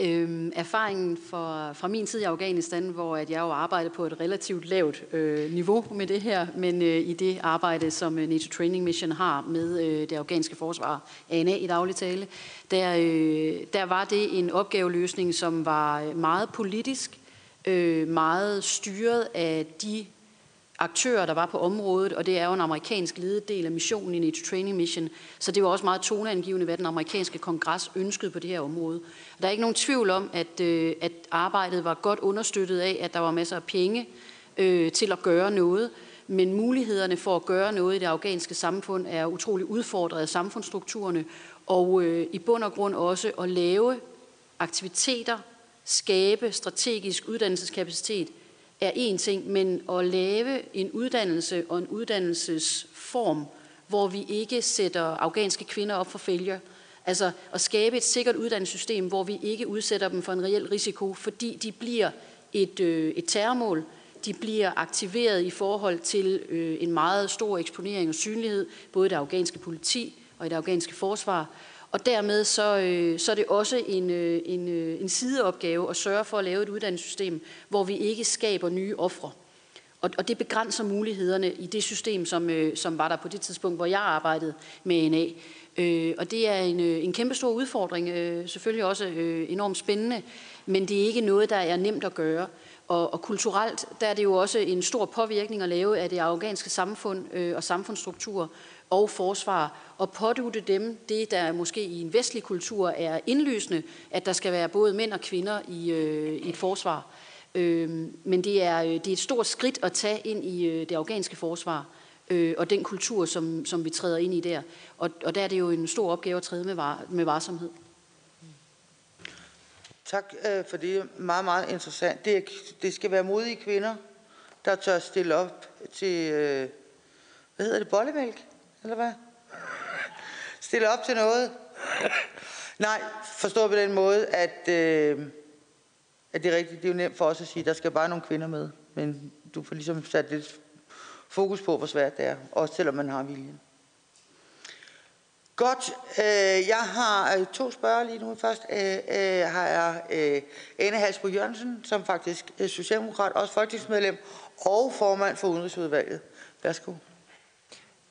Øh, erfaringen fra, fra min tid i Afghanistan, hvor at jeg jo arbejdede på et relativt lavt øh, niveau med det her, men øh, i det arbejde, som øh, NATO Training Mission har med øh, det afghanske forsvar, ANA i daglig tale, der, øh, der var det en opgaveløsning, som var øh, meget politisk, øh, meget styret af de aktører, der var på området, og det er jo en amerikansk ledet del af missionen i NATO Training Mission, så det var også meget toneangivende, hvad den amerikanske kongres ønskede på det her område. Der er ikke nogen tvivl om, at, øh, at arbejdet var godt understøttet af, at der var masser af penge øh, til at gøre noget, men mulighederne for at gøre noget i det afghanske samfund er utrolig udfordret af samfundsstrukturerne, og øh, i bund og grund også at lave aktiviteter, skabe strategisk uddannelseskapacitet, er en ting, men at lave en uddannelse og en uddannelsesform, hvor vi ikke sætter afghanske kvinder op for failure. Altså at skabe et sikkert uddannelsessystem, hvor vi ikke udsætter dem for en reel risiko, fordi de bliver et, øh, et terrormål, de bliver aktiveret i forhold til øh, en meget stor eksponering og synlighed, både i det afghanske politi og i det afghanske forsvar. Og dermed så, øh, så er det også en, øh, en, øh, en sideopgave at sørge for at lave et uddannelsessystem, hvor vi ikke skaber nye ofre. Og, og det begrænser mulighederne i det system, som, øh, som var der på det tidspunkt, hvor jeg arbejdede med NA. Øh, og det er en, øh, en kæmpe stor udfordring, øh, selvfølgelig også øh, enormt spændende, men det er ikke noget, der er nemt at gøre. Og, og kulturelt, der er det jo også en stor påvirkning at lave af det afghanske samfund øh, og samfundsstruktur og forsvar, og pådute dem det, der måske i en vestlig kultur er indlysende, at der skal være både mænd og kvinder i, øh, i et forsvar. Øh, men det er, øh, det er et stort skridt at tage ind i øh, det afghanske forsvar, øh, og den kultur, som, som vi træder ind i der. Og, og der er det jo en stor opgave at træde med, var, med varsomhed. Tak øh, for det. Meget, meget interessant. Det, er, det skal være modige kvinder, der tør stille op til, øh, hvad hedder det, bollemælk? Eller hvad? Stille op til noget? Nej, forstå på den måde, at, øh, at det er rigtigt. Det er jo nemt for os at sige, at der skal bare nogle kvinder med. Men du får ligesom sat lidt fokus på, hvor svært det er. Også selvom man har viljen. Godt. Øh, jeg har øh, to spørger lige nu. Først øh, øh, har jeg øh, Anne Halsbro Jørgensen, som faktisk er socialdemokrat, også folketingsmedlem og formand for Udenrigsudvalget. Værsgo.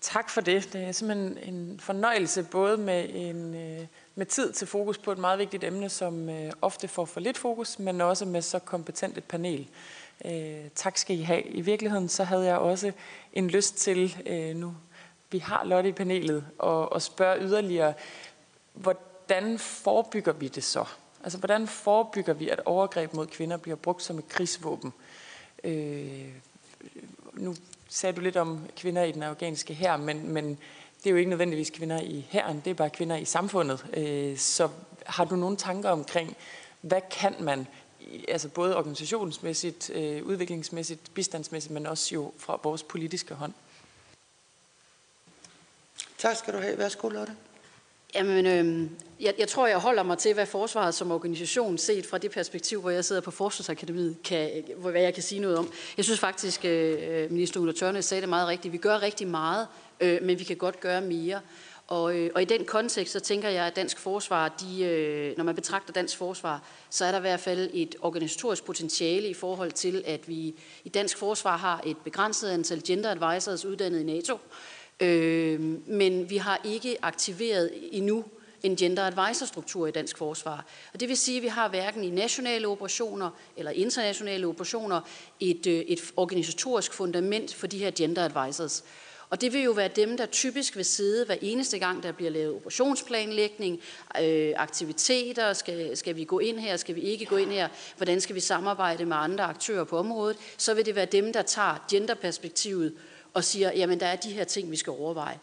Tak for det. Det er simpelthen en fornøjelse både med, en, øh, med tid til fokus på et meget vigtigt emne, som øh, ofte får for lidt fokus, men også med så kompetent et panel. Øh, tak skal I have. I virkeligheden så havde jeg også en lyst til, nu vi har Lotte i panelet, og, og spørge yderligere, hvordan forebygger vi det så? Altså, hvordan forebygger vi, at overgreb mod kvinder bliver brugt som et krigsvåben? Øh, nu sagde du lidt om kvinder i den afghanske her, men, men det er jo ikke nødvendigvis kvinder i herren, det er bare kvinder i samfundet. Øh, så har du nogle tanker omkring, hvad kan man, altså både organisationsmæssigt, øh, udviklingsmæssigt, bistandsmæssigt, men også jo fra vores politiske hånd? Tak skal du have. Værsgo, Lotte. Jamen, øh, jeg, jeg tror, jeg holder mig til, hvad forsvaret som organisation, set fra det perspektiv, hvor jeg sidder på Forsvarsakademiet, kan, hvad jeg kan sige noget om. Jeg synes faktisk, øh, øh minister Ulla Tørnes sagde det meget rigtigt. Vi gør rigtig meget, øh, men vi kan godt gøre mere. Og, øh, og i den kontekst, så tænker jeg, at dansk forsvar, de, øh, når man betragter dansk forsvar, så er der i hvert fald et organisatorisk potentiale i forhold til, at vi i dansk forsvar har et begrænset antal gender advisors uddannet i NATO, Øh, men vi har ikke aktiveret endnu en gender advisor struktur i dansk forsvar. Og det vil sige, at vi har hverken i nationale operationer eller internationale operationer et, øh, et organisatorisk fundament for de her gender advisors. Og det vil jo være dem, der typisk vil sidde hver eneste gang, der bliver lavet operationsplanlægning, øh, aktiviteter, skal, skal vi gå ind her, skal vi ikke gå ind her, hvordan skal vi samarbejde med andre aktører på området, så vil det være dem, der tager genderperspektivet og siger, jamen der er de her ting, vi skal overveje.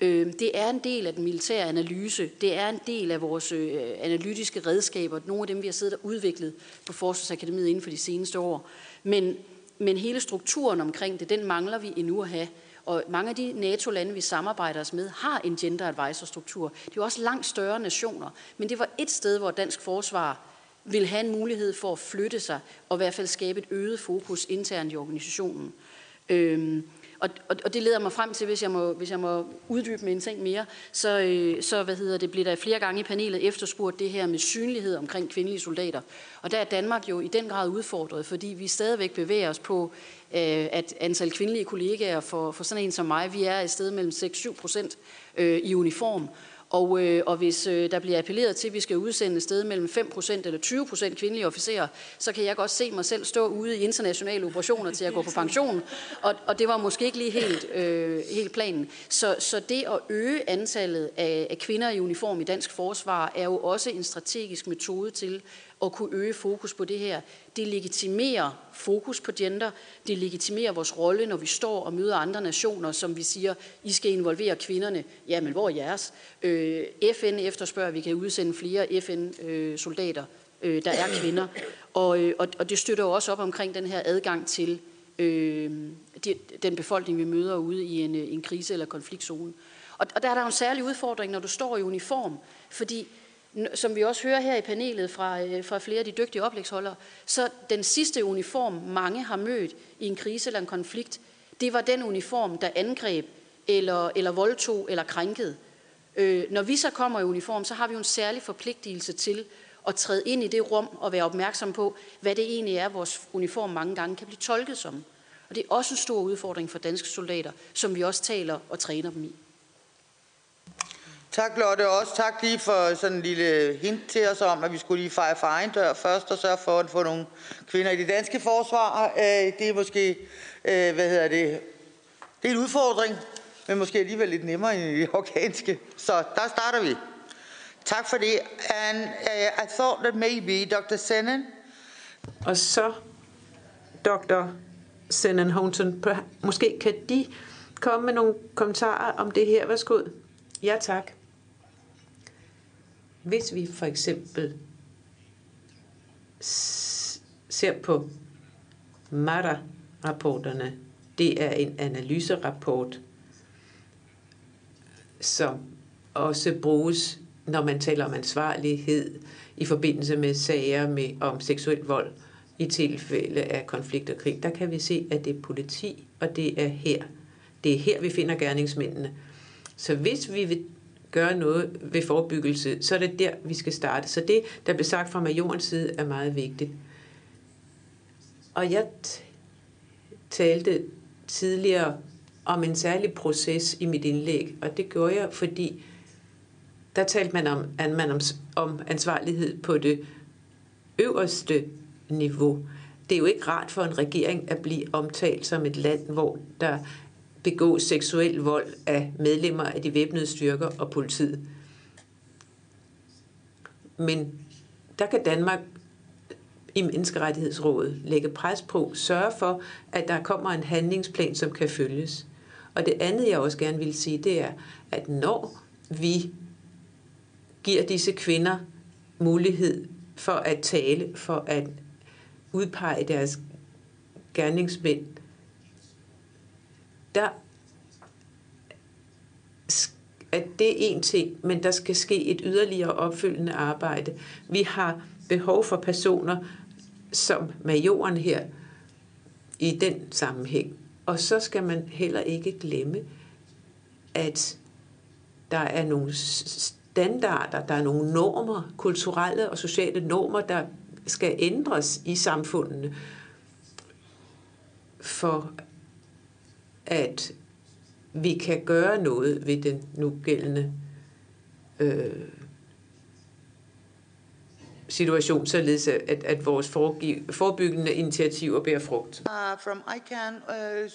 Øhm, det er en del af den militære analyse. Det er en del af vores øh, analytiske redskaber. Nogle af dem, vi har siddet og udviklet på Forsvarsakademiet inden for de seneste år. Men, men hele strukturen omkring det, den mangler vi endnu at have. Og mange af de NATO-lande, vi samarbejder os med, har en gender advisor-struktur. Det er jo også langt større nationer. Men det var et sted, hvor dansk forsvar vil have en mulighed for at flytte sig, og i hvert fald skabe et øget fokus internt i organisationen. Øhm, og, og, og det leder mig frem til, hvis jeg må, hvis jeg må uddybe med en ting mere, så, øh, så hvad hedder det, bliver der flere gange i panelet efterspurgt det her med synlighed omkring kvindelige soldater. Og der er Danmark jo i den grad udfordret, fordi vi stadigvæk bevæger os på, øh, at antal kvindelige kollegaer for, for sådan en som mig, vi er et sted mellem 6-7 procent øh, i uniform. Og, øh, og hvis øh, der bliver appelleret til, at vi skal udsende et sted mellem 5% eller 20% kvindelige officerer, så kan jeg godt se mig selv stå ude i internationale operationer til at gå på pension. Og, og det var måske ikke lige helt, øh, helt planen. Så, så det at øge antallet af, af kvinder i uniform i dansk forsvar er jo også en strategisk metode til at kunne øge fokus på det her. Det legitimerer fokus på gender. Det legitimerer vores rolle, når vi står og møder andre nationer, som vi siger, I skal involvere kvinderne. Jamen, hvor er jeres? Øh, FN efterspørger, at vi kan udsende flere FN-soldater, øh, øh, der er kvinder. Og, øh, og, og det støtter jo også op omkring den her adgang til øh, den befolkning, vi møder ude i en, øh, en krise- eller konfliktzone. Og, og der er der jo en særlig udfordring, når du står i uniform, fordi som vi også hører her i panelet fra, øh, fra flere af de dygtige oplægsholdere, så den sidste uniform, mange har mødt i en krise eller en konflikt, det var den uniform, der angreb eller, eller voldtog eller krænkede. Øh, når vi så kommer i uniform, så har vi jo en særlig forpligtelse til at træde ind i det rum og være opmærksom på, hvad det egentlig er, vores uniform mange gange kan blive tolket som. Og det er også en stor udfordring for danske soldater, som vi også taler og træner dem i. Tak Lotte, og også tak lige for sådan en lille hint til os om, at vi skulle lige fejre for egen dør først, og sørge for at få nogle kvinder i det danske forsvar. Øh, det er måske, øh, hvad hedder det, det er en udfordring, men måske alligevel lidt nemmere end i det organske. Så der starter vi. Tak for det. And uh, I thought that maybe Dr. Sennen. Og så Dr. Sennen Honton, måske kan de komme med nogle kommentarer om det her. Værsgo. Ja, tak. Hvis vi for eksempel ser på MARA-rapporterne, det er en analyserapport, som også bruges, når man taler om ansvarlighed i forbindelse med sager med, om seksuel vold i tilfælde af konflikt og krig. Der kan vi se, at det er politi, og det er her. Det er her, vi finder gerningsmændene. Så hvis vi vil gøre noget ved forebyggelse, så er det der, vi skal starte. Så det, der blev sagt fra majorens side, er meget vigtigt. Og jeg talte tidligere om en særlig proces i mit indlæg, og det gjorde jeg, fordi der talte man om, at man om, om ansvarlighed på det øverste niveau. Det er jo ikke rart for en regering at blive omtalt som et land, hvor der begå seksuel vold af medlemmer af de væbnede styrker og politiet. Men der kan Danmark i Menneskerettighedsrådet lægge pres på, sørge for, at der kommer en handlingsplan, som kan følges. Og det andet, jeg også gerne vil sige, det er, at når vi giver disse kvinder mulighed for at tale, for at udpege deres gerningsmænd, der at det er en ting, men der skal ske et yderligere opfølgende arbejde. Vi har behov for personer som majoren her i den sammenhæng. Og så skal man heller ikke glemme, at der er nogle standarder, der er nogle normer, kulturelle og sociale normer, der skal ændres i samfundene for at vi kan gøre noget ved den nugældende øh, situation, således at, at vores forebyggende initiativer bærer frugt. Uh, from ICANN, uh,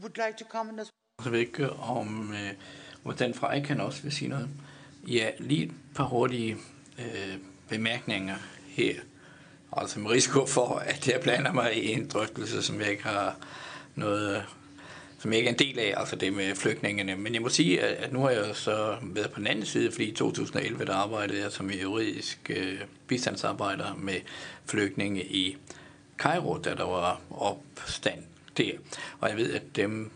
would like to comment as Jeg ved ikke, om øh, hvordan fra ICANN også vil sige noget. Ja, lige et par hurtige øh, bemærkninger her. Altså med risiko for, at jeg blander mig i en drøftelse, som jeg ikke har noget som jeg ikke er en del af, altså det med flygtningene. Men jeg må sige, at nu har jeg så været på den anden side, fordi i 2011 der arbejdede jeg som juridisk øh, bistandsarbejder med flygtninge i Cairo, da der var opstand der. Og jeg ved, at dem,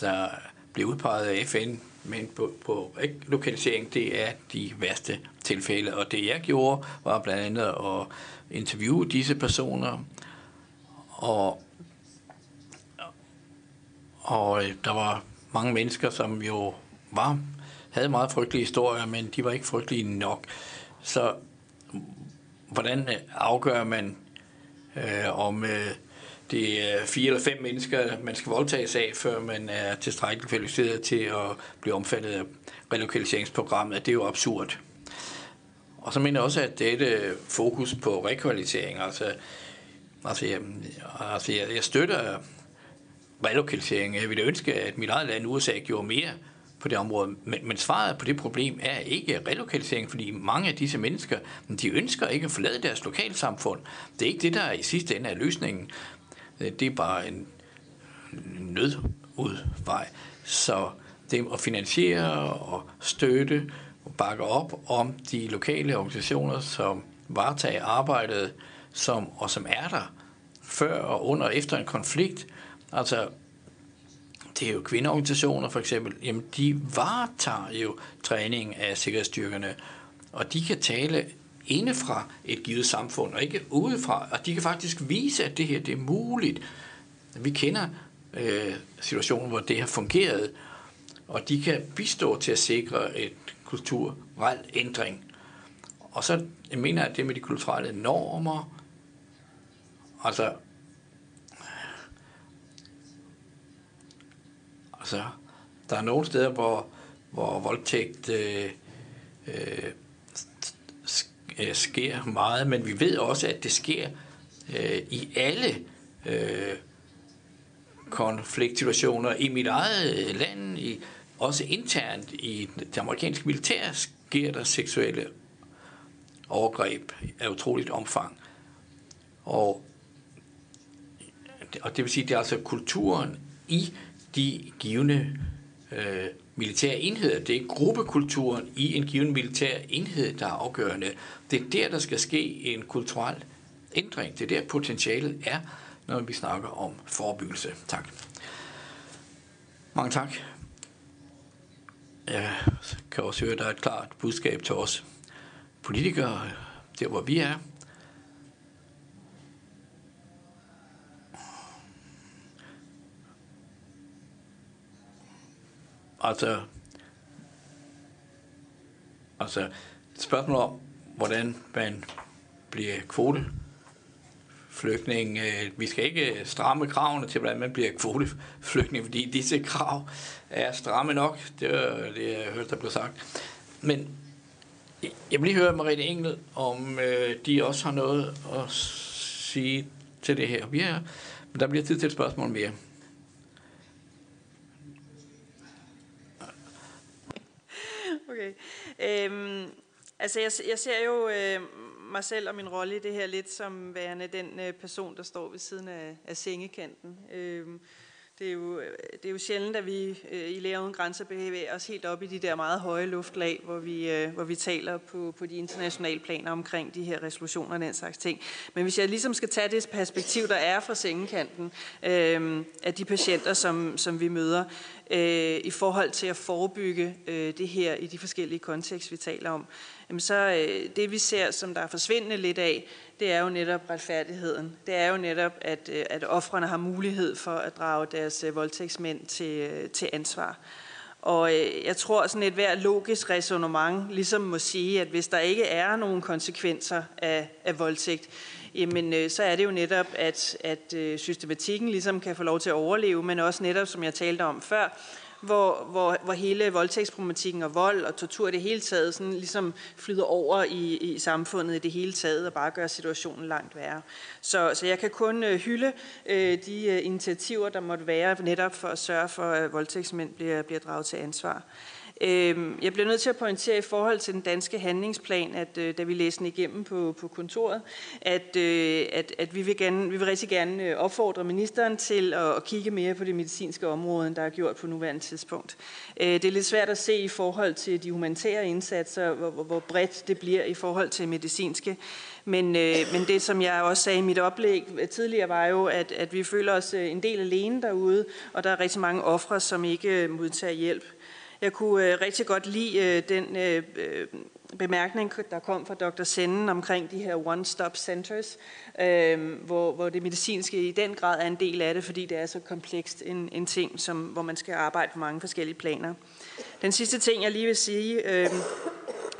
der blev udpeget af FN men på, på lokalisering, det er de værste tilfælde. Og det jeg gjorde, var blandt andet at interviewe disse personer, og og øh, der var mange mennesker, som jo var, havde meget frygtelige historier, men de var ikke frygtelige nok. Så hvordan øh, afgør man, øh, om øh, det er fire eller fem mennesker, man skal voldtages af, før man er tilstrækkeligt kvalificeret til at blive omfattet af relokaliseringsprogrammet? Det er jo absurd. Og så mener jeg også, at dette fokus på rekvalificering, altså, altså, jeg, altså jeg, jeg støtter relokalisering. Jeg ville ønske, at mit eget land USA gjorde mere på det område. Men, men svaret på det problem er ikke relokalisering, fordi mange af disse mennesker, de ønsker ikke at forlade deres lokalsamfund. Det er ikke det, der i sidste ende er løsningen. Det er bare en nødudvej. Så det at finansiere og støtte og bakke op om de lokale organisationer, som varetager arbejdet, som, og som er der før og under og efter en konflikt, Altså, det er jo kvindeorganisationer for eksempel, jamen de varetager jo træning af sikkerhedsstyrkerne, og de kan tale indefra et givet samfund, og ikke udefra, og de kan faktisk vise, at det her det er muligt. Vi kender øh, situationen, hvor det har fungeret, og de kan bistå til at sikre et kulturel ændring. Og så jeg mener at det med de kulturelle normer, altså, altså der er nogle steder, hvor, hvor voldtægt øh, øh, øh, sker meget, men vi ved også, at det sker øh, i alle øh, konfliktsituationer i mit eget land, i, også internt i det amerikanske militær, sker der seksuelle overgreb af utroligt omfang. Og, og det vil sige, det er altså kulturen i de givende øh, militære enheder. Det er gruppekulturen i en given militær enhed, der er afgørende. Det er der, der skal ske en kulturel ændring. Det er der, potentialet er, når vi snakker om forebyggelse. Tak. Mange tak. Jeg kan også høre, at der er et klart budskab til os politikere, der hvor vi er. Altså, altså spørgsmål om, hvordan man bliver kvote flygtning. Øh, vi skal ikke øh, stramme kravene til, hvordan man bliver kvoteflygtning, fordi disse krav er stramme nok. Det er det, jeg hørte, der blev sagt. Men jeg vil lige høre Mariette Engel, om øh, de også har noget at sige til det her. Vi er, men der bliver tid til et spørgsmål mere. Okay. Øhm, altså, jeg, jeg ser jo øh, mig selv og min rolle i det her lidt som værende den øh, person, der står ved siden af, af sengekanten. Øhm, det er jo, øh, det er jo sjældent, at vi øh, i Læger Uden Grænser bevæger os helt op i de der meget høje luftlag, hvor vi, øh, hvor vi taler på, på de internationale planer omkring de her resolutioner og den slags ting. Men hvis jeg ligesom skal tage det perspektiv, der er fra sengekanten øh, af de patienter, som, som vi møder, øh, i forhold til at forebygge øh, det her i de forskellige kontekster, vi taler om, jamen så øh, det vi ser, som der er forsvindende lidt af, det er jo netop retfærdigheden. Det er jo netop, at, øh, at offrene har mulighed for at drage deres øh, voldtægtsmænd til, øh, til ansvar. Og øh, jeg tror, sådan et hver logisk resonemang ligesom må sige, at hvis der ikke er nogen konsekvenser af, af voldtægt, jamen øh, så er det jo netop, at, at øh, systematikken ligesom kan få lov til at overleve, men også netop, som jeg talte om før, hvor, hvor, hvor hele voldtægtsproblematikken og vold og tortur i det hele taget sådan ligesom flyder over i, i samfundet i det hele taget og bare gør situationen langt værre. Så, så jeg kan kun øh, hylde øh, de initiativer, der måtte være netop for at sørge for, at voldtægtsmænd bliver, bliver draget til ansvar. Øhm, jeg bliver nødt til at pointere i forhold til den danske handlingsplan, at øh, da vi læste den igennem på, på kontoret, at, øh, at, at vi, vil gerne, vi vil rigtig gerne øh, opfordre ministeren til at, at kigge mere på det medicinske område, end der er gjort på nuværende tidspunkt. Det er lidt svært at se i forhold til de humanitære indsatser, hvor, hvor bredt det bliver i forhold til medicinske. Men, øh, men det, som jeg også sagde i mit oplæg tidligere, var jo, at, at vi føler os en del alene derude, og der er rigtig mange ofre, som ikke modtager hjælp. Jeg kunne øh, rigtig godt lide øh, den øh, bemærkning, der kom fra Dr. Senden omkring de her one-stop centers, øh, hvor, hvor det medicinske i den grad er en del af det, fordi det er så komplekst en, en ting, som, hvor man skal arbejde på mange forskellige planer. Den sidste ting, jeg lige vil sige, øh,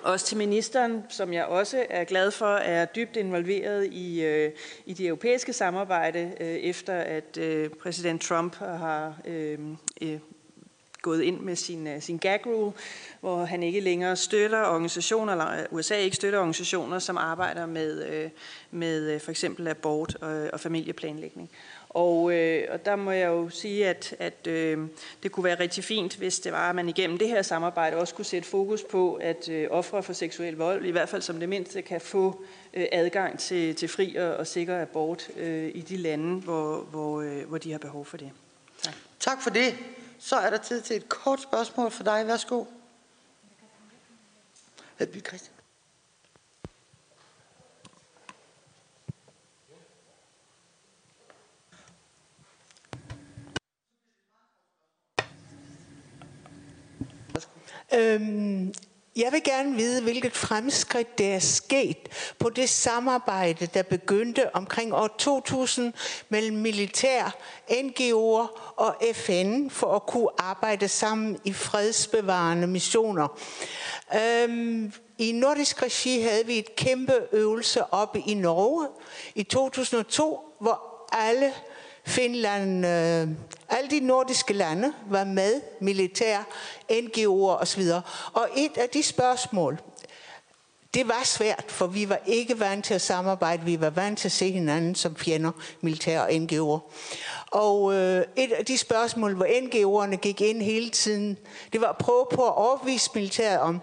også til ministeren, som jeg også er glad for, er dybt involveret i, øh, i det europæiske samarbejde, øh, efter at øh, præsident Trump har øh, øh, gået ind med sin, øh, sin gag rule, hvor han ikke længere støtter organisationer, eller øh, USA ikke støtter organisationer, som arbejder med, øh, med for eksempel abort og, og familieplanlægning. Og, øh, og der må jeg jo sige, at, at øh, det kunne være rigtig fint, hvis det var, at man igennem det her samarbejde også kunne sætte fokus på, at øh, ofre for seksuel vold, i hvert fald som det mindste, kan få øh, adgang til, til fri og, og sikker abort øh, i de lande, hvor, hvor, øh, hvor de har behov for det. Tak. Tak for det. Så er der tid til et kort spørgsmål for dig. Værsgo. Hedby Christian. Øhm, jeg vil gerne vide, hvilket fremskridt der er sket på det samarbejde, der begyndte omkring år 2000 mellem militær, NGO'er og FN for at kunne arbejde sammen i fredsbevarende missioner. Øhm, I nordisk regi havde vi et kæmpe øvelse oppe i Norge i 2002, hvor alle Finland, øh, alle de nordiske lande var med, militær, NGO'er osv. Og et af de spørgsmål, det var svært, for vi var ikke vant til at samarbejde. Vi var vant til at se hinanden som fjender, militær og NGO'er. Og øh, et af de spørgsmål, hvor NGO'erne gik ind hele tiden, det var at prøve på at overbevise militæret om,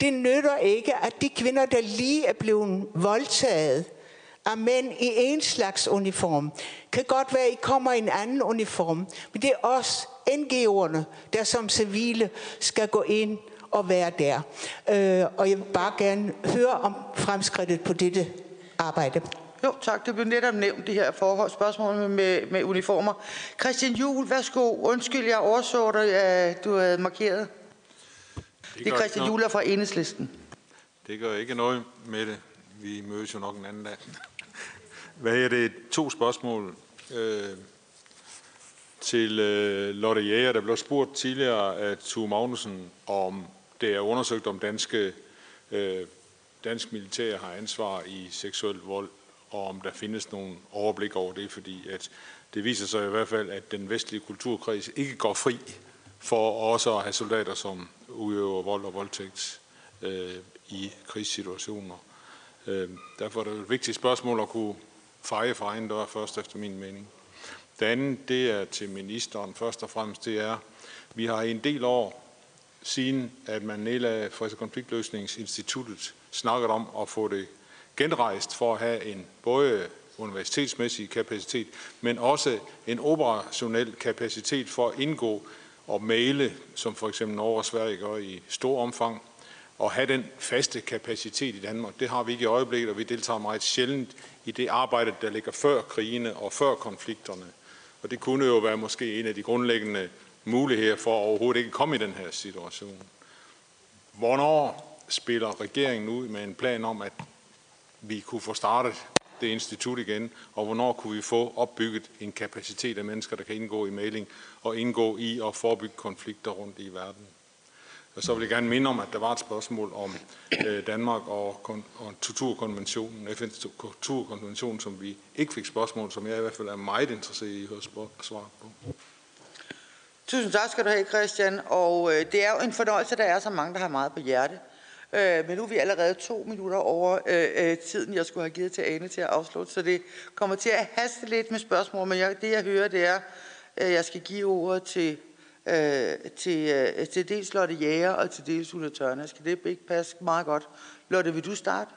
det nytter ikke, at de kvinder, der lige er blevet voldtaget, af mænd i en slags uniform. Kan godt være, at I kommer i en anden uniform, men det er os, NGO'erne, der som civile skal gå ind og være der. Øh, og jeg vil bare gerne høre om fremskridtet på dette arbejde. Jo, tak. Det blev netop nævnt, det her forhold, spørgsmål med, med uniformer. Christian Juhl, værsgo. Undskyld, jeg overså dig, at du havde markeret. Det, det er Christian Juhl fra Enhedslisten. Det gør ikke noget med det. Vi mødes jo nok en anden dag. Hvad er det? To spørgsmål øh, til øh, Lotte Jæger. Der blev spurgt tidligere af Tue Magnussen, om det er undersøgt, om danske, øh, dansk militær har ansvar i seksuel vold, og om der findes nogen overblik over det, fordi at det viser sig i hvert fald, at den vestlige kulturkreds ikke går fri for også at have soldater, som udøver vold og voldtægt øh, i krigssituationer. Øh, derfor er det et vigtigt spørgsmål at kunne feje for egen dør først, efter min mening. Det andet, det er til ministeren først og fremmest, det er, vi har i en del år siden, at man nedlagde freds- og konfliktløsningsinstituttet, snakket om at få det genrejst for at have en både universitetsmæssig kapacitet, men også en operationel kapacitet for at indgå og male, som for eksempel Norge og Sverige gør i stor omfang, at have den faste kapacitet i Danmark. Det har vi ikke i øjeblikket, og vi deltager meget sjældent i det arbejde, der ligger før krigene og før konflikterne. Og det kunne jo være måske en af de grundlæggende muligheder for at overhovedet ikke komme i den her situation. Hvornår spiller regeringen ud med en plan om, at vi kunne få startet det institut igen, og hvornår kunne vi få opbygget en kapacitet af mennesker, der kan indgå i mailing og indgå i at forebygge konflikter rundt i verden. Og så vil jeg gerne minde om, at der var et spørgsmål om øh, Danmark og, og torturkonventionen, FN's torturkonvention, som vi ikke fik spørgsmål, som jeg i hvert fald er meget interesseret i at svar. på. Tusind tak skal du have, Christian. Og øh, det er jo en fornøjelse, der er så mange, der har meget på hjerte. Øh, men nu er vi allerede to minutter over øh, øh, tiden, jeg skulle have givet til Ane til at afslutte, så det kommer til at haste lidt med spørgsmål, men jeg, det jeg hører, det er, at jeg skal give ordet til øh, til, øh, til dels Lotte Jæger og til dels Ulla Tørne. Kan det ikke passe meget godt? Lotte, vil du starte?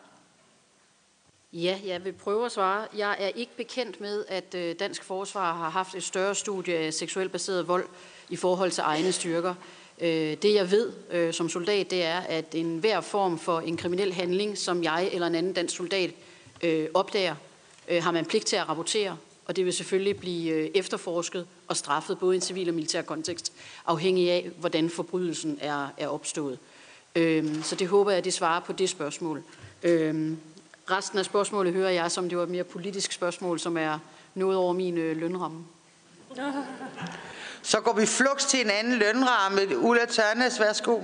Ja, jeg vil prøve at svare. Jeg er ikke bekendt med, at øh, Dansk Forsvar har haft et større studie af seksuelt baseret vold i forhold til egne styrker. Øh, det jeg ved øh, som soldat, det er, at enhver form for en kriminel handling, som jeg eller en anden dansk soldat øh, opdager, øh, har man pligt til at rapportere og det vil selvfølgelig blive øh, efterforsket og straffet både i en civil og militær kontekst, afhængig af, hvordan forbrydelsen er, er opstået. Øhm, så det håber jeg, det svarer på det spørgsmål. Øhm, resten af spørgsmålet hører jeg, som det var et mere politisk spørgsmål, som er noget over min øh, lønramme. Så går vi flux til en anden lønramme. Ulla Tørnes, værsgo.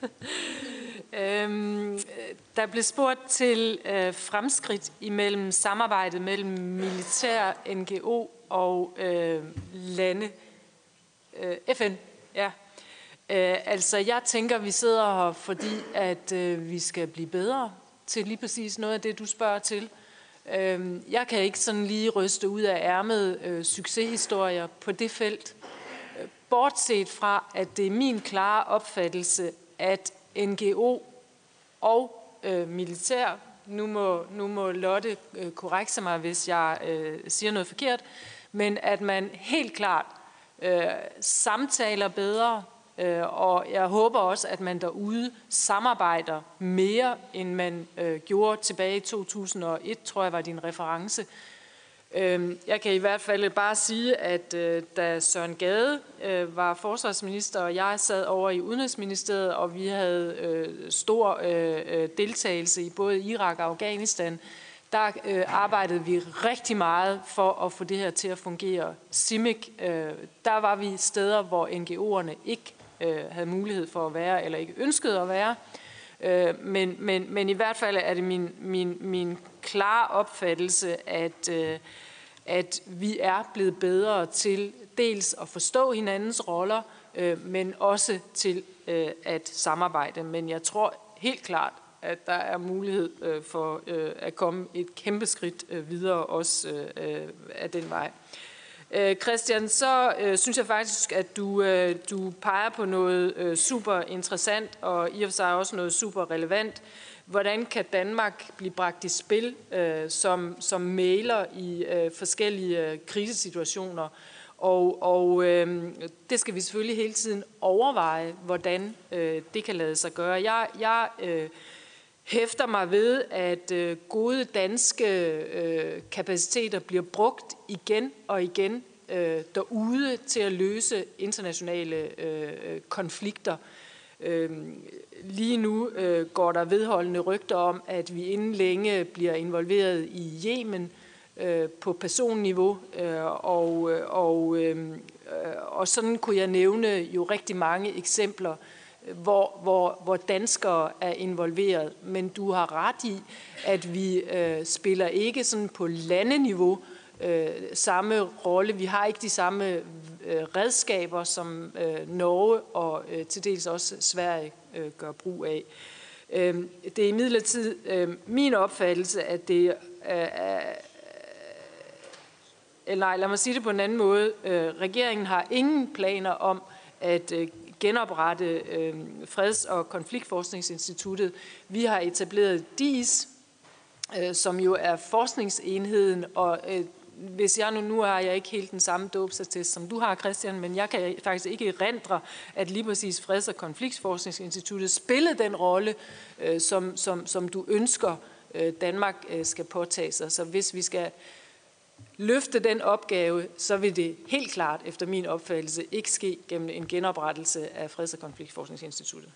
Øhm, øh, der blev spurgt til øh, fremskridt imellem samarbejdet mellem militær, NGO og øh, lande. Øh, FN, ja. Øh, altså, jeg tænker, vi sidder her, fordi at øh, vi skal blive bedre til lige præcis noget af det, du spørger til. Øh, jeg kan ikke sådan lige ryste ud af ærmet øh, succeshistorier på det felt. Øh, bortset fra, at det er min klare opfattelse, at NGO og øh, militær, nu må, nu må Lotte øh, korrekse mig, hvis jeg øh, siger noget forkert, men at man helt klart øh, samtaler bedre, øh, og jeg håber også, at man derude samarbejder mere, end man øh, gjorde tilbage i 2001, tror jeg var din reference. Øh, Øhm, jeg kan i hvert fald bare sige, at øh, da Søren Gade øh, var forsvarsminister, og jeg sad over i Udenrigsministeriet, og vi havde øh, stor deltagelse i både Irak og Afghanistan, der arbejdede vi rigtig meget for at få det her til at fungere. CIMIC, der var vi steder, hvor NGO'erne ikke havde mulighed for at være, eller ikke ønskede at være. Øh, men, men, men i hvert fald er det min, min, min klare opfattelse, at, øh, at vi er blevet bedre til dels at forstå hinandens roller, øh, men også til øh, at samarbejde. Men jeg tror helt klart, at der er mulighed øh, for øh, at komme et kæmpe skridt øh, videre også øh, øh af den vej. Øh, Øh, Christian, så øh, synes jeg faktisk, at du, øh, du peger på noget øh, super interessant og i og for sig også noget super relevant. Hvordan kan Danmark blive bragt i spil øh, som, som mailer i øh, forskellige øh, krisesituationer? Og, og øh, det skal vi selvfølgelig hele tiden overveje, hvordan øh, det kan lade sig gøre. Jeg, jeg øh, hæfter mig ved, at øh, gode danske øh, kapaciteter bliver brugt igen og igen øh, derude til at løse internationale øh, øh, konflikter. Øh, lige nu øh, går der vedholdende rygter om, at vi inden længe bliver involveret i Yemen øh, på personniveau, øh, og, øh, og, øh, øh, og sådan kunne jeg nævne jo rigtig mange eksempler, hvor, hvor, hvor danskere er involveret. Men du har ret i, at vi øh, spiller ikke sådan på landeniveau øh, samme rolle. Vi har ikke de samme øh, redskaber, som øh, Norge og øh, til dels også Sverige øh, gør brug af. Øh, det er imidlertid øh, min opfattelse, at det øh, er... Øh, nej, lad mig sige det på en anden måde. Øh, regeringen har ingen planer om at øh, genoprette øh, Freds- og Konfliktforskningsinstituttet. Vi har etableret DIS, øh, som jo er forskningsenheden, og øh, hvis jeg nu, nu har jeg ikke helt den samme dåbsattest, som du har, Christian, men jeg kan faktisk ikke rendre, at lige præcis Freds- og Konfliktforskningsinstituttet spillede den rolle, øh, som, som, som du ønsker, øh, Danmark øh, skal påtage sig. Så hvis vi skal løfte den opgave, så vil det helt klart, efter min opfattelse, ikke ske gennem en genoprettelse af Freds- og Konfliktforskningsinstituttet.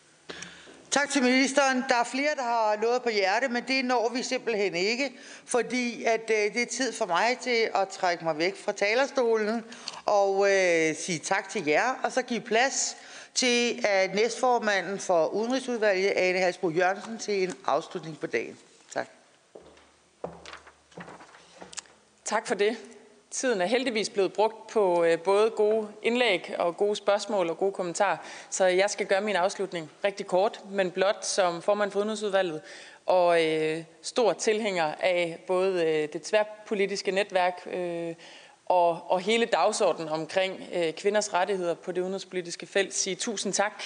Tak til ministeren. Der er flere, der har noget på hjerte, men det når vi simpelthen ikke, fordi at, øh, det er tid for mig til at trække mig væk fra talerstolen og øh, sige tak til jer, og så give plads til at næstformanden for Udenrigsudvalget, Ane Halsbro Jørgensen, til en afslutning på dagen. Tak. For det. Tiden er heldigvis blevet brugt på øh, både gode indlæg og gode spørgsmål og gode kommentarer, så jeg skal gøre min afslutning rigtig kort, men blot som formand for Udenrigsudvalget og øh, stor tilhænger af både øh, det tværpolitiske netværk øh, og, og hele dagsordenen omkring øh, kvinders rettigheder på det udenrigspolitiske felt, sige tusind tak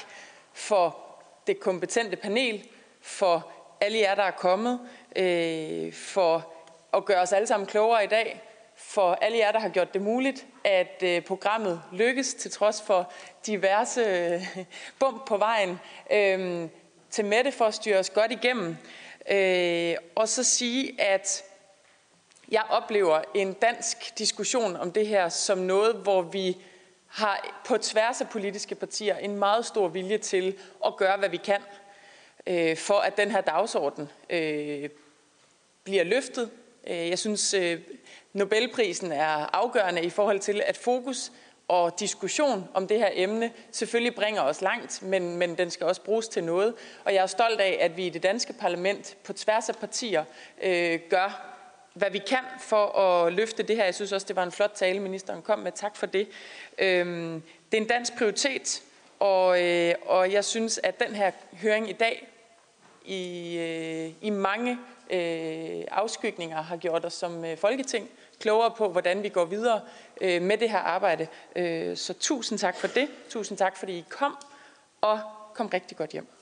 for det kompetente panel, for alle jer, der er kommet, øh, for at gøre os alle sammen klogere i dag, for alle jer, der har gjort det muligt, at øh, programmet lykkes til trods for diverse øh, bump på vejen. Øh, til Mette for at styre os godt igennem. Øh, og så sige, at jeg oplever en dansk diskussion om det her som noget, hvor vi har på tværs af politiske partier en meget stor vilje til at gøre, hvad vi kan, øh, for at den her dagsorden øh, bliver løftet. Øh, jeg synes, øh, Nobelprisen er afgørende i forhold til, at fokus og diskussion om det her emne selvfølgelig bringer os langt, men, men den skal også bruges til noget. Og jeg er stolt af, at vi i det danske parlament på tværs af partier øh, gør, hvad vi kan for at løfte det her. Jeg synes også, det var en flot tale, ministeren kom med. Tak for det. Øhm, det er en dansk prioritet, og, øh, og jeg synes, at den her høring i dag i, øh, i mange øh, afskygninger har gjort os som øh, Folketing klogere på, hvordan vi går videre øh, med det her arbejde. Øh, så tusind tak for det. Tusind tak, fordi I kom, og kom rigtig godt hjem.